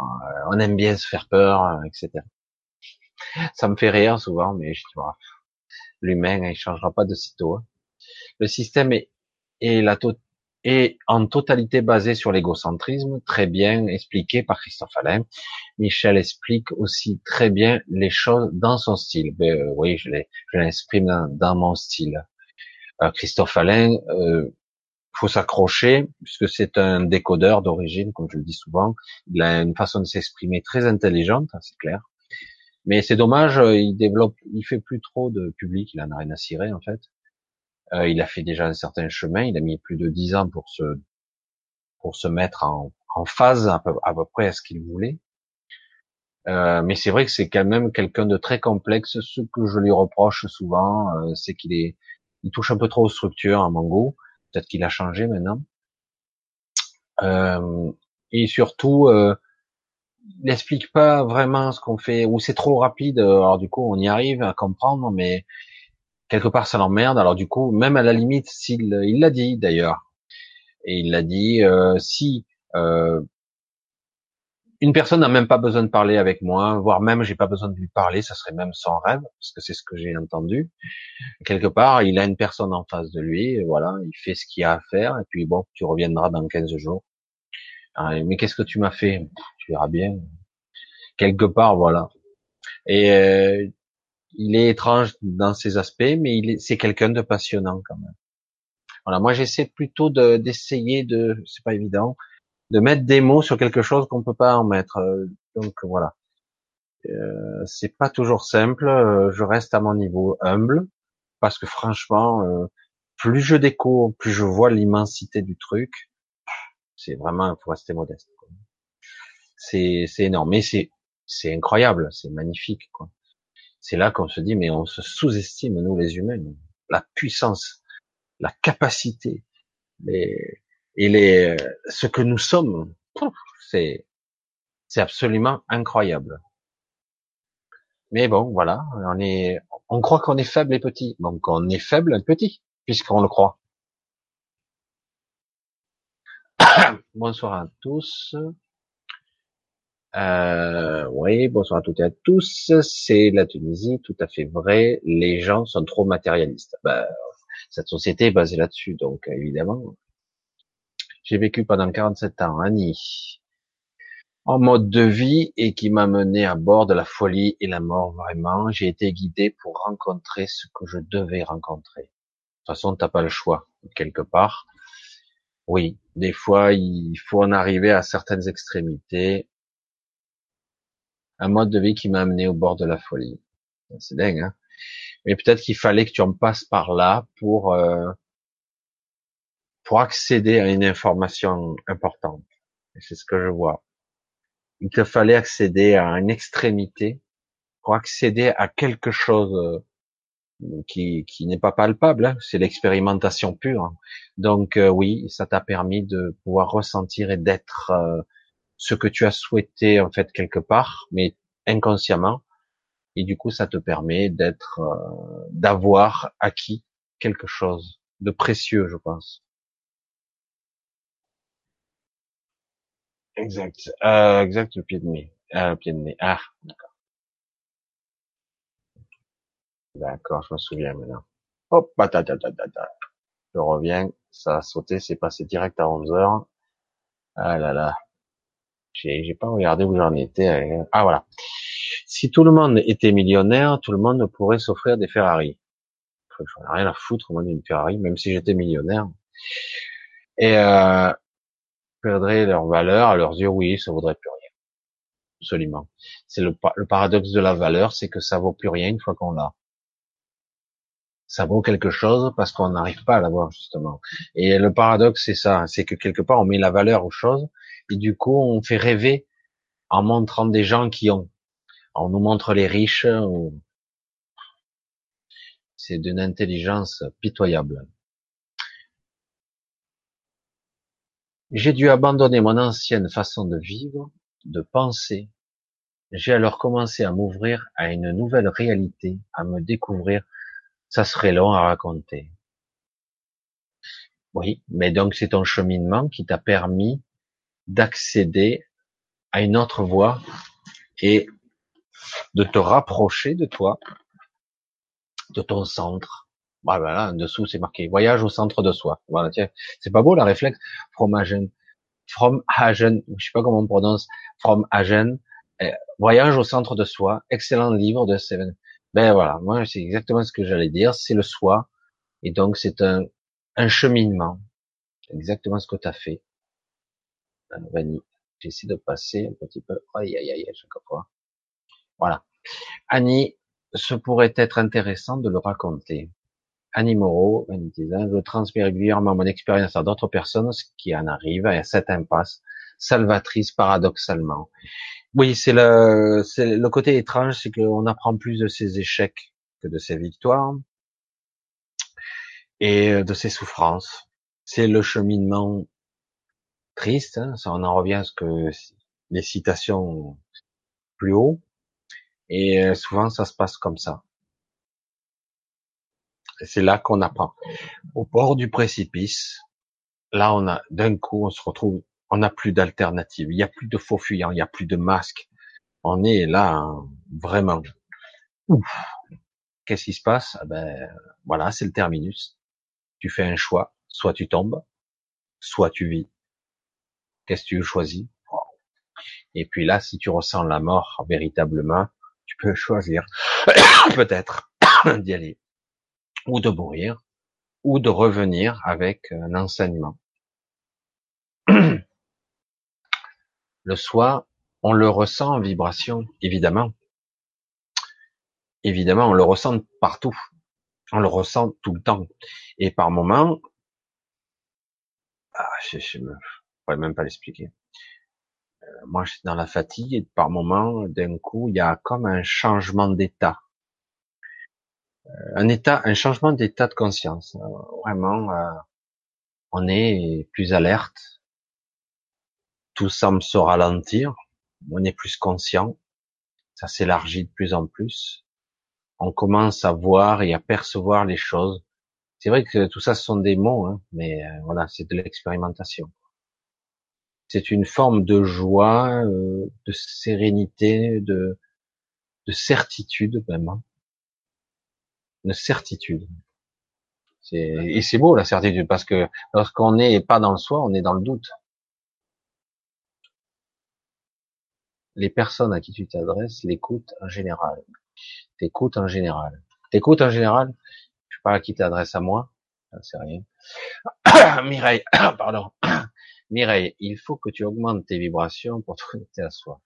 Euh, on aime bien se faire peur, etc. Ça me fait rire souvent, mais je vois, l'humain, il changera pas de sitôt. Hein. Le système est, est, la est en totalité basé sur l'égocentrisme, très bien expliqué par Christophe Alain. Michel explique aussi très bien les choses dans son style. Ben, euh, oui, je l'exprime dans, dans, mon style. Euh, Christophe Alain, euh, faut s'accrocher puisque c'est un décodeur d'origine, comme je le dis souvent. Il a une façon de s'exprimer très intelligente, hein, c'est clair. Mais c'est dommage, euh, il développe, il fait plus trop de public, il en a rien à cirer en fait. Euh, il a fait déjà un certain chemin, il a mis plus de dix ans pour se pour se mettre en, en phase à peu, à peu près à ce qu'il voulait. Euh, mais c'est vrai que c'est quand même quelqu'un de très complexe. Ce que je lui reproche souvent, euh, c'est qu'il est, il touche un peu trop aux structures à mon. Peut-être qu'il a changé maintenant. Euh, et surtout, euh, il n'explique pas vraiment ce qu'on fait, ou c'est trop rapide. Alors du coup, on y arrive à comprendre, mais quelque part, ça l'emmerde. Alors du coup, même à la limite, s'il il l'a dit d'ailleurs, et il l'a dit, euh, si euh, une personne n'a même pas besoin de parler avec moi, voire même j'ai pas besoin de lui parler, ça serait même son rêve, parce que c'est ce que j'ai entendu. Quelque part, il a une personne en face de lui, voilà, il fait ce qu'il a à faire, et puis bon, tu reviendras dans 15 jours. Ah, mais qu'est-ce que tu m'as fait? Tu verras bien. Quelque part, voilà. Et euh, il est étrange dans ses aspects, mais il est, c'est quelqu'un de passionnant quand même. Voilà, moi j'essaie plutôt de, d'essayer de, c'est pas évident, de mettre des mots sur quelque chose qu'on peut pas en mettre. Euh, donc voilà. Euh, c'est pas toujours simple. Euh, je reste à mon niveau humble parce que franchement, euh, plus je découvre, plus je vois l'immensité du truc. C'est vraiment, faut rester modeste. C'est c'est énorme, mais c'est c'est incroyable, c'est magnifique. quoi. C'est là qu'on se dit, mais on se sous-estime nous les humains, la puissance, la capacité, et les, ce que nous sommes, c'est, c'est absolument incroyable. Mais bon, voilà, on est, on croit qu'on est faible et petit, donc on est faible et petit, puisqu'on le croit. *coughs* bonsoir à tous. Euh, oui, bonsoir à toutes et à tous. C'est la Tunisie, tout à fait vrai. Les gens sont trop matérialistes. Ben, cette société est basée là-dessus, donc évidemment, j'ai vécu pendant 47 ans à Nice, en mode de vie et qui m'a mené à bord de la folie et la mort vraiment. J'ai été guidé pour rencontrer ce que je devais rencontrer. De toute façon, t'as pas le choix quelque part. Oui, des fois, il faut en arriver à certaines extrémités. Un mode de vie qui m'a amené au bord de la folie. C'est dingue, hein Mais peut-être qu'il fallait que tu en passes par là pour euh, pour accéder à une information importante. C'est ce que je vois. Il te fallait accéder à une extrémité pour accéder à quelque chose euh, qui, qui n'est pas palpable. Hein. C'est l'expérimentation pure. Donc euh, oui, ça t'a permis de pouvoir ressentir et d'être euh, ce que tu as souhaité en fait quelque part, mais inconsciemment. Et du coup, ça te permet d'être, d'avoir acquis quelque chose de précieux, je pense. Exact. Euh, exact, le pied de nez. Euh, pied de nez. Ah, d'accord. D'accord, je me souviens maintenant. Hop, je reviens. Ça a sauté, c'est passé direct à 11 heures. Ah là là. J'ai, pas regardé où j'en étais. Ah voilà. Si tout le monde était millionnaire, tout le monde pourrait s'offrir des Ferrari. Je n'ai rien à foutre, moi, d'une Ferrari, même si j'étais millionnaire. Et euh, perdraient leur valeur, à leurs yeux, oui, ça vaudrait plus rien. Absolument. C'est le, paradoxe de la valeur, c'est que ça vaut plus rien une fois qu'on l'a. Ça vaut quelque chose parce qu'on n'arrive pas à l'avoir, justement. Et le paradoxe, c'est ça, c'est que quelque part, on met la valeur aux choses, et du coup, on fait rêver en montrant des gens qui ont. On nous montre les riches, c'est d'une intelligence pitoyable. J'ai dû abandonner mon ancienne façon de vivre, de penser. J'ai alors commencé à m'ouvrir à une nouvelle réalité, à me découvrir. Ça serait long à raconter. Oui, mais donc c'est ton cheminement qui t'a permis d'accéder à une autre voie et de te rapprocher de toi, de ton centre, bah voilà, en dessous c'est marqué voyage au centre de soi. Voilà, tiens, c'est pas beau la réflexe. From Hagen, from Hagen, je sais pas comment on prononce, from Hagen, eh, voyage au centre de soi, excellent livre de Seven. Ben voilà, moi c'est exactement ce que j'allais dire, c'est le soi, et donc c'est un, un cheminement, exactement ce que tu as fait. Euh, j'essaie de passer un petit peu, aïe aïe aïe, chaque fois. Voilà. Annie, ce pourrait être intéressant de le raconter. Annie Moreau, je transmets régulièrement mon expérience à d'autres personnes, ce qui en arrive à cette impasse salvatrice paradoxalement. Oui, c'est le, c'est le côté étrange, c'est qu'on apprend plus de ses échecs que de ses victoires et de ses souffrances. C'est le cheminement triste, hein, ça on en revient à ce que les citations plus haut, et euh, souvent ça se passe comme ça. C'est là qu'on apprend. Au bord du précipice, là, on a, d'un coup, on se retrouve, on n'a plus d'alternative. Il n'y a plus de faux fuyants, il n'y a plus de masques. On est là, hein, vraiment. Qu'est-ce qui se passe? Ah ben, voilà, c'est le terminus. Tu fais un choix. Soit tu tombes, soit tu vis. Qu'est-ce que tu choisis? Et puis là, si tu ressens la mort véritablement, tu peux choisir *coughs* peut-être *coughs* d'y aller ou de mourir, ou de revenir avec un enseignement. *coughs* Le soi, on le ressent en vibration, évidemment. Évidemment, on le ressent partout. On le ressent tout le temps. Et par moments, ah, je pourrais même pas l'expliquer. Euh, moi, je suis dans la fatigue et par moments, d'un coup, il y a comme un changement d'état un état, un changement d'état de conscience. Euh, vraiment, euh, on est plus alerte, tout semble se ralentir, on est plus conscient, ça s'élargit de plus en plus, on commence à voir et à percevoir les choses. C'est vrai que tout ça ce sont des mots, hein, mais euh, voilà, c'est de l'expérimentation. C'est une forme de joie, de sérénité, de, de certitude même. Une certitude. Et c'est beau la certitude parce que lorsqu'on n'est pas dans le soi, on est dans le doute. Les personnes à qui tu t'adresses l'écoutent en général. T'écoutes en général. T'écoutes en général? Je sais pas à qui t'adresses à moi. C'est rien. *coughs* Mireille, *coughs* pardon. Mireille, il faut que tu augmentes tes vibrations pour *laughs* te connecter à soi.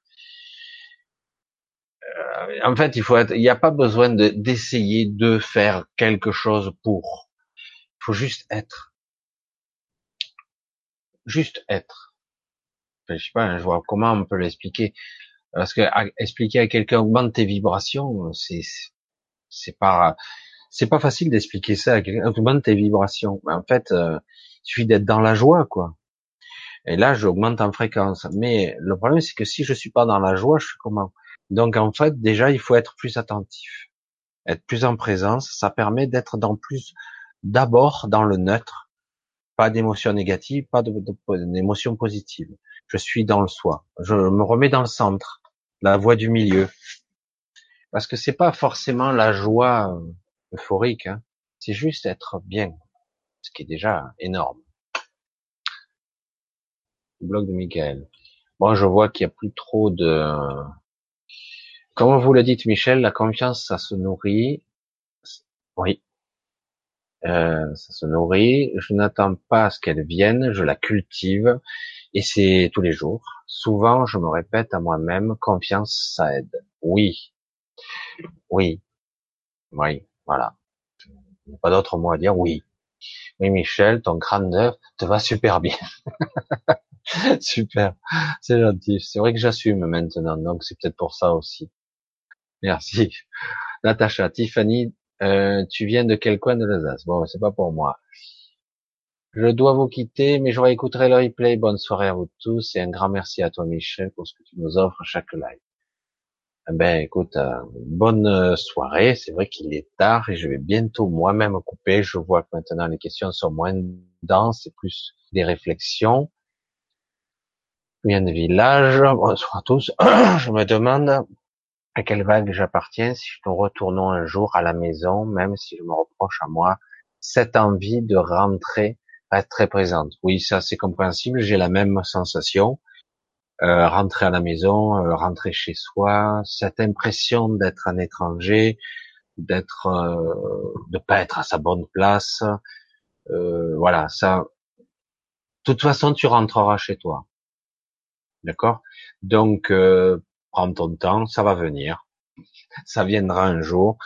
Euh, en fait, il faut être, il n'y a pas besoin d'essayer de faire quelque chose pour. Il faut juste être. Juste être. je sais pas, je vois comment on peut l'expliquer. Parce que expliquer à quelqu'un augmente tes vibrations, c'est c'est pas facile d'expliquer ça à quelqu'un augmente tes vibrations. en fait, euh, il suffit d'être dans la joie, quoi. Et là, j'augmente en fréquence. Mais le problème, c'est que si je suis pas dans la joie, je suis comment? Donc en fait, déjà, il faut être plus attentif, être plus en présence. Ça permet d'être dans plus, d'abord dans le neutre, pas d'émotions négatives, pas d'émotions positives. Je suis dans le soi. Je me remets dans le centre la voie du milieu. Parce que c'est pas forcément la joie euh, euphorique, hein. c'est juste être bien, ce qui est déjà énorme. Blog de Michael. Bon, je vois qu'il y a plus trop de... Comme vous le dites, Michel, la confiance, ça se nourrit. Oui. Euh, ça se nourrit. Je n'attends pas à ce qu'elle vienne, je la cultive. Et c'est tous les jours. Souvent, je me répète à moi-même, confiance, ça aide. Oui. Oui. Oui. Voilà. Il n'y a pas d'autre mot à dire. Oui. Oui, Michel, ton crâne d'œuf te va super bien. *laughs* *laughs* super. C'est gentil. C'est vrai que j'assume maintenant, donc c'est peut-être pour ça aussi. Merci. *laughs* Natacha, Tiffany, euh, tu viens de quel coin de l'Alsace? Bon, c'est pas pour moi. Je dois vous quitter, mais je réécouterai le replay. Bonne soirée à vous tous et un grand merci à toi Michel pour ce que tu nous offres chaque live. Eh ben écoute, euh, bonne euh, soirée. C'est vrai qu'il est tard et je vais bientôt moi-même couper. Je vois que maintenant les questions sont moins denses et plus des réflexions. Bien de village. Bonsoir à tous. *clears throat* je me demande à quelle vague j'appartiens si nous retournons un jour à la maison, même si je me reproche à moi cette envie de rentrer être très présente. Oui, ça c'est compréhensible. J'ai la même sensation. Euh, rentrer à la maison, euh, rentrer chez soi, cette impression d'être un étranger, d'être, euh, de pas être à sa bonne place. Euh, voilà, ça. De toute façon, tu rentreras chez toi. D'accord? Donc, euh, prends ton temps, ça va venir. Ça viendra un jour.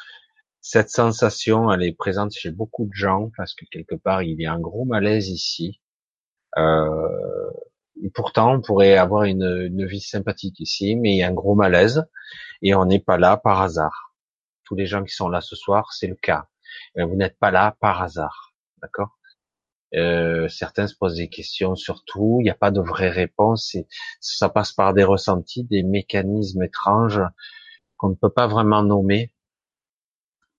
Cette sensation, elle est présente chez beaucoup de gens parce que quelque part, il y a un gros malaise ici. Euh, et pourtant, on pourrait avoir une, une, vie sympathique ici, mais il y a un gros malaise et on n'est pas là par hasard. Tous les gens qui sont là ce soir, c'est le cas. Vous n'êtes pas là par hasard, d'accord? Euh, Certains se posent des questions sur tout. Il n'y a pas de vraie réponse. Et ça passe par des ressentis, des mécanismes étranges qu'on ne peut pas vraiment nommer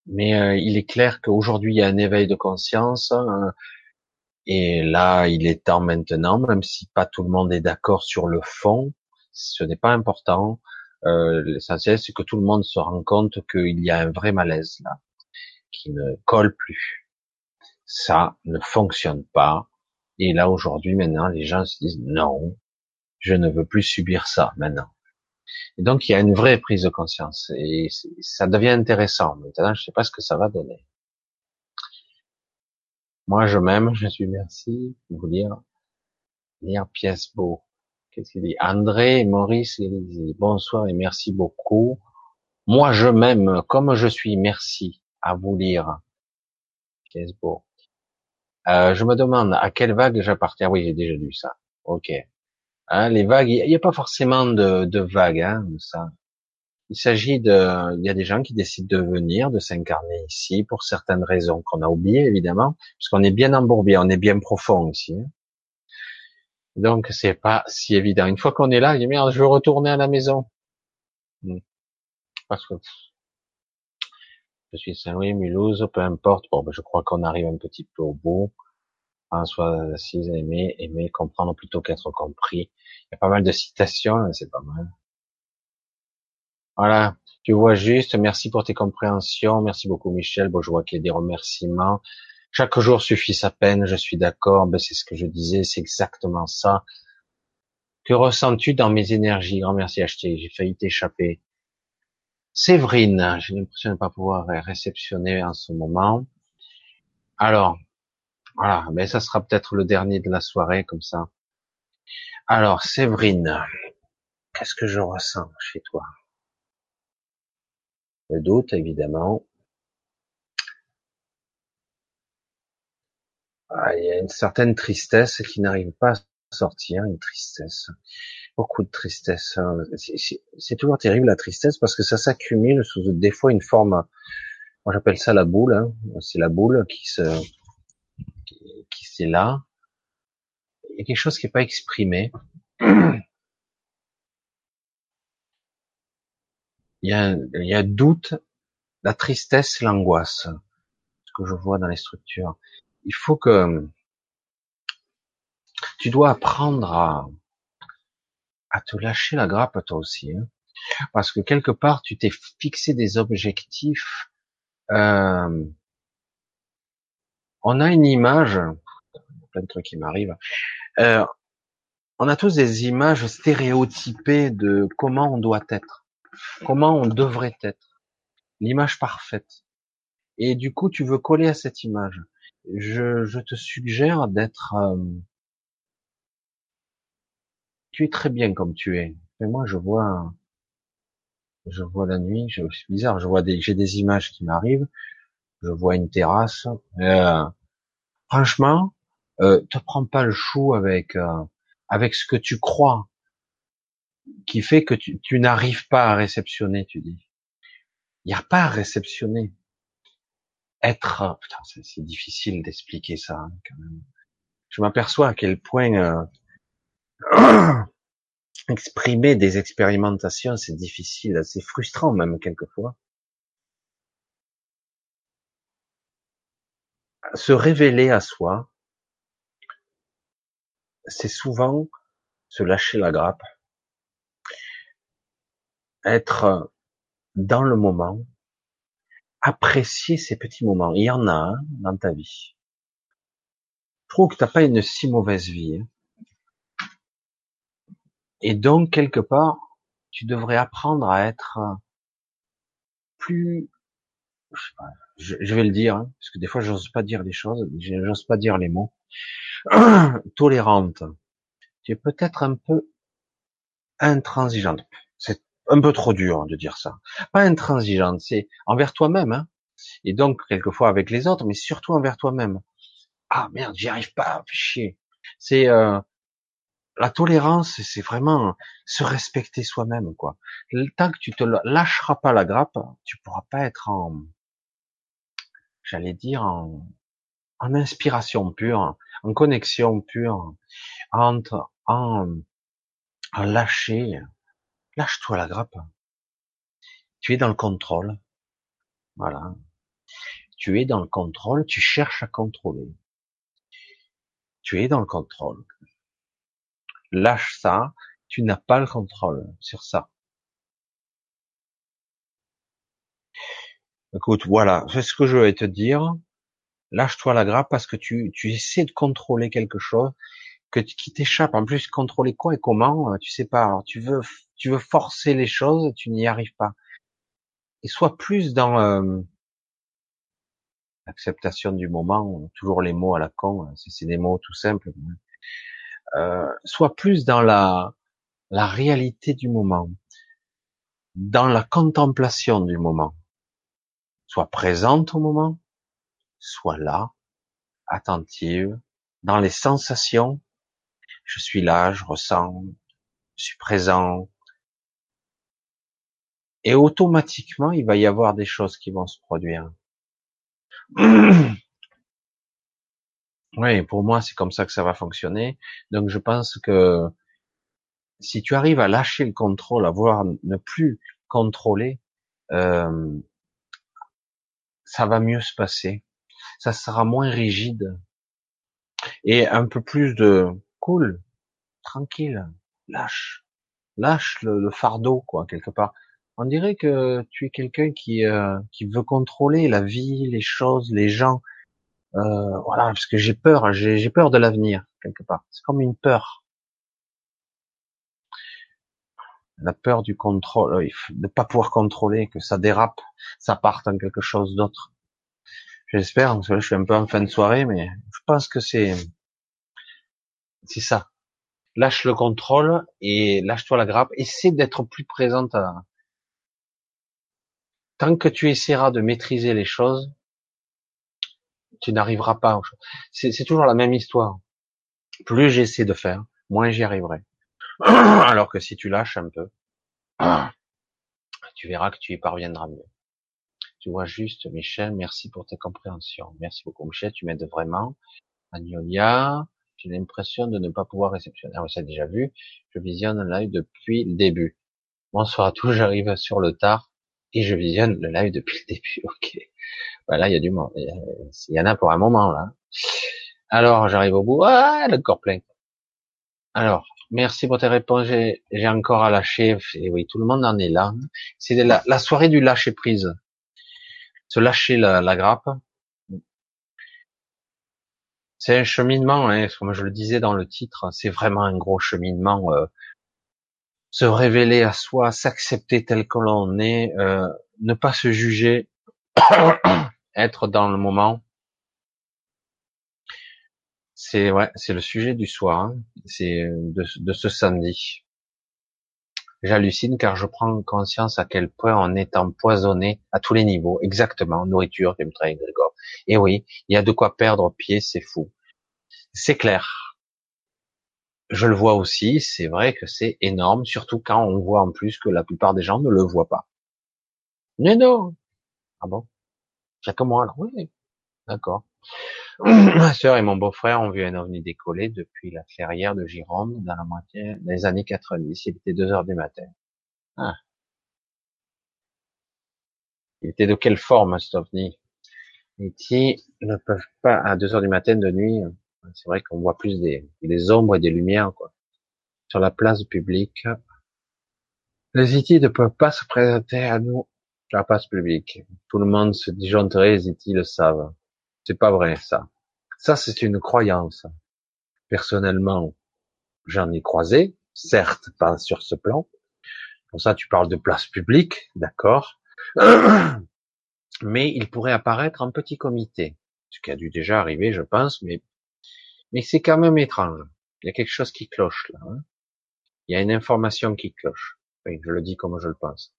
mais euh, il est clair qu'aujourd'hui il y a un éveil de conscience hein, et là il est temps maintenant, même si pas tout le monde est d'accord sur le fond, ce n'est pas important. Euh, L'essentiel c'est que tout le monde se rend compte qu'il y a un vrai malaise là, qui ne colle plus. Ça ne fonctionne pas. Et là aujourd'hui maintenant les gens se disent non, je ne veux plus subir ça maintenant. Et donc il y a une vraie prise de conscience et ça devient intéressant. Maintenant, je sais pas ce que ça va donner. Moi, je m'aime, je suis merci. Vous lire, lire pièce beau. Qu'est-ce qu'il dit? André, Maurice, bonsoir et merci beaucoup. Moi, je m'aime comme je suis. Merci à vous lire. Pièce beau. Euh, je me demande à quelle vague j'appartiens. Oui, j'ai déjà lu ça. Ok. Hein, les vagues, il n'y a pas forcément de, de vagues, hein, ça. Il s'agit de, il y a des gens qui décident de venir, de s'incarner ici pour certaines raisons qu'on a oubliées évidemment, parce qu'on est bien embourbé, on est bien profond ici. Donc c'est pas si évident. Une fois qu'on est là, il dit merde, je veux retourner à la maison. Hmm. Parce que je suis Saint-Louis, Mulhouse, peu importe. Bon, ben, je crois qu'on arrive un petit peu au bout. François Assise, aimer, aimer, comprendre plutôt qu'être compris. Il y a pas mal de citations, hein, c'est pas mal. Voilà, tu vois juste, merci pour tes compréhensions, merci beaucoup Michel, bon je vois qu'il y a des remerciements. Chaque jour suffit sa peine, je suis d'accord, ben, c'est ce que je disais, c'est exactement ça. Que ressens-tu dans mes énergies? Grand merci acheté, j'ai failli t'échapper. Séverine, j'ai l'impression de ne pas pouvoir réceptionner en ce moment. Alors, voilà, mais ça sera peut-être le dernier de la soirée, comme ça. Alors, Séverine, qu'est-ce que je ressens chez toi? Le doute, évidemment. Ah, il y a une certaine tristesse qui n'arrive pas à sortir, une tristesse. Beaucoup de tristesse. Hein. C'est toujours terrible la tristesse parce que ça s'accumule sous des fois une forme, moi j'appelle ça la boule, hein. c'est la boule qui se, qui, qui là. Il y a quelque chose qui n'est pas exprimé. *clears throat* Il y a, il y a doute, la tristesse, l'angoisse, ce que je vois dans les structures. Il faut que tu dois apprendre à, à te lâcher la grappe toi aussi, hein. parce que quelque part tu t'es fixé des objectifs. Euh, on a une image, plein de trucs qui m'arrivent. Euh, on a tous des images stéréotypées de comment on doit être, comment on devrait être, l'image parfaite. Et du coup, tu veux coller à cette image. Je, je te suggère d'être euh, tu es très bien comme tu es. Mais moi, je vois, je vois la nuit, c'est bizarre, je vois des, j'ai des images qui m'arrivent, je vois une terrasse. Euh, franchement, euh, te prends pas le chou avec euh, avec ce que tu crois, qui fait que tu, tu n'arrives pas à réceptionner. Tu dis, il n'y a pas à réceptionner. Être, putain, c'est difficile d'expliquer ça hein, quand même. Je m'aperçois à quel point euh, *clears throat* exprimer des expérimentations, c'est difficile, c'est frustrant même quelquefois. Se révéler à soi, c'est souvent se lâcher la grappe, être dans le moment, apprécier ces petits moments. Il y en a un dans ta vie. Je trouve que t'as pas une si mauvaise vie. Hein. Et donc, quelque part, tu devrais apprendre à être plus, je, vais le dire, hein, parce que des fois, j'ose pas dire les choses, j'ose pas dire les mots, *clears throat* tolérante. Tu es peut-être un peu intransigeante. C'est un peu trop dur de dire ça. Pas intransigeante, c'est envers toi-même, hein, et donc quelquefois avec les autres, mais surtout envers toi-même. Ah merde, j'y arrive pas, chier. C'est euh, la tolérance, c'est vraiment se respecter soi-même, quoi. Tant que tu te lâcheras pas la grappe, tu pourras pas être en, j'allais dire en, en inspiration pure, en connexion pure, entre, en, en lâcher. Lâche-toi la grappe. Tu es dans le contrôle. Voilà. Tu es dans le contrôle, tu cherches à contrôler. Tu es dans le contrôle lâche ça, tu n'as pas le contrôle sur ça. Écoute, voilà, c'est ce que je vais te dire. Lâche-toi la grappe parce que tu, tu essaies de contrôler quelque chose que, qui t'échappe. En plus, contrôler quoi et comment, euh, tu sais pas. Alors, tu veux, tu forcer les choses, tu n'y arrives pas. Et sois plus dans euh, l'acceptation du moment. Toujours les mots à la con, hein, c'est des mots tout simples. Euh, soit plus dans la, la réalité du moment, dans la contemplation du moment. Soit présente au moment, soit là, attentive, dans les sensations. Je suis là, je ressens, je suis présent. Et automatiquement, il va y avoir des choses qui vont se produire. *clears throat* Oui, pour moi, c'est comme ça que ça va fonctionner. Donc, je pense que si tu arrives à lâcher le contrôle, à voir ne plus contrôler, euh, ça va mieux se passer. Ça sera moins rigide et un peu plus de cool, tranquille, lâche, lâche le, fardeau quoi quelque part. On dirait que tu es quelqu'un qui euh, qui veut contrôler la vie, les choses, les gens euh, voilà, parce que j'ai peur, j'ai peur de l'avenir quelque part. C'est comme une peur, la peur du contrôle, euh, de ne pas pouvoir contrôler, que ça dérape, ça parte en quelque chose d'autre. J'espère, parce que là, je suis un peu en fin de soirée, mais je pense que c'est c'est ça. Lâche le contrôle et lâche-toi la grappe. Essaie d'être plus présente à tant que tu essaieras de maîtriser les choses, tu n'arriveras pas. C'est toujours la même histoire. Plus j'essaie de faire, moins j'y arriverai. *clears throat* Alors que si tu lâches un peu, *clears throat* tu verras que tu y parviendras mieux. Tu vois juste, Michel, merci pour ta compréhension. Merci beaucoup, Michel, tu m'aides vraiment. Agnolia, j'ai l'impression de ne pas pouvoir réceptionner. Ah, ça déjà vu. Je visionne le live depuis le début. Bonsoir à tous, j'arrive sur le tard et je visionne le live depuis le début. *laughs* Ok. Voilà, il y a du monde. Il y en a pour un moment là. Alors, j'arrive au bout. Ah, le corps plein. Alors, merci pour tes réponses. J'ai encore à lâcher. Et oui, tout le monde en est là. C'est la, soirée du lâcher prise. Se lâcher la, grappe. C'est un cheminement, hein, comme je le disais dans le titre, c'est vraiment un gros cheminement. Euh, se révéler à soi, s'accepter tel que l'on est, euh, ne pas se juger, *coughs* être dans le moment. C'est c'est le sujet du soir. Hein. C'est de, de, ce samedi. J'hallucine car je prends conscience à quel point on est empoisonné à tous les niveaux. Exactement, nourriture, chemtrail, Grégor. Et oui, il y a de quoi perdre pied, c'est fou. C'est clair. Je le vois aussi, c'est vrai que c'est énorme, surtout quand on voit en plus que la plupart des gens ne le voient pas. Mais non. Ah bon? C'est comme moi, alors oui. D'accord. *clears throat* Ma sœur et mon beau-frère ont vu un ovni décoller depuis la clairière de Gironde dans la moitié des années 90. Il était deux heures du matin. Ah. Il était de quelle forme cet ovni? Et qui ne peuvent pas à deux heures du matin de nuit. C'est vrai qu'on voit plus des, des ombres et des lumières quoi. Sur la place publique. Les IT ne peuvent pas se présenter à nous la place publique. Tout le monde se disjoncterait, les IT le savent. C'est pas vrai, ça. Ça, c'est une croyance. Personnellement, j'en ai croisé, certes pas sur ce plan. Pour ça, tu parles de place publique, d'accord. *clears throat* Mais il pourrait apparaître en petit comité. Ce qui a dû déjà arriver, je pense, mais, mais c'est quand même étrange. Il y a quelque chose qui cloche là. Hein. Il y a une information qui cloche. Oui, je le dis comme je le pense.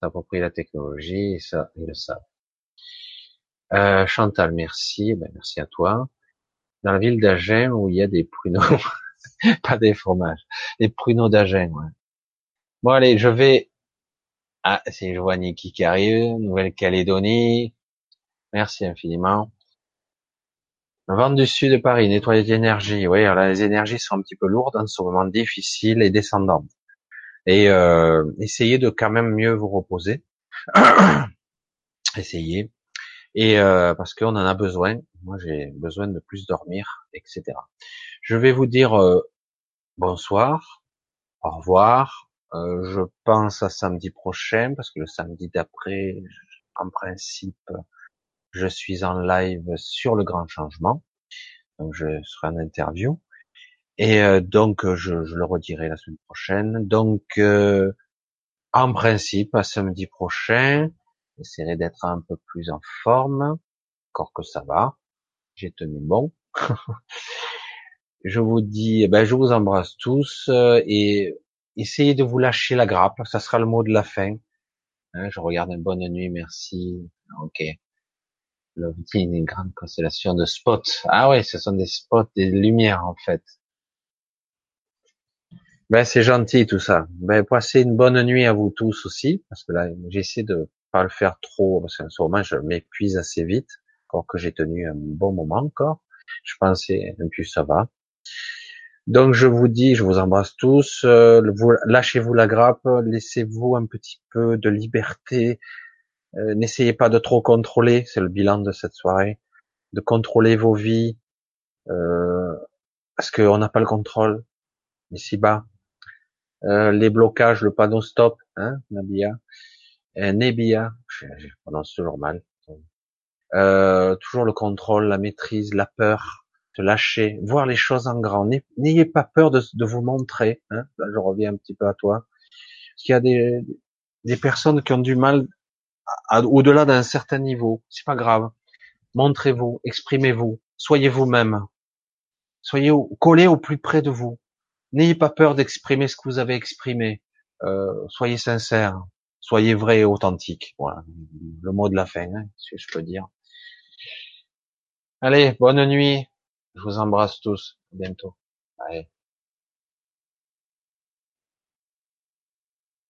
S'approprier la technologie, ça, ils le savent. Euh, Chantal, merci. Ben, merci à toi. Dans la ville d'Agen, où il y a des pruneaux, *laughs* pas des fromages, des pruneaux d'Agen. Ouais. Bon, allez, je vais. Ah, c'est je vois Niki qui arrive, Nouvelle-Calédonie. Merci infiniment. Vente du sud de Paris, nettoyer d'énergie. Oui, alors les énergies sont un petit peu lourdes en ce moment difficile et descendantes. Et euh, essayez de quand même mieux vous reposer. *clears throat* essayez et euh, parce qu'on en a besoin. Moi, j'ai besoin de plus dormir, etc. Je vais vous dire euh, bonsoir, au revoir. Euh, je pense à samedi prochain parce que le samedi d'après, en principe, je suis en live sur le grand changement. Donc, je serai en interview. Et donc, je, je, le redirai la semaine prochaine. Donc, en principe, à samedi prochain, J'essaierai d'être un peu plus en forme, encore que ça va. J'ai tenu bon. *laughs* je vous dis, eh ben, je vous embrasse tous euh, et essayez de vous lâcher la grappe. Ça sera le mot de la fin. Hein, je regarde une bonne nuit, merci. Ok. L'OVNI, une grande constellation de spots. Ah ouais, ce sont des spots, des lumières en fait. Ben c'est gentil tout ça. Ben passez une bonne nuit à vous tous aussi, parce que là j'essaie de pas le faire trop, parce qu'en ce moment, je m'épuise assez vite, encore que j'ai tenu un bon moment encore. Je pensais, et puis ça va. Donc je vous dis, je vous embrasse tous. Euh, lâchez-vous la grappe, laissez-vous un petit peu de liberté. Euh, n'essayez pas de trop contrôler, c'est le bilan de cette soirée, de contrôler vos vies, euh, parce qu'on n'a pas le contrôle ici-bas. Les blocages, le panneau stop, hein, Nabia. Euh, Nebia, je, prononce toujours mal. Euh, toujours le contrôle, la maîtrise, la peur, de lâcher, voir les choses en grand. N'ayez pas peur de, vous montrer. Hein. Là, je reviens un petit peu à toi. Parce qu'il y a des, personnes qui ont du mal au-delà d'un certain niveau. C'est pas grave. Montrez-vous, exprimez-vous, soyez vous-même. Soyez collés au plus près de vous. N'ayez pas peur d'exprimer ce que vous avez exprimé. Euh, soyez sincère Soyez vrai et authentique. Voilà, le mot de la fin, hein, si je peux dire. Allez, bonne nuit. Je vous embrasse tous. À bientôt.